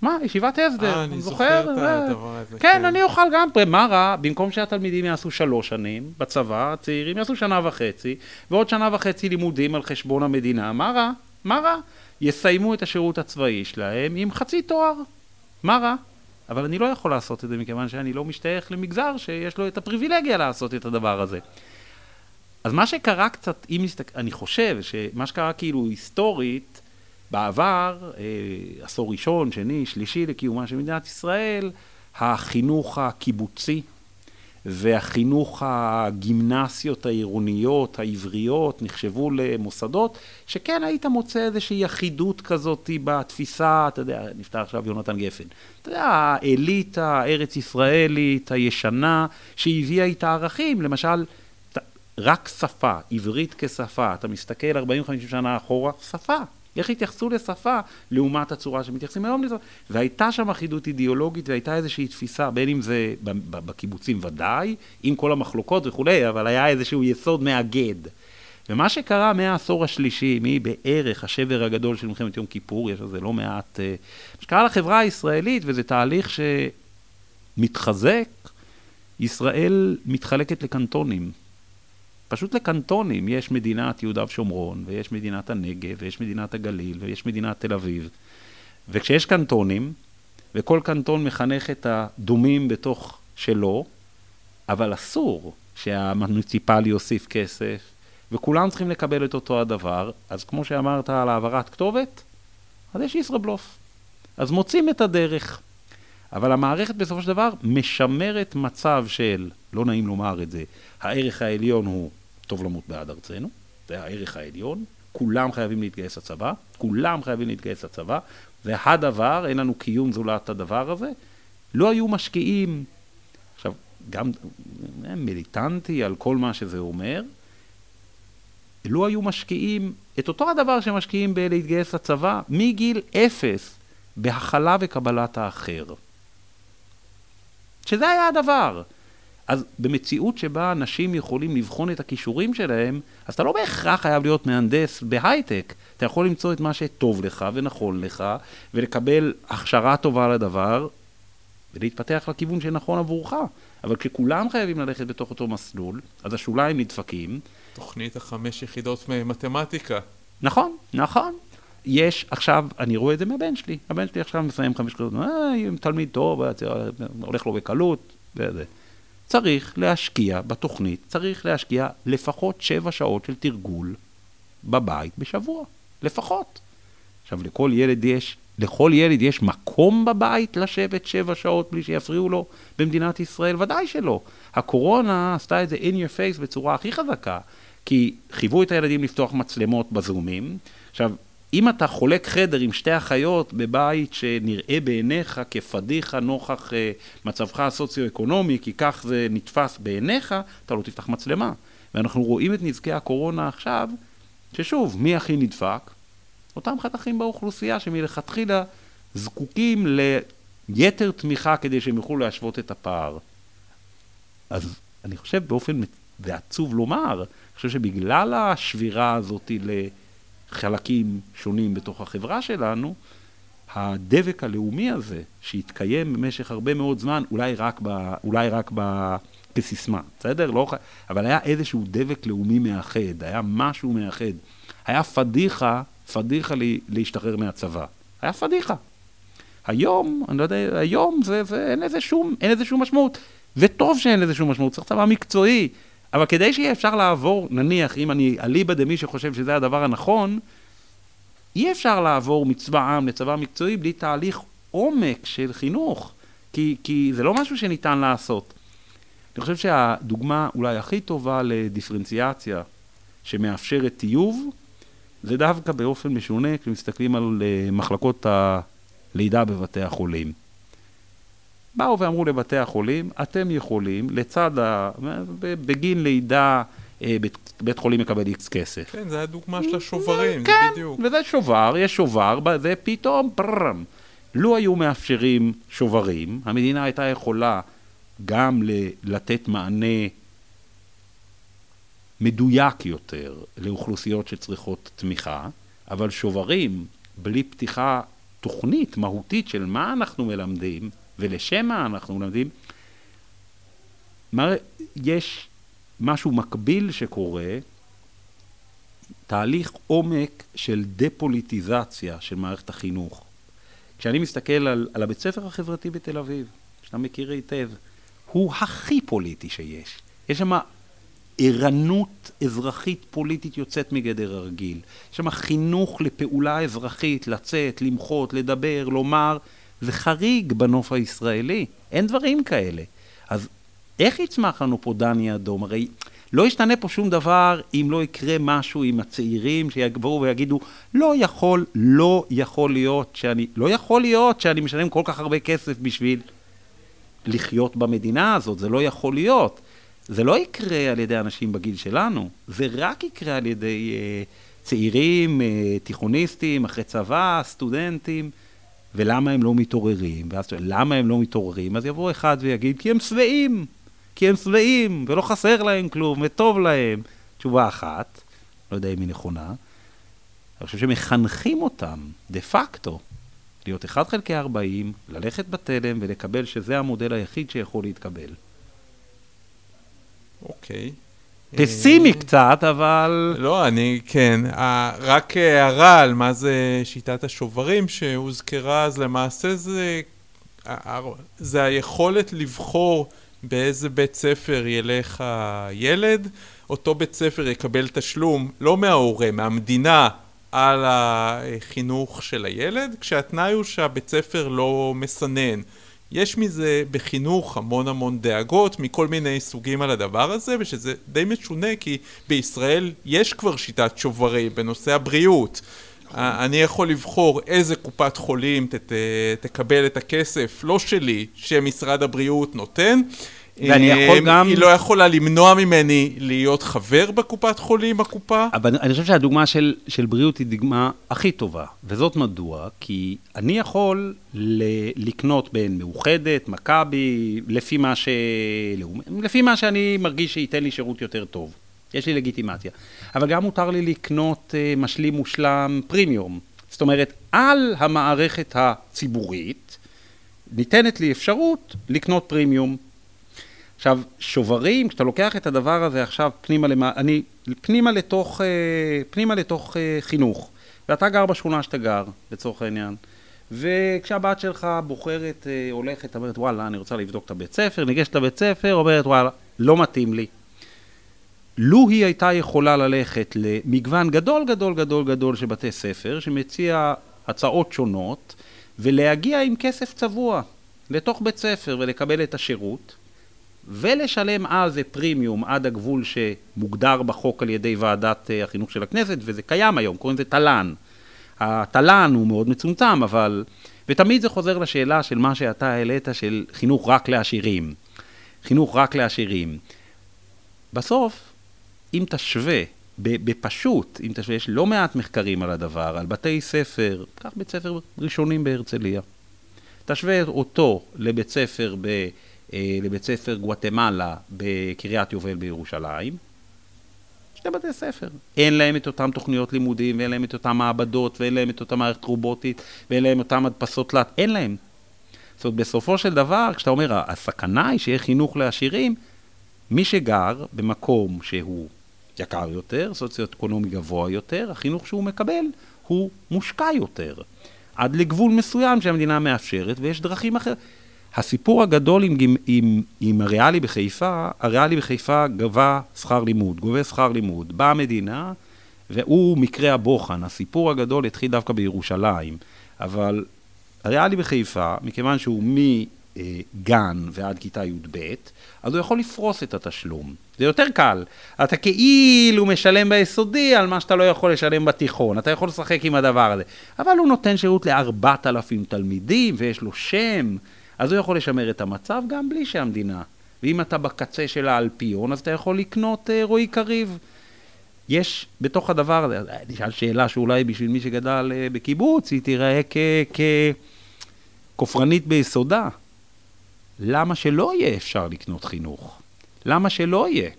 מה, ישיבת הסדר, אה, אני זוכר את הדבר הזה. כן, כן, אני אוכל גם, מה רע, במקום שהתלמידים יעשו שלוש שנים בצבא, הצעירים יעשו שנה וחצי, ועוד שנה וחצי לימודים על חשבון המדינה, מה רע? מה רע? יסיימו את השירות הצבאי שלהם עם חצי תואר. מה רע? אבל אני לא יכול לעשות את זה מכיוון שאני לא משתייך למגזר שיש לו את הפריבילגיה לעשות את הדבר הזה. אז מה שקרה קצת, אם נסתכל, אני חושב שמה שקרה כאילו היסטורית, בעבר, אה, עשור ראשון, שני, שלישי לקיומה של מדינת ישראל, החינוך הקיבוצי והחינוך הגימנסיות העירוניות, העבריות, נחשבו למוסדות, שכן היית מוצא איזושהי אחידות כזאת בתפיסה, אתה יודע, נפתח עכשיו יונתן גפן. אתה יודע, האליטה הארץ ישראלית הישנה, שהביאה איתה ערכים, למשל, רק שפה, עברית כשפה, אתה מסתכל 40-50 שנה אחורה, שפה. איך התייחסו לשפה לעומת הצורה שמתייחסים היום לשפה. והייתה שם אחידות אידיאולוגית והייתה איזושהי תפיסה, בין אם זה בקיבוצים ודאי, עם כל המחלוקות וכולי, אבל היה איזשהו יסוד מאגד. ומה שקרה מהעשור השלישי, מבערך השבר הגדול של מלחמת יום כיפור, יש על זה לא מעט, מה שקרה לחברה הישראלית, וזה תהליך שמתחזק, ישראל מתחלקת לקנטונים. פשוט לקנטונים. יש מדינת יהודה ושומרון, ויש מדינת הנגב, ויש מדינת הגליל, ויש מדינת תל אביב. וכשיש קנטונים, וכל קנטון מחנך את הדומים בתוך שלו, אבל אסור שהמוניציפלי יוסיף כסף, וכולם צריכים לקבל את אותו הדבר, אז כמו שאמרת על העברת כתובת, אז יש ישראבלוף. אז מוצאים את הדרך. אבל המערכת בסופו של דבר משמרת מצב של, לא נעים לומר את זה, הערך העליון הוא טוב למות בעד ארצנו, זה הערך העליון, כולם חייבים להתגייס לצבא, כולם חייבים להתגייס לצבא, זה הדבר, אין לנו קיום זולת הדבר הזה. לא היו משקיעים, עכשיו, גם מיליטנטי על כל מה שזה אומר, לא היו משקיעים את אותו הדבר שמשקיעים בלהתגייס לצבא מגיל אפס בהכלה וקבלת האחר. שזה היה הדבר. אז במציאות שבה אנשים יכולים לבחון את הכישורים שלהם, אז אתה לא בהכרח חייב להיות מהנדס בהייטק. אתה יכול למצוא את מה שטוב לך ונכון לך, ולקבל הכשרה טובה לדבר, ולהתפתח לכיוון שנכון עבורך. אבל כשכולם חייבים ללכת בתוך אותו מסלול, אז השוליים נדפקים. תוכנית החמש יחידות מתמטיקה. נכון, נכון. יש עכשיו, אני רואה את זה מהבן שלי, הבן שלי עכשיו מסיים חמש יחידות, אה, תלמיד טוב, הולך לו בקלות, וזה. צריך להשקיע בתוכנית, צריך להשקיע לפחות שבע שעות של תרגול בבית בשבוע, לפחות. עכשיו, לכל ילד יש, לכל ילד יש מקום בבית לשבת שבע שעות בלי שיפריעו לו במדינת ישראל? ודאי שלא. הקורונה עשתה את זה in your face בצורה הכי חזקה, כי חייבו את הילדים לפתוח מצלמות בזומים. עכשיו, אם אתה חולק חדר עם שתי אחיות בבית שנראה בעיניך כפדיחה נוכח uh, מצבך הסוציו-אקונומי, כי כך זה נתפס בעיניך, אתה לא תפתח מצלמה. ואנחנו רואים את נזקי הקורונה עכשיו, ששוב, מי הכי נדפק? אותם חתכים באוכלוסייה שמלכתחילה זקוקים ליתר תמיכה כדי שהם יוכלו להשוות את הפער. אז אני חושב באופן, זה עצוב לומר, אני חושב שבגלל השבירה הזאת ל... חלקים שונים בתוך החברה שלנו, הדבק הלאומי הזה, שהתקיים במשך הרבה מאוד זמן, אולי רק, ב, אולי רק ב, כסיסמה, בסדר? לא, אבל היה איזשהו דבק לאומי מאחד, היה משהו מאחד. היה פדיחה, פדיחה לי, להשתחרר מהצבא. היה פדיחה. היום, אני לא יודע, היום זה, זה, אין, לזה שום, אין לזה שום משמעות. וטוב שאין לזה שום משמעות, צריך צבא מקצועי. אבל כדי שיהיה אפשר לעבור, נניח, אם אני אליבא דמי שחושב שזה הדבר הנכון, אי אפשר לעבור מצבא עם לצבא מקצועי בלי תהליך עומק של חינוך, כי, כי זה לא משהו שניתן לעשות. אני חושב שהדוגמה אולי הכי טובה לדיפרנציאציה שמאפשרת טיוב, זה דווקא באופן משונה כשמסתכלים על אה, מחלקות הלידה בבתי החולים. באו ואמרו לבתי החולים, אתם יכולים, לצד ה... בגין לידה, אה, בית, בית חולים מקבל איקס כסף. כן, זה הדוגמה של השוברים, כן, בדיוק. וזה שובר, יש שובר, זה פתאום פררם. לו היו מאפשרים שוברים, המדינה הייתה יכולה גם לתת מענה מדויק יותר לאוכלוסיות שצריכות תמיכה, אבל שוברים בלי פתיחה תוכנית מהותית של מה אנחנו מלמדים, ולשם מה אנחנו מלמדים, יש משהו מקביל שקורה, תהליך עומק של דה-פוליטיזציה של מערכת החינוך. כשאני מסתכל על, על הבית ספר החברתי בתל אביב, שאתה מכיר היטב, הוא הכי פוליטי שיש. יש שם ערנות אזרחית פוליטית יוצאת מגדר הרגיל. יש שם חינוך לפעולה אזרחית, לצאת, למחות, לדבר, לומר, זה חריג בנוף הישראלי, אין דברים כאלה. אז איך יצמח לנו פה דני אדום? הרי לא ישתנה פה שום דבר אם לא יקרה משהו עם הצעירים שיבואו ויגידו, לא יכול, לא יכול להיות שאני, לא יכול להיות שאני משלם כל כך הרבה כסף בשביל לחיות במדינה הזאת, זה לא יכול להיות. זה לא יקרה על ידי אנשים בגיל שלנו, זה רק יקרה על ידי uh, צעירים, uh, תיכוניסטים, אחרי צבא, סטודנטים. ולמה הם לא מתעוררים? ואז למה הם לא מתעוררים? אז יבוא אחד ויגיד, כי הם שבעים, כי הם שבעים, ולא חסר להם כלום, וטוב להם. תשובה אחת, לא יודע אם היא נכונה, אני חושב שמחנכים אותם, דה פקטו, להיות 1 חלקי 40, ללכת בתלם ולקבל שזה המודל היחיד שיכול להתקבל. אוקיי. פסימי קצת, אבל... לא, אני, כן. רק הערה על מה זה שיטת השוברים שהוזכרה, אז למעשה זה, זה היכולת לבחור באיזה בית ספר ילך הילד. אותו בית ספר יקבל תשלום, לא מההורה, מהמדינה, על החינוך של הילד, כשהתנאי הוא שהבית ספר לא מסנן. יש מזה בחינוך המון המון דאגות מכל מיני סוגים על הדבר הזה, ושזה די משונה כי בישראל יש כבר שיטת שוברים בנושא הבריאות. אני יכול לבחור איזה קופת חולים ת, תקבל את הכסף, לא שלי, שמשרד הבריאות נותן. ואני יכול גם... היא לא יכולה למנוע ממני להיות חבר בקופת חולים, הקופה? אבל אני חושב שהדוגמה של, של בריאות היא דוגמה הכי טובה, וזאת מדוע? כי אני יכול ל- לקנות בין מאוחדת, מכבי, לפי מה, ש... לפי מה שאני מרגיש שייתן לי שירות יותר טוב. יש לי לגיטימציה. אבל גם מותר לי לקנות uh, משלים מושלם פרימיום. זאת אומרת, על המערכת הציבורית ניתנת לי אפשרות לקנות פרימיום. עכשיו, שוברים, כשאתה לוקח את הדבר הזה עכשיו פנימה, למה, אני, פנימה לתוך, אה, פנימה לתוך אה, חינוך, ואתה גר בשכונה שאתה גר, לצורך העניין, וכשהבת שלך בוחרת, אה, הולכת, אומרת, וואלה, אני רוצה לבדוק את הבית ספר, ניגשת לבית ספר, אומרת, וואלה, לא מתאים לי. לו היא הייתה יכולה ללכת למגוון גדול גדול גדול גדול של בתי ספר, שמציע הצעות שונות, ולהגיע עם כסף צבוע לתוך בית ספר ולקבל את השירות, ולשלם זה פרימיום עד הגבול שמוגדר בחוק על ידי ועדת אה, החינוך של הכנסת, וזה קיים היום, קוראים לזה תל"ן. התל"ן הוא מאוד מצומצם, אבל... ותמיד זה חוזר לשאלה של מה שאתה העלית, של חינוך רק לעשירים. חינוך רק לעשירים. בסוף, אם תשווה, בפשוט, אם תשווה, יש לא מעט מחקרים על הדבר, על בתי ספר, קח בית ספר ראשונים בהרצליה. תשווה אותו לבית ספר ב... אה, לבית ספר גואטמלה בקריית יובל בירושלים. שני בתי ספר. אין להם את אותם תוכניות לימודים, ואין להם את אותם מעבדות, ואין להם את אותה מערכת רובוטית, ואין להם אותם הדפסות תלת, אין להם. זאת אומרת, בסופו של דבר, כשאתה אומר, הסכנה היא שיהיה חינוך לעשירים, מי שגר במקום שהוא יקר יותר, סוציו-אקונומי גבוה יותר, החינוך שהוא מקבל הוא מושקע יותר. עד לגבול מסוים שהמדינה מאפשרת, ויש דרכים אחרות. הסיפור הגדול עם, עם, עם, עם הריאלי בחיפה, הריאלי בחיפה גבה שכר לימוד, גובה שכר לימוד. באה המדינה, והוא מקרה הבוחן. הסיפור הגדול התחיל דווקא בירושלים, אבל הריאלי בחיפה, מכיוון שהוא מגן ועד כיתה י"ב, אז הוא יכול לפרוס את התשלום. זה יותר קל. אתה כאילו משלם ביסודי על מה שאתה לא יכול לשלם בתיכון. אתה יכול לשחק עם הדבר הזה. אבל הוא נותן שירות ל-4,000 תלמידים, ויש לו שם. אז הוא יכול לשמר את המצב גם בלי שהמדינה. ואם אתה בקצה של האלפיון, אז אתה יכול לקנות uh, רועי קריב. יש בתוך הדבר הזה, אני אשאל שאלה שאולי בשביל מי שגדל uh, בקיבוץ, היא תיראה ככופרנית ביסודה. למה שלא יהיה אפשר לקנות חינוך? למה שלא יהיה?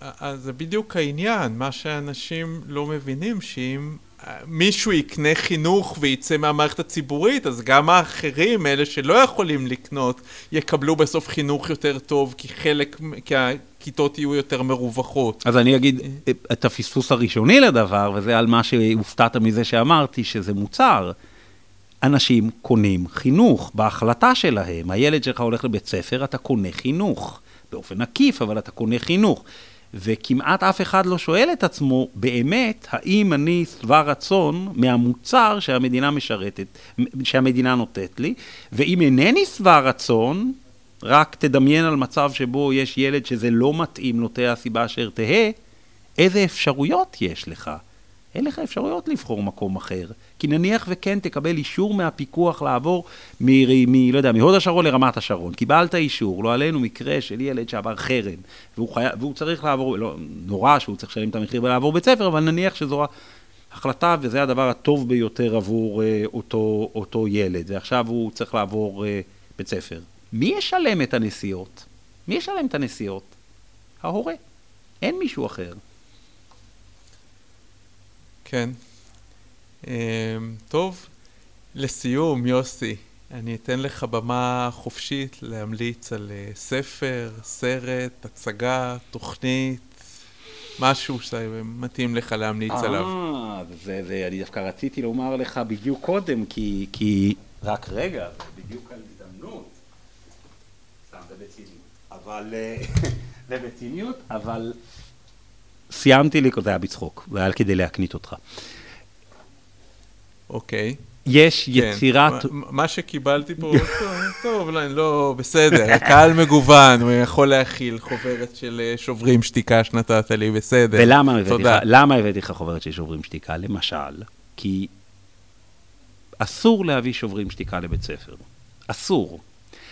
אז זה בדיוק העניין, מה שאנשים לא מבינים, שאם מישהו יקנה חינוך ויצא מהמערכת הציבורית, אז גם האחרים, אלה שלא יכולים לקנות, יקבלו בסוף חינוך יותר טוב, כי חלק, כי הכיתות יהיו יותר מרווחות. אז אני אגיד את הפספוס הראשוני לדבר, וזה על מה שהופתעת מזה שאמרתי, שזה מוצר. אנשים קונים חינוך בהחלטה שלהם. הילד שלך הולך לבית ספר, אתה קונה חינוך. באופן עקיף, אבל אתה קונה חינוך. וכמעט אף אחד לא שואל את עצמו, באמת, האם אני שבע רצון מהמוצר שהמדינה משרתת, שהמדינה נותנת לי, ואם אינני שבע רצון, רק תדמיין על מצב שבו יש ילד שזה לא מתאים לו, תהא הסיבה אשר תהא, איזה אפשרויות יש לך? אין לך אפשרויות לבחור מקום אחר. כי נניח וכן תקבל אישור מהפיקוח לעבור מ... מ לא יודע, מהוד השרון לרמת השרון. קיבלת אישור, לא עלינו מקרה של ילד שעבר חרם, והוא, חי... והוא צריך לעבור, לא, נורא שהוא צריך לשלם את המחיר ולעבור בית ספר, אבל נניח שזו החלטה וזה הדבר הטוב ביותר עבור אה, אותו, אותו ילד, ועכשיו הוא צריך לעבור אה, בית ספר. מי ישלם את הנסיעות? מי ישלם את הנסיעות? ההורה. אין מישהו אחר. כן. אמ, טוב, לסיום, יוסי, אני אתן לך במה חופשית להמליץ על אה, ספר, סרט, הצגה, תוכנית, משהו שמתאים לך להמליץ עליו. אה, זה, זה, אני דווקא רציתי לומר לך בדיוק קודם, כי, כי... רק רגע, זה בדיוק ההזדמנות. סתם, זה בציניות. אבל... אה, (laughs) זה בציניות, אבל... סיימתי לי, זה היה בצחוק, זה היה כדי להקנית אותך. אוקיי. יש כן. יצירת... מה- מה שקיבלתי פה, טוב, לא, לא, בסדר, הקהל מגוון, הוא יכול להכיל חוברת של אה, שוברים שתיקה שנתת לי, בסדר. ולמה הבאתי לך חוברת של שוברים שתיקה? למשל, כי אסור להביא שוברים שתיקה לבית ספר. אסור.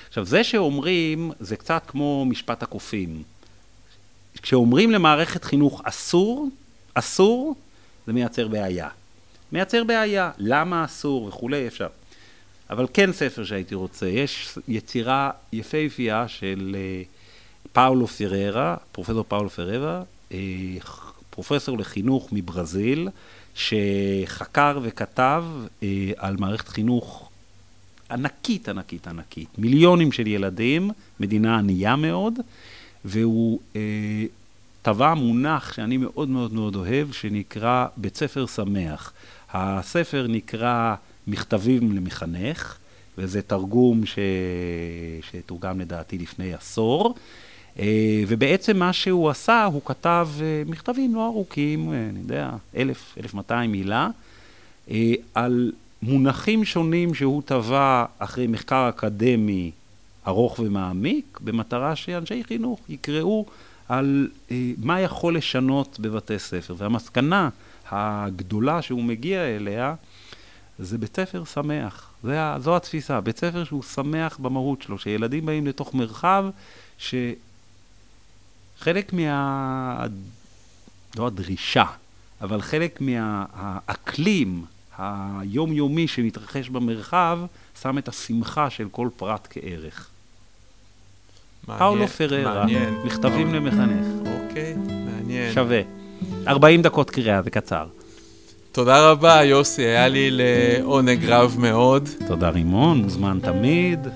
עכשיו, זה שאומרים, זה קצת כמו משפט הקופים. כשאומרים למערכת חינוך אסור, אסור, זה מייצר בעיה. מייצר בעיה, למה אסור וכולי, אפשר. אבל כן ספר שהייתי רוצה, יש יצירה יפהפייה של אה, פאולו פררה, פרופסור פאולו פררה, אה, פרופסור לחינוך מברזיל, שחקר וכתב אה, על מערכת חינוך ענקית, ענקית, ענקית. מיליונים של ילדים, מדינה ענייה מאוד, והוא אה, טבע מונח שאני מאוד מאוד מאוד אוהב, שנקרא בית ספר שמח. הספר נקרא מכתבים למחנך, וזה תרגום ש... שתורגם לדעתי לפני עשור. אה, ובעצם מה שהוא עשה, הוא כתב אה, מכתבים לא ארוכים, אה, אני יודע, אלף, אלף מאתיים מילה, על מונחים שונים שהוא טבע אחרי מחקר אקדמי ארוך ומעמיק, במטרה שאנשי חינוך יקראו על מה יכול לשנות בבתי ספר. והמסקנה הגדולה שהוא מגיע אליה, זה בית ספר שמח. זה, זו התפיסה, בית ספר שהוא שמח במהות שלו, שילדים באים לתוך מרחב שחלק מה... לא הדרישה, אבל חלק מהאקלים היומיומי שמתרחש במרחב, שם את השמחה של כל פרט כערך. מעניין, פאולו פררה, מעניין. מכתבים למחנך. אוקיי, מעניין. שווה. 40 דקות קריאה, זה קצר. תודה רבה, יוסי, היה לי לעונג רב מאוד. תודה רימון, מוזמן תמיד.